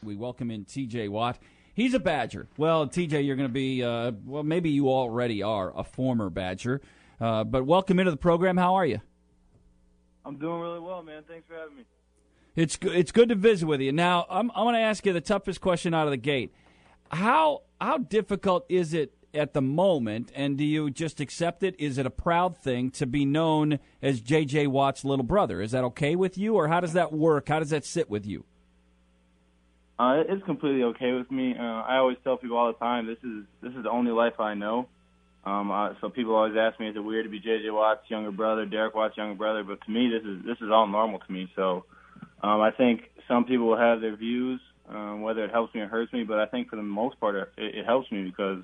We welcome in TJ Watt. He's a Badger. Well, TJ, you're going to be, uh, well, maybe you already are a former Badger. Uh, but welcome into the program. How are you? I'm doing really well, man. Thanks for having me. It's good. It's good to visit with you. Now, I'm I'm going to ask you the toughest question out of the gate. How how difficult is it at the moment, and do you just accept it? Is it a proud thing to be known as J.J. Watt's little brother? Is that okay with you, or how does that work? How does that sit with you? Uh, it's completely okay with me. Uh, I always tell people all the time, this is this is the only life I know. Um, uh, so people always ask me, is it weird to be JJ Watt's younger brother, Derek Watt's younger brother? But to me, this is this is all normal to me. So um, I think some people will have their views, um, whether it helps me or hurts me. But I think for the most part, it, it helps me because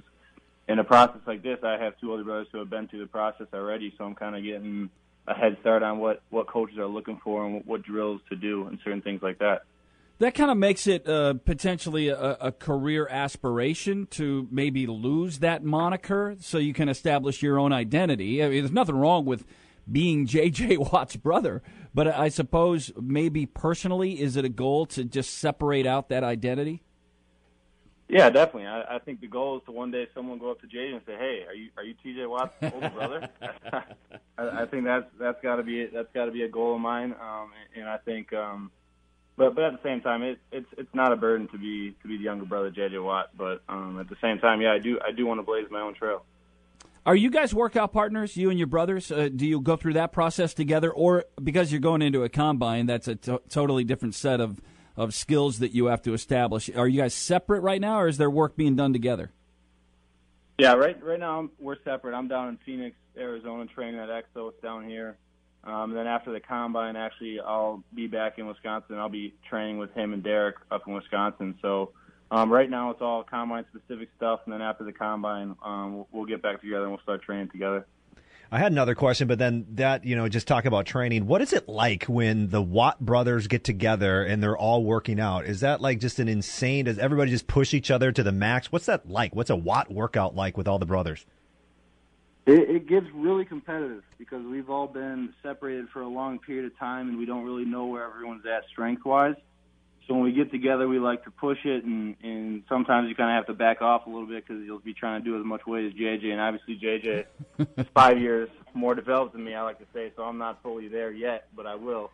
in a process like this, I have two older brothers who have been through the process already. So I'm kind of getting a head start on what what coaches are looking for and what, drills to do and certain things like that. That kind of makes it uh, potentially a, a career aspiration to maybe lose that moniker so you can establish your own identity. I mean, there's nothing wrong with being J.J. Watt's brother, but I suppose maybe personally, is it a goal to just separate out that identity? Yeah, definitely. I, I think the goal is to one day someone go up to Jay and say, "Hey, are you are you TJ Watt's older brother?" I, I think that's that's got to be that's got to be a goal of mine, um, and, and I think, um, but but at the same time, it, it's it's not a burden to be to be the younger brother JJ Watt, but um, at the same time, yeah, I do I do want to blaze my own trail. Are you guys workout partners, you and your brothers? Uh, do you go through that process together, or because you're going into a combine, that's a to- totally different set of of skills that you have to establish? Are you guys separate right now, or is there work being done together? Yeah, right. Right now we're separate. I'm down in Phoenix, Arizona, training at Exos down here. Um, then after the combine, actually, I'll be back in Wisconsin. I'll be training with him and Derek up in Wisconsin. So um, right now it's all combine specific stuff, and then after the combine, um, we'll get back together and we'll start training together. I had another question, but then that, you know, just talk about training. What is it like when the Watt brothers get together and they're all working out? Is that like just an insane, does everybody just push each other to the max? What's that like? What's a Watt workout like with all the brothers? It, it gets really competitive because we've all been separated for a long period of time, and we don't really know where everyone's at strength wise. So when we get together, we like to push it, and, and sometimes you kind of have to back off a little bit because you'll be trying to do as much weight as JJ, and obviously JJ is five years more developed than me. I like to say, so I'm not fully there yet, but I will.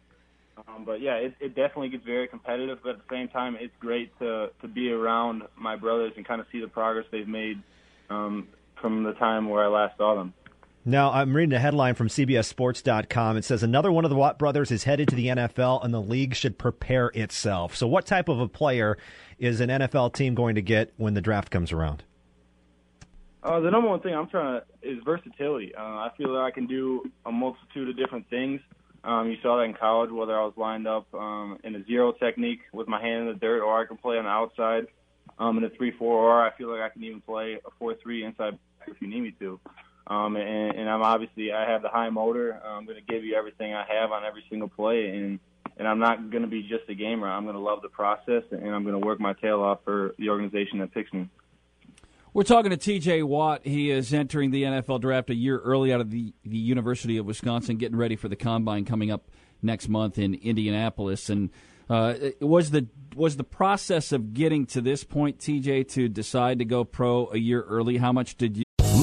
Um, but yeah, it, it definitely gets very competitive. But at the same time, it's great to to be around my brothers and kind of see the progress they've made um, from the time where I last saw them. Now, I'm reading a headline from CBSSports.com. It says another one of the Watt brothers is headed to the NFL, and the league should prepare itself. So, what type of a player is an NFL team going to get when the draft comes around? Uh, the number one thing I'm trying to is versatility. Uh, I feel that I can do a multitude of different things. Um, you saw that in college, whether I was lined up um, in a zero technique with my hand in the dirt, or I can play on the outside um, in a three-four, or I feel like I can even play a four-three inside if you need me to. Um, and, and I'm obviously I have the high motor. I'm going to give you everything I have on every single play, and and I'm not going to be just a gamer. I'm going to love the process, and I'm going to work my tail off for the organization that picks me. We're talking to TJ Watt. He is entering the NFL draft a year early out of the, the University of Wisconsin, getting ready for the combine coming up next month in Indianapolis. And uh, was the was the process of getting to this point, TJ, to decide to go pro a year early? How much did you?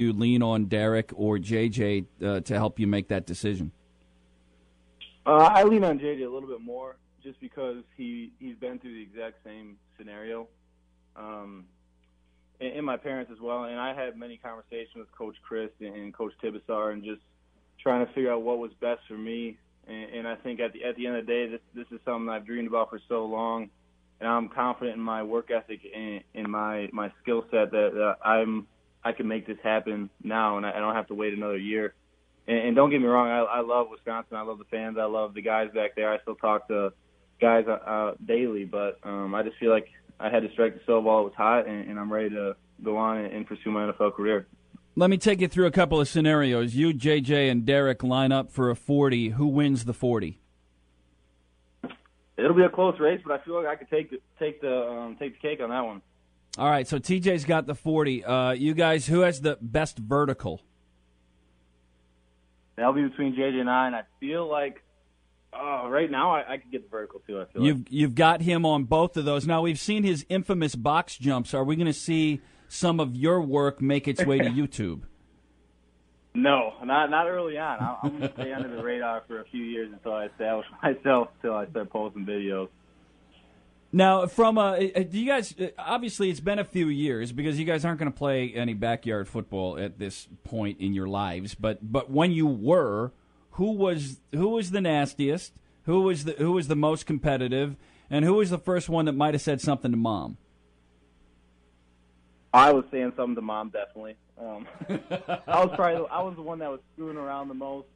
You lean on Derek or JJ uh, to help you make that decision. Uh, I lean on JJ a little bit more, just because he he's been through the exact same scenario, um, and, and my parents as well. And I had many conversations with Coach Chryst and, and Coach Tibesar, and just trying to figure out what was best for me. And, and I think at the at the end of the day, this this is something I've dreamed about for so long, and I'm confident in my work ethic and in my my skill set that, that I'm I can make this happen now, and I, I don't have to wait another year. And, and don't get me wrong, I, I love Wisconsin. I love the fans. I love the guys back there. I still talk to guys uh, uh, daily, but um, I just feel like I had to strike the silver while it was hot, and, and I'm ready to go on and, and pursue my NFL career. Let me take you through a couple of scenarios. You, JJ, and Derek line up for a 40. Who wins the 40? It'll be a close race, but I feel like I could take take the um, take the cake on that one. All right, so TJ's got the 40. Uh, you guys, who has the best vertical? That'll be between JJ and I, and I feel like oh, right now I, I could get the vertical too. I feel You've like. you've got him on both of those. Now we've seen his infamous box jumps. Are we going to see some of your work make its way to YouTube? No, not not early on. I'm, I'm going to stay under the radar for a few years until I establish myself, until I start posting videos. Now, from uh, do you guys? uh, Obviously, it's been a few years because you guys aren't going to play any backyard football at this point in your lives. But but when you were, who was who was the nastiest? Who was the who was the most competitive? And who was the first one that might have said something to mom? I was saying something to mom definitely. Um, I was probably I was the one that was screwing around the most.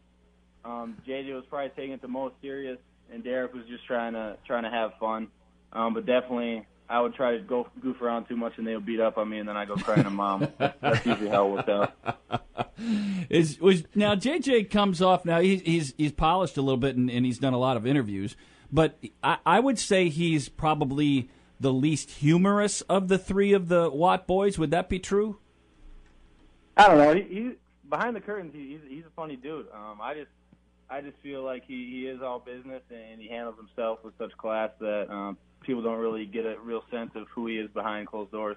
Um, JJ was probably taking it the most serious, and Derek was just trying to trying to have fun. Um, but definitely, I would try to go goof around too much, and they would beat up on me, and then I go crying to mom. That's usually how it worked out. Is was now JJ comes off now he's he's he's polished a little bit and, and he's done a lot of interviews, but I, I would say he's probably the least humorous of the three of the Watt boys. Would that be true? I don't know. He, he behind the curtains, he, he's he's a funny dude. Um, I just I just feel like he he is all business and he handles himself with such class that um, people don't really get a real sense of who he is behind closed doors.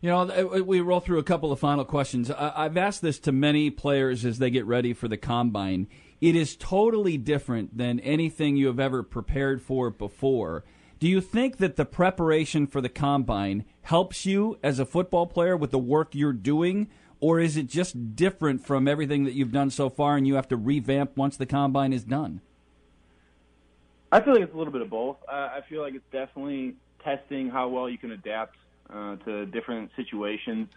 You know, we roll through a couple of final questions. I've asked this to many players as they get ready for the combine. It is totally different than anything you have ever prepared for before. Do you think that the preparation for the combine helps you as a football player with the work you're doing, or is it just different from everything that you've done so far and you have to revamp once the combine is done? I feel like it's a little bit of both. I feel like it's definitely testing how well you can adapt uh, to different situations,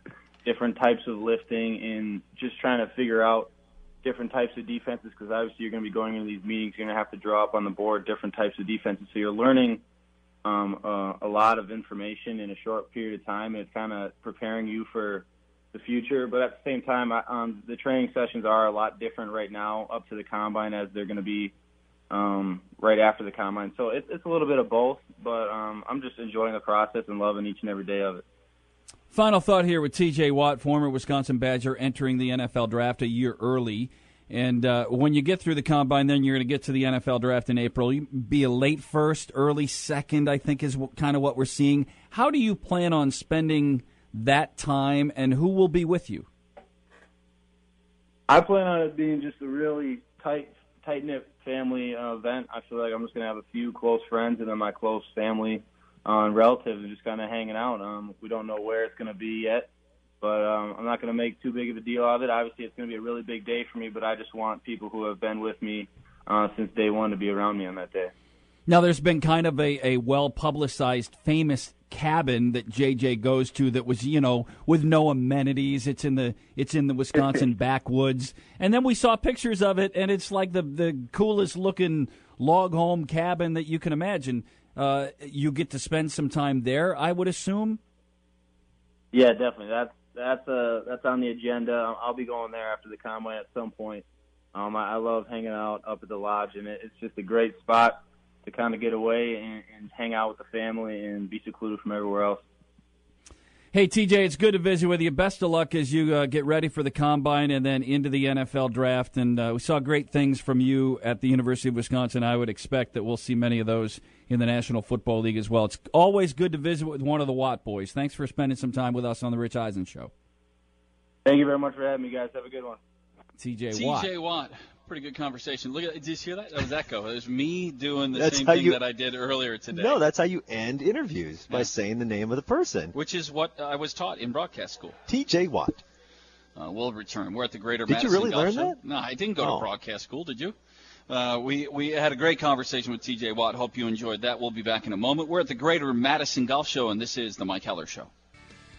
different types of lifting, and just trying to figure out different types of defenses because obviously you're going to be going into these meetings. You're going to have to draw up on the board different types of defenses. So you're learning um, uh, a lot of information in a short period of time, and it's kind of preparing you for the future. But at the same time, I, um, the training sessions are a lot different right now up to the combine as they're going to be um, right after the combine. So it's it's a little bit of both, but um, I'm just enjoying the process and loving each and every day of it. Final thought here with T.J. Watt, former Wisconsin Badger, entering the NFL draft a year early. And uh, when you get through the combine, then you're going to get to the NFL draft in April. You be a late first, early second, I think is kind of what we're seeing. How do you plan on spending that time, and who will be with you? I plan on it being just a really tight, tight knit family uh, event. I feel like I'm just gonna have a few close friends and then my close family uh, and relatives, and just kind of hanging out. Um, we don't know where it's gonna be yet, but um, I'm not gonna make too big of a deal of it. Obviously, it's gonna be a really big day for me, but I just want people who have been with me uh, since day one to be around me on that day. Now, there's been kind of a, a well publicized, famous cabin that JJ goes to that was, you know, with no amenities. It's in the it's in the Wisconsin backwoods. And then we saw pictures of it, and it's like the the coolest looking log home cabin that you can imagine. Uh, you get to spend some time there, I would assume. Yeah, definitely. That's that's uh that's on the agenda. I'll be going there after the combine at some point. Um, I, I love hanging out up at the lodge, and it, it's just a great spot to kind of get away and, and hang out with the family and be secluded from everywhere else. Hey, TJ, it's good to visit with you. Best of luck as you uh, get ready for the combine and then into the NFL draft. And uh, we saw great things from you at the University of Wisconsin. I would expect that we'll see many of those in the National Football League as well. It's always good to visit with one of the Watt boys. Thanks for spending some time with us on the Rich Eisen Show. Thank you very much for having me, guys. Have a good one. TJ Watt. TJ Watt pretty good conversation. Look at did you hear that? That was echo. It was me doing the That's same thing you- that I did earlier today. No, that's how you end interviews by saying the name of the person. which is what I was taught in broadcast school. T.J. Watt. Uh, we'll return. We're at the Greater Did you Madison really Golf learn Show. that? No, I didn't go Oh. to broadcast school. Did you? Uh, we we had a great conversation with T.J. Watt. Hope you enjoyed that. We'll be back in a moment. We're at the Greater Madison Golf Show, and this is the Mike Heller Show.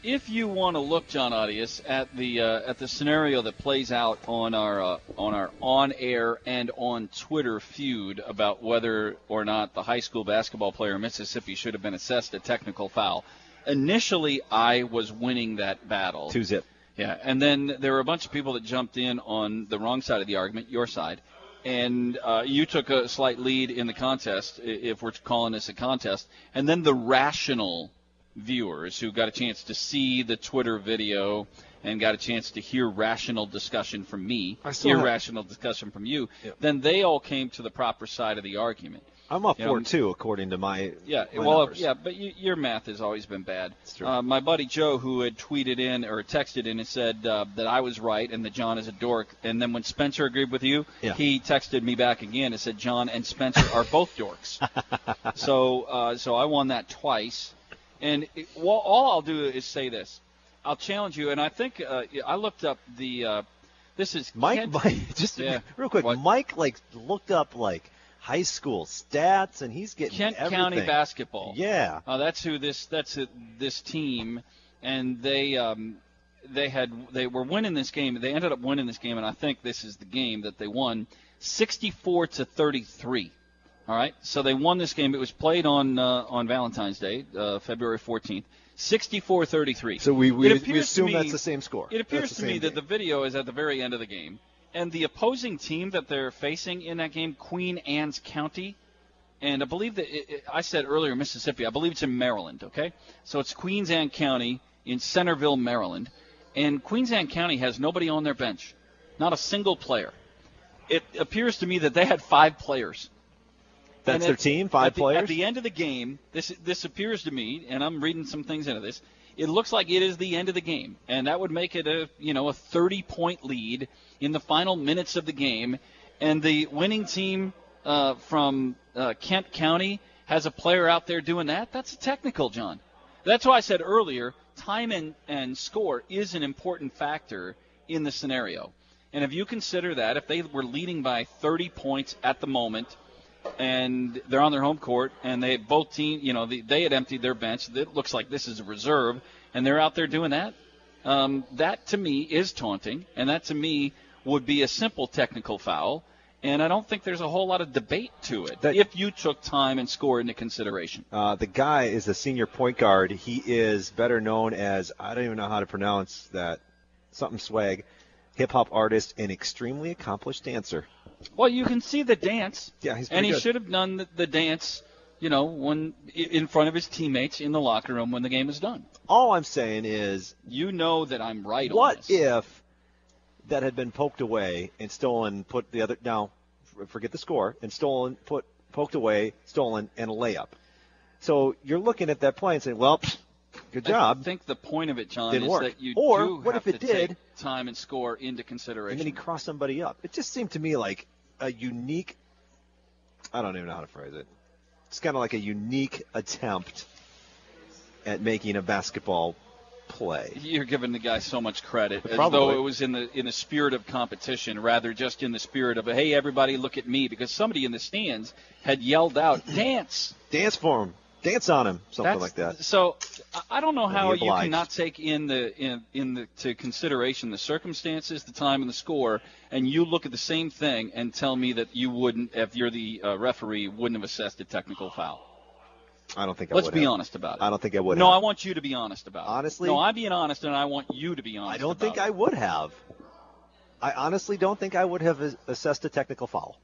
If you want to look, John Audius, at the uh, at the scenario that plays out on our uh, on our on air and on Twitter feud about whether or not the high school basketball player in Mississippi should have been assessed a technical foul, initially I was winning that battle. Two zip. Yeah, and then there were a bunch of people that jumped in on the wrong side of the argument, your side, and uh, you took a slight lead in the contest, if we're calling this a contest. And then the rational viewers who got a chance to see the Twitter video and got a chance to hear rational discussion from me, I still have- irrational discussion from you, then they all came to the proper side of the argument. I'm up You know, two according to my yeah, my well, numbers. yeah, but you, your math has always been bad. true. Uh, my buddy Joe, who had tweeted in or texted in and said uh, that I was right and that John is a dork, and then when Spencer agreed with you, Yeah. he texted me back again and said John and Spencer are both dorks. so, uh, so I won that twice, and it, well, all I'll do is say this: I'll challenge you, and I think uh, I looked up the. Uh, this is Mike, Kent- Mike just Yeah. real quick. Mike like looked up like high school stats, and he's getting Kent everything. County basketball. Yeah. Uh, that's who this that's this team and they um, they had they were winning this game. They ended up winning this game, and I think this is the game that they won, 64 to 33. All right, so they won this game. It was played on uh, on Valentine's Day, uh, February 14th. 64-33. So we we, we assume me- that's the same score. It appears to me same that the video is at the very end of the game, and the opposing team that they're facing in that game, Queen Anne's County, and I believe that it, it- I said earlier Mississippi. I believe it's in Maryland. Okay, so it's Queens Anne County in Centreville, Maryland, and Queens Anne County has nobody on their bench, not a single player. It appears to me that they had five players. That's their team, five at the, players. At the end of the game, this this appears to me, and I'm reading some things into this. It looks like it is the end of the game, and that would make it a you know a 30 point lead in the final minutes of the game, and the winning team uh, from uh, Kent County has a player out there doing that. That's a technical, John. That's why I said earlier, time and, and score is an important factor in the scenario. And if you consider that, if they were leading by 30 points at the moment, and they're on their home court, and they both team, you know, the, they had emptied their bench. It looks like this is a reserve, and they're out there doing that. Um, that to me is taunting, and that to me would be a simple technical foul. And I don't think there's a whole lot of debate to it if you took time and score into consideration. Uh, the guy is a senior point guard. He is better known as I don't even know how to pronounce that something swag, hip hop artist and extremely accomplished dancer. Well, you can see the dance. Yeah, he's and he good. should have done the, the dance, you know, when in front of his teammates in the locker room when the game is done. All I'm saying is, you know that I'm right on what if that had been poked away and stolen, put the other now, forget the score, and stolen, put poked away, stolen, and a layup. So you're looking at that play and saying, well, pfft, good job. I think the point of it, John, Didn't is work. that you Or do what have if it to did? take time and score into consideration. and then he crossed somebody up. It just seemed to me like a unique. I don't even know how to phrase it. It's kind of like a unique attempt at making a basketball play. You're giving the guy so much credit, as Probably. though it was in the in the spirit of competition, rather just in the spirit of hey, everybody, look at me, because somebody in the stands had yelled out, "Dance, dance for him, dance on him," something That's- like that. So I- don't know how you cannot take in the in in the to consideration the circumstances, the time, and the score, and you look at the same thing and tell me that you wouldn't, if you're the uh, referee, wouldn't have assessed a technical foul. I don't think I Let's would be have. honest about it. I don't think I would. no, have. I want you to be honest about it. Honestly? no, I'm being honest, and I want you to be honest. I don't think it. I would have. I honestly don't think I would have assessed a technical foul.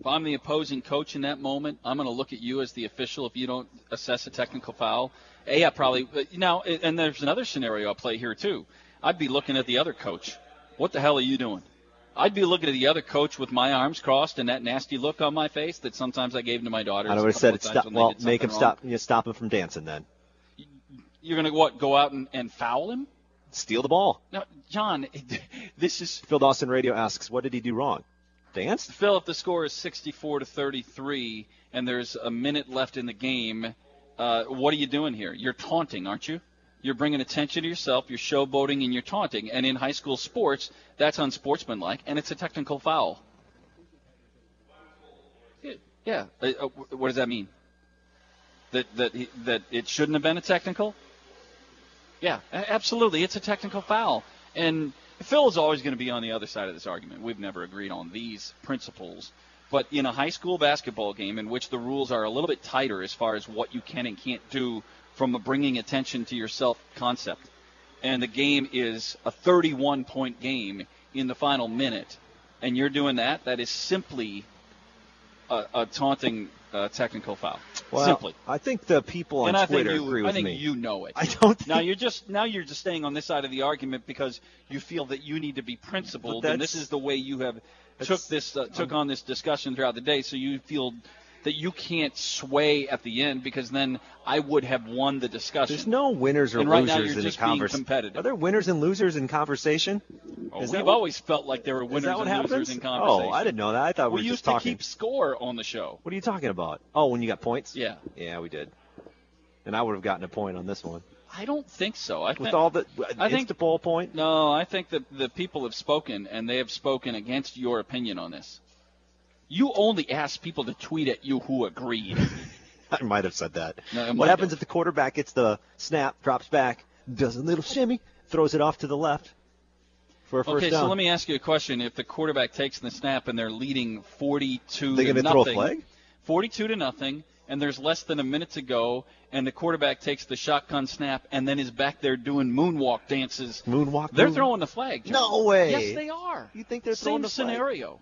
If I'm the opposing coach in that moment, I'm going to look at you as the official if you don't assess a technical foul. A, I probably but now, and there's another scenario I'll play here too. I'd be looking at the other coach. What the hell are you doing? I'd be looking at the other coach with my arms crossed and that nasty look on my face that sometimes I gave to my daughters. I would have said it stop. Well, make him wrong. stop. You stop him from dancing. Then You're going to what? Go out and, and foul him? steal the ball. No, John. This is Phil Dawson Radio asks, "What did he do wrong?" Danced. Phil, if the score is 64 to 33 and there's a minute left in the game, uh, what are you doing here? You're taunting, aren't you? You're bringing attention to yourself. You're showboating and you're taunting. And in high school sports, that's unsportsmanlike, and it's a technical foul. Yeah. Uh, uh, what does that mean? That that that it shouldn't have been a technical? Yeah, absolutely. It's a technical foul. And Phil is always going to be on the other side of this argument. We've never agreed on these principles. But in a high school basketball game in which the rules are a little bit tighter as far as what you can and can't do from a bringing attention to yourself concept, and the game is a 31 point game in the final minute, and you're doing that, that is simply a, a taunting uh, technical foul. Well, simply. I think the people on and I Twitter think you, agree I think me. you know it. I don't. Now you're just now you're just staying on this side of the argument because you feel that you need to be principled, and this is the way you have took this uh, took on this discussion throughout the day. So you feel that you can't sway at the end because then I would have won the discussion. There's no winners or and right losers in a conversation. Are there winners and losers in conversation? Oh, we've what- always felt like there were winners and happens? losers in conversation. Oh, I didn't know that. I thought we, we were used to talking. keep score on the show. What are you talking about? Oh, when you got points? Yeah. Yeah, we did. And I would have gotten a point on this one. I don't think so. I With think, all the, I think the ball point. No, I think that the people have spoken, and they have spoken against your opinion on this. You only ask people to tweet at you who agreed. I might have said that. No, what happens have. if the quarterback gets the snap, drops back, does a little shimmy, throws it off to the left for a first okay, down. so let me ask you a question. If the quarterback takes the snap and they're leading 42 They to nothing, throw a flag? 42 to nothing, and there's less than a minute to go, and the quarterback takes the shotgun snap and then is back there doing moonwalk dances. Moonwalk. They're moon- throwing the flag. John. No way. Yes, they are. You think they're Same throwing the flag?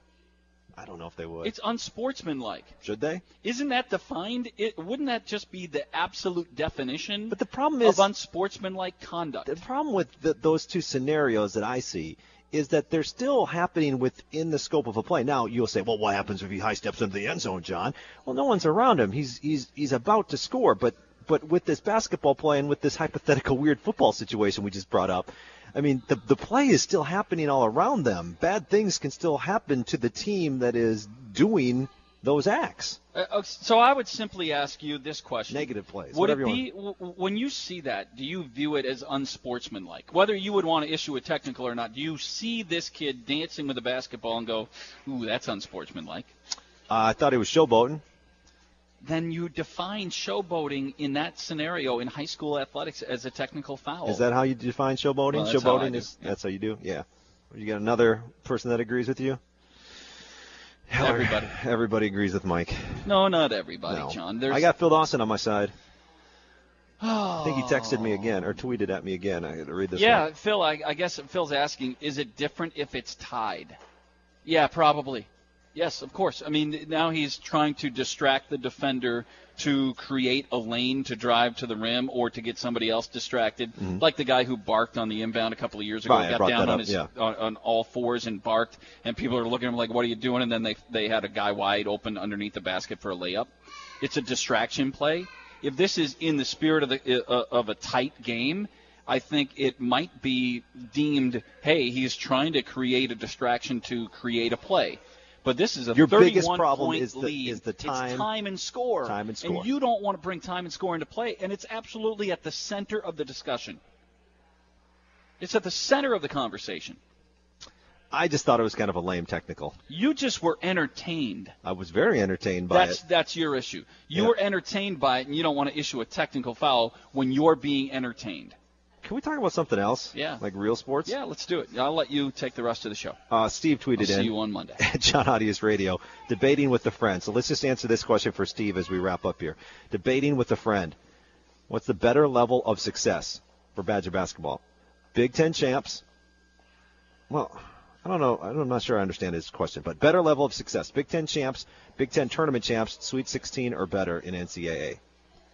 I don't know if they would. It's unsportsmanlike. Should they? Isn't that defined? It wouldn't that just be the absolute definition? But the problem is- of unsportsmanlike conduct. The problem with the, those two scenarios that I see is that they're still happening within the scope of a play. Now you'll say, well, what happens if he high steps into the end zone, John? Well, no one's around him. He's he's he's about to score, but but with this basketball play and with this hypothetical weird football situation we just brought up, I mean, the the play is still happening all around them. Bad things can still happen to the team that is doing those acts. Uh, uh, so I would simply ask you this question: Negative plays. Would it be you when you see that? Do you view it as unsportsmanlike? Whether you would want to issue a technical or not, do you see this kid dancing with a basketball and go, "Ooh, that's unsportsmanlike"? Uh, I thought he was showboating. Then you define showboating in that scenario in high school athletics as a technical foul. Is that how you define showboating? Well, that's how I showboating is that's how you do. Yeah. You got another person that agrees with you? Everybody. Everybody agrees with Mike. No, not everybody, No. John. There's I got Phil Dawson on my side. Oh. I think he oh. texted me again or tweeted at me again. I got to read this. yeah, one. Phil. I, I guess Phil's asking: Is it different if it's tied? Yeah, probably. Yes, of course. I mean, now he's trying to distract the defender to create a lane to drive to the rim or to get somebody else distracted, Mhm. like the guy who barked on the inbound a couple of years ago, got down on his yeah. on, on all fours and barked, and people are looking at him like, "What are you doing?" And then they they had a guy wide open underneath the basket for a layup. It's a distraction play. If this is in the spirit of the uh, of a tight game, I think it might be deemed, hey, he's trying to create a distraction to create a play. But this is a Your 31 biggest problem point is the- lead. is the It's time- time and score. time and score. And you don't want to bring time and score into play, and it's absolutely at the center of the discussion. It's at the center of the conversation. I just thought it was kind of a lame technical. You just were entertained. I was very entertained by That's it. that's your issue. You Yeah. were entertained by it, and you don't want to issue a technical foul when you're being entertained. Can we talk about something else? Yeah. Like real sports? Yeah, let's do it. I'll let you take the rest of the show. Uh, Steve tweeted I'll see in. you on Monday. John Audius Radio, debating with a friend. So let's just answer this question for Steve as we wrap up here. Debating with a friend. What's the better level of success for Badger basketball? Big Ten champs. Well, I don't know. I'm not sure I understand his question, but better level of success. Big Ten champs, Big Ten tournament champs, Sweet 16 or better in NCAA.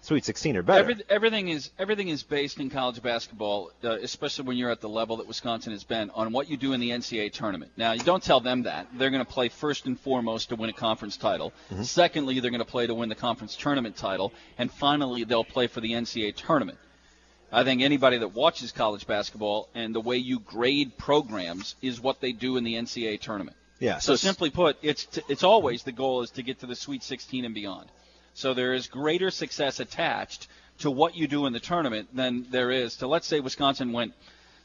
Sweet 16 or better. Every, everything is everything is based in college basketball, uh, especially when you're at the level that Wisconsin has been, on what you do in the NCAA tournament. Now, you don't tell them that. They're going to play first and foremost to win a conference title. Mhm. Secondly, they're going to play to win the conference tournament title, and finally, they'll play for the NCAA tournament. I think anybody that watches college basketball and the way you grade programs is what they do in the NCAA tournament. Yeah, So, so- simply put, it's t- it's always the goal is to get to the Sweet 16 and beyond. So there is greater success attached to what you do in the tournament than there is to let's say Wisconsin went,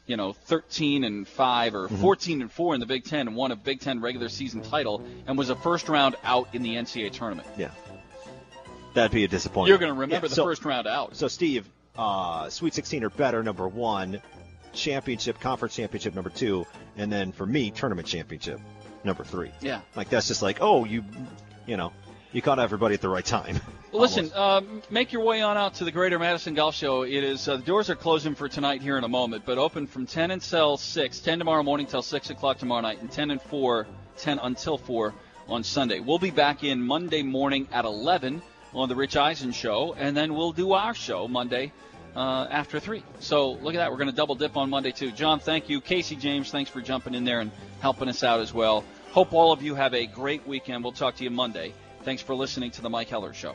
you know, 13 and 5 or Mhm. 14 and 4 in the Big 10 and won a Big 10 regular season title and was a first round out in the NCAA tournament. Yeah. That'd be a disappointment. You're going to remember Yeah, the first round out. So, Steve, uh, Sweet 16 or better, number one. Championship, conference championship, number two. And then for me, tournament championship, number three. Yeah. Like, that's just like, oh, you, you know, you caught everybody at the right time. Well, listen, um, make your way on out to the Greater Madison Golf Show. It is uh, the doors are closing for tonight here in a moment, but open from 10 until 6, 10 tomorrow morning till 6 o'clock tomorrow night, and 10 and 4, 10 until 4 on Sunday. We'll be back in Monday morning at 11 on the Rich Eisen Show, and then we'll do our show Monday uh, after 3. So look at that. We're going to double dip on Monday, too. John, thank you. Casey James, thanks for jumping in there and helping us out as well. Hope all of you have a great weekend. We'll talk to you Monday. Thanks for listening to the Mike Heller Show.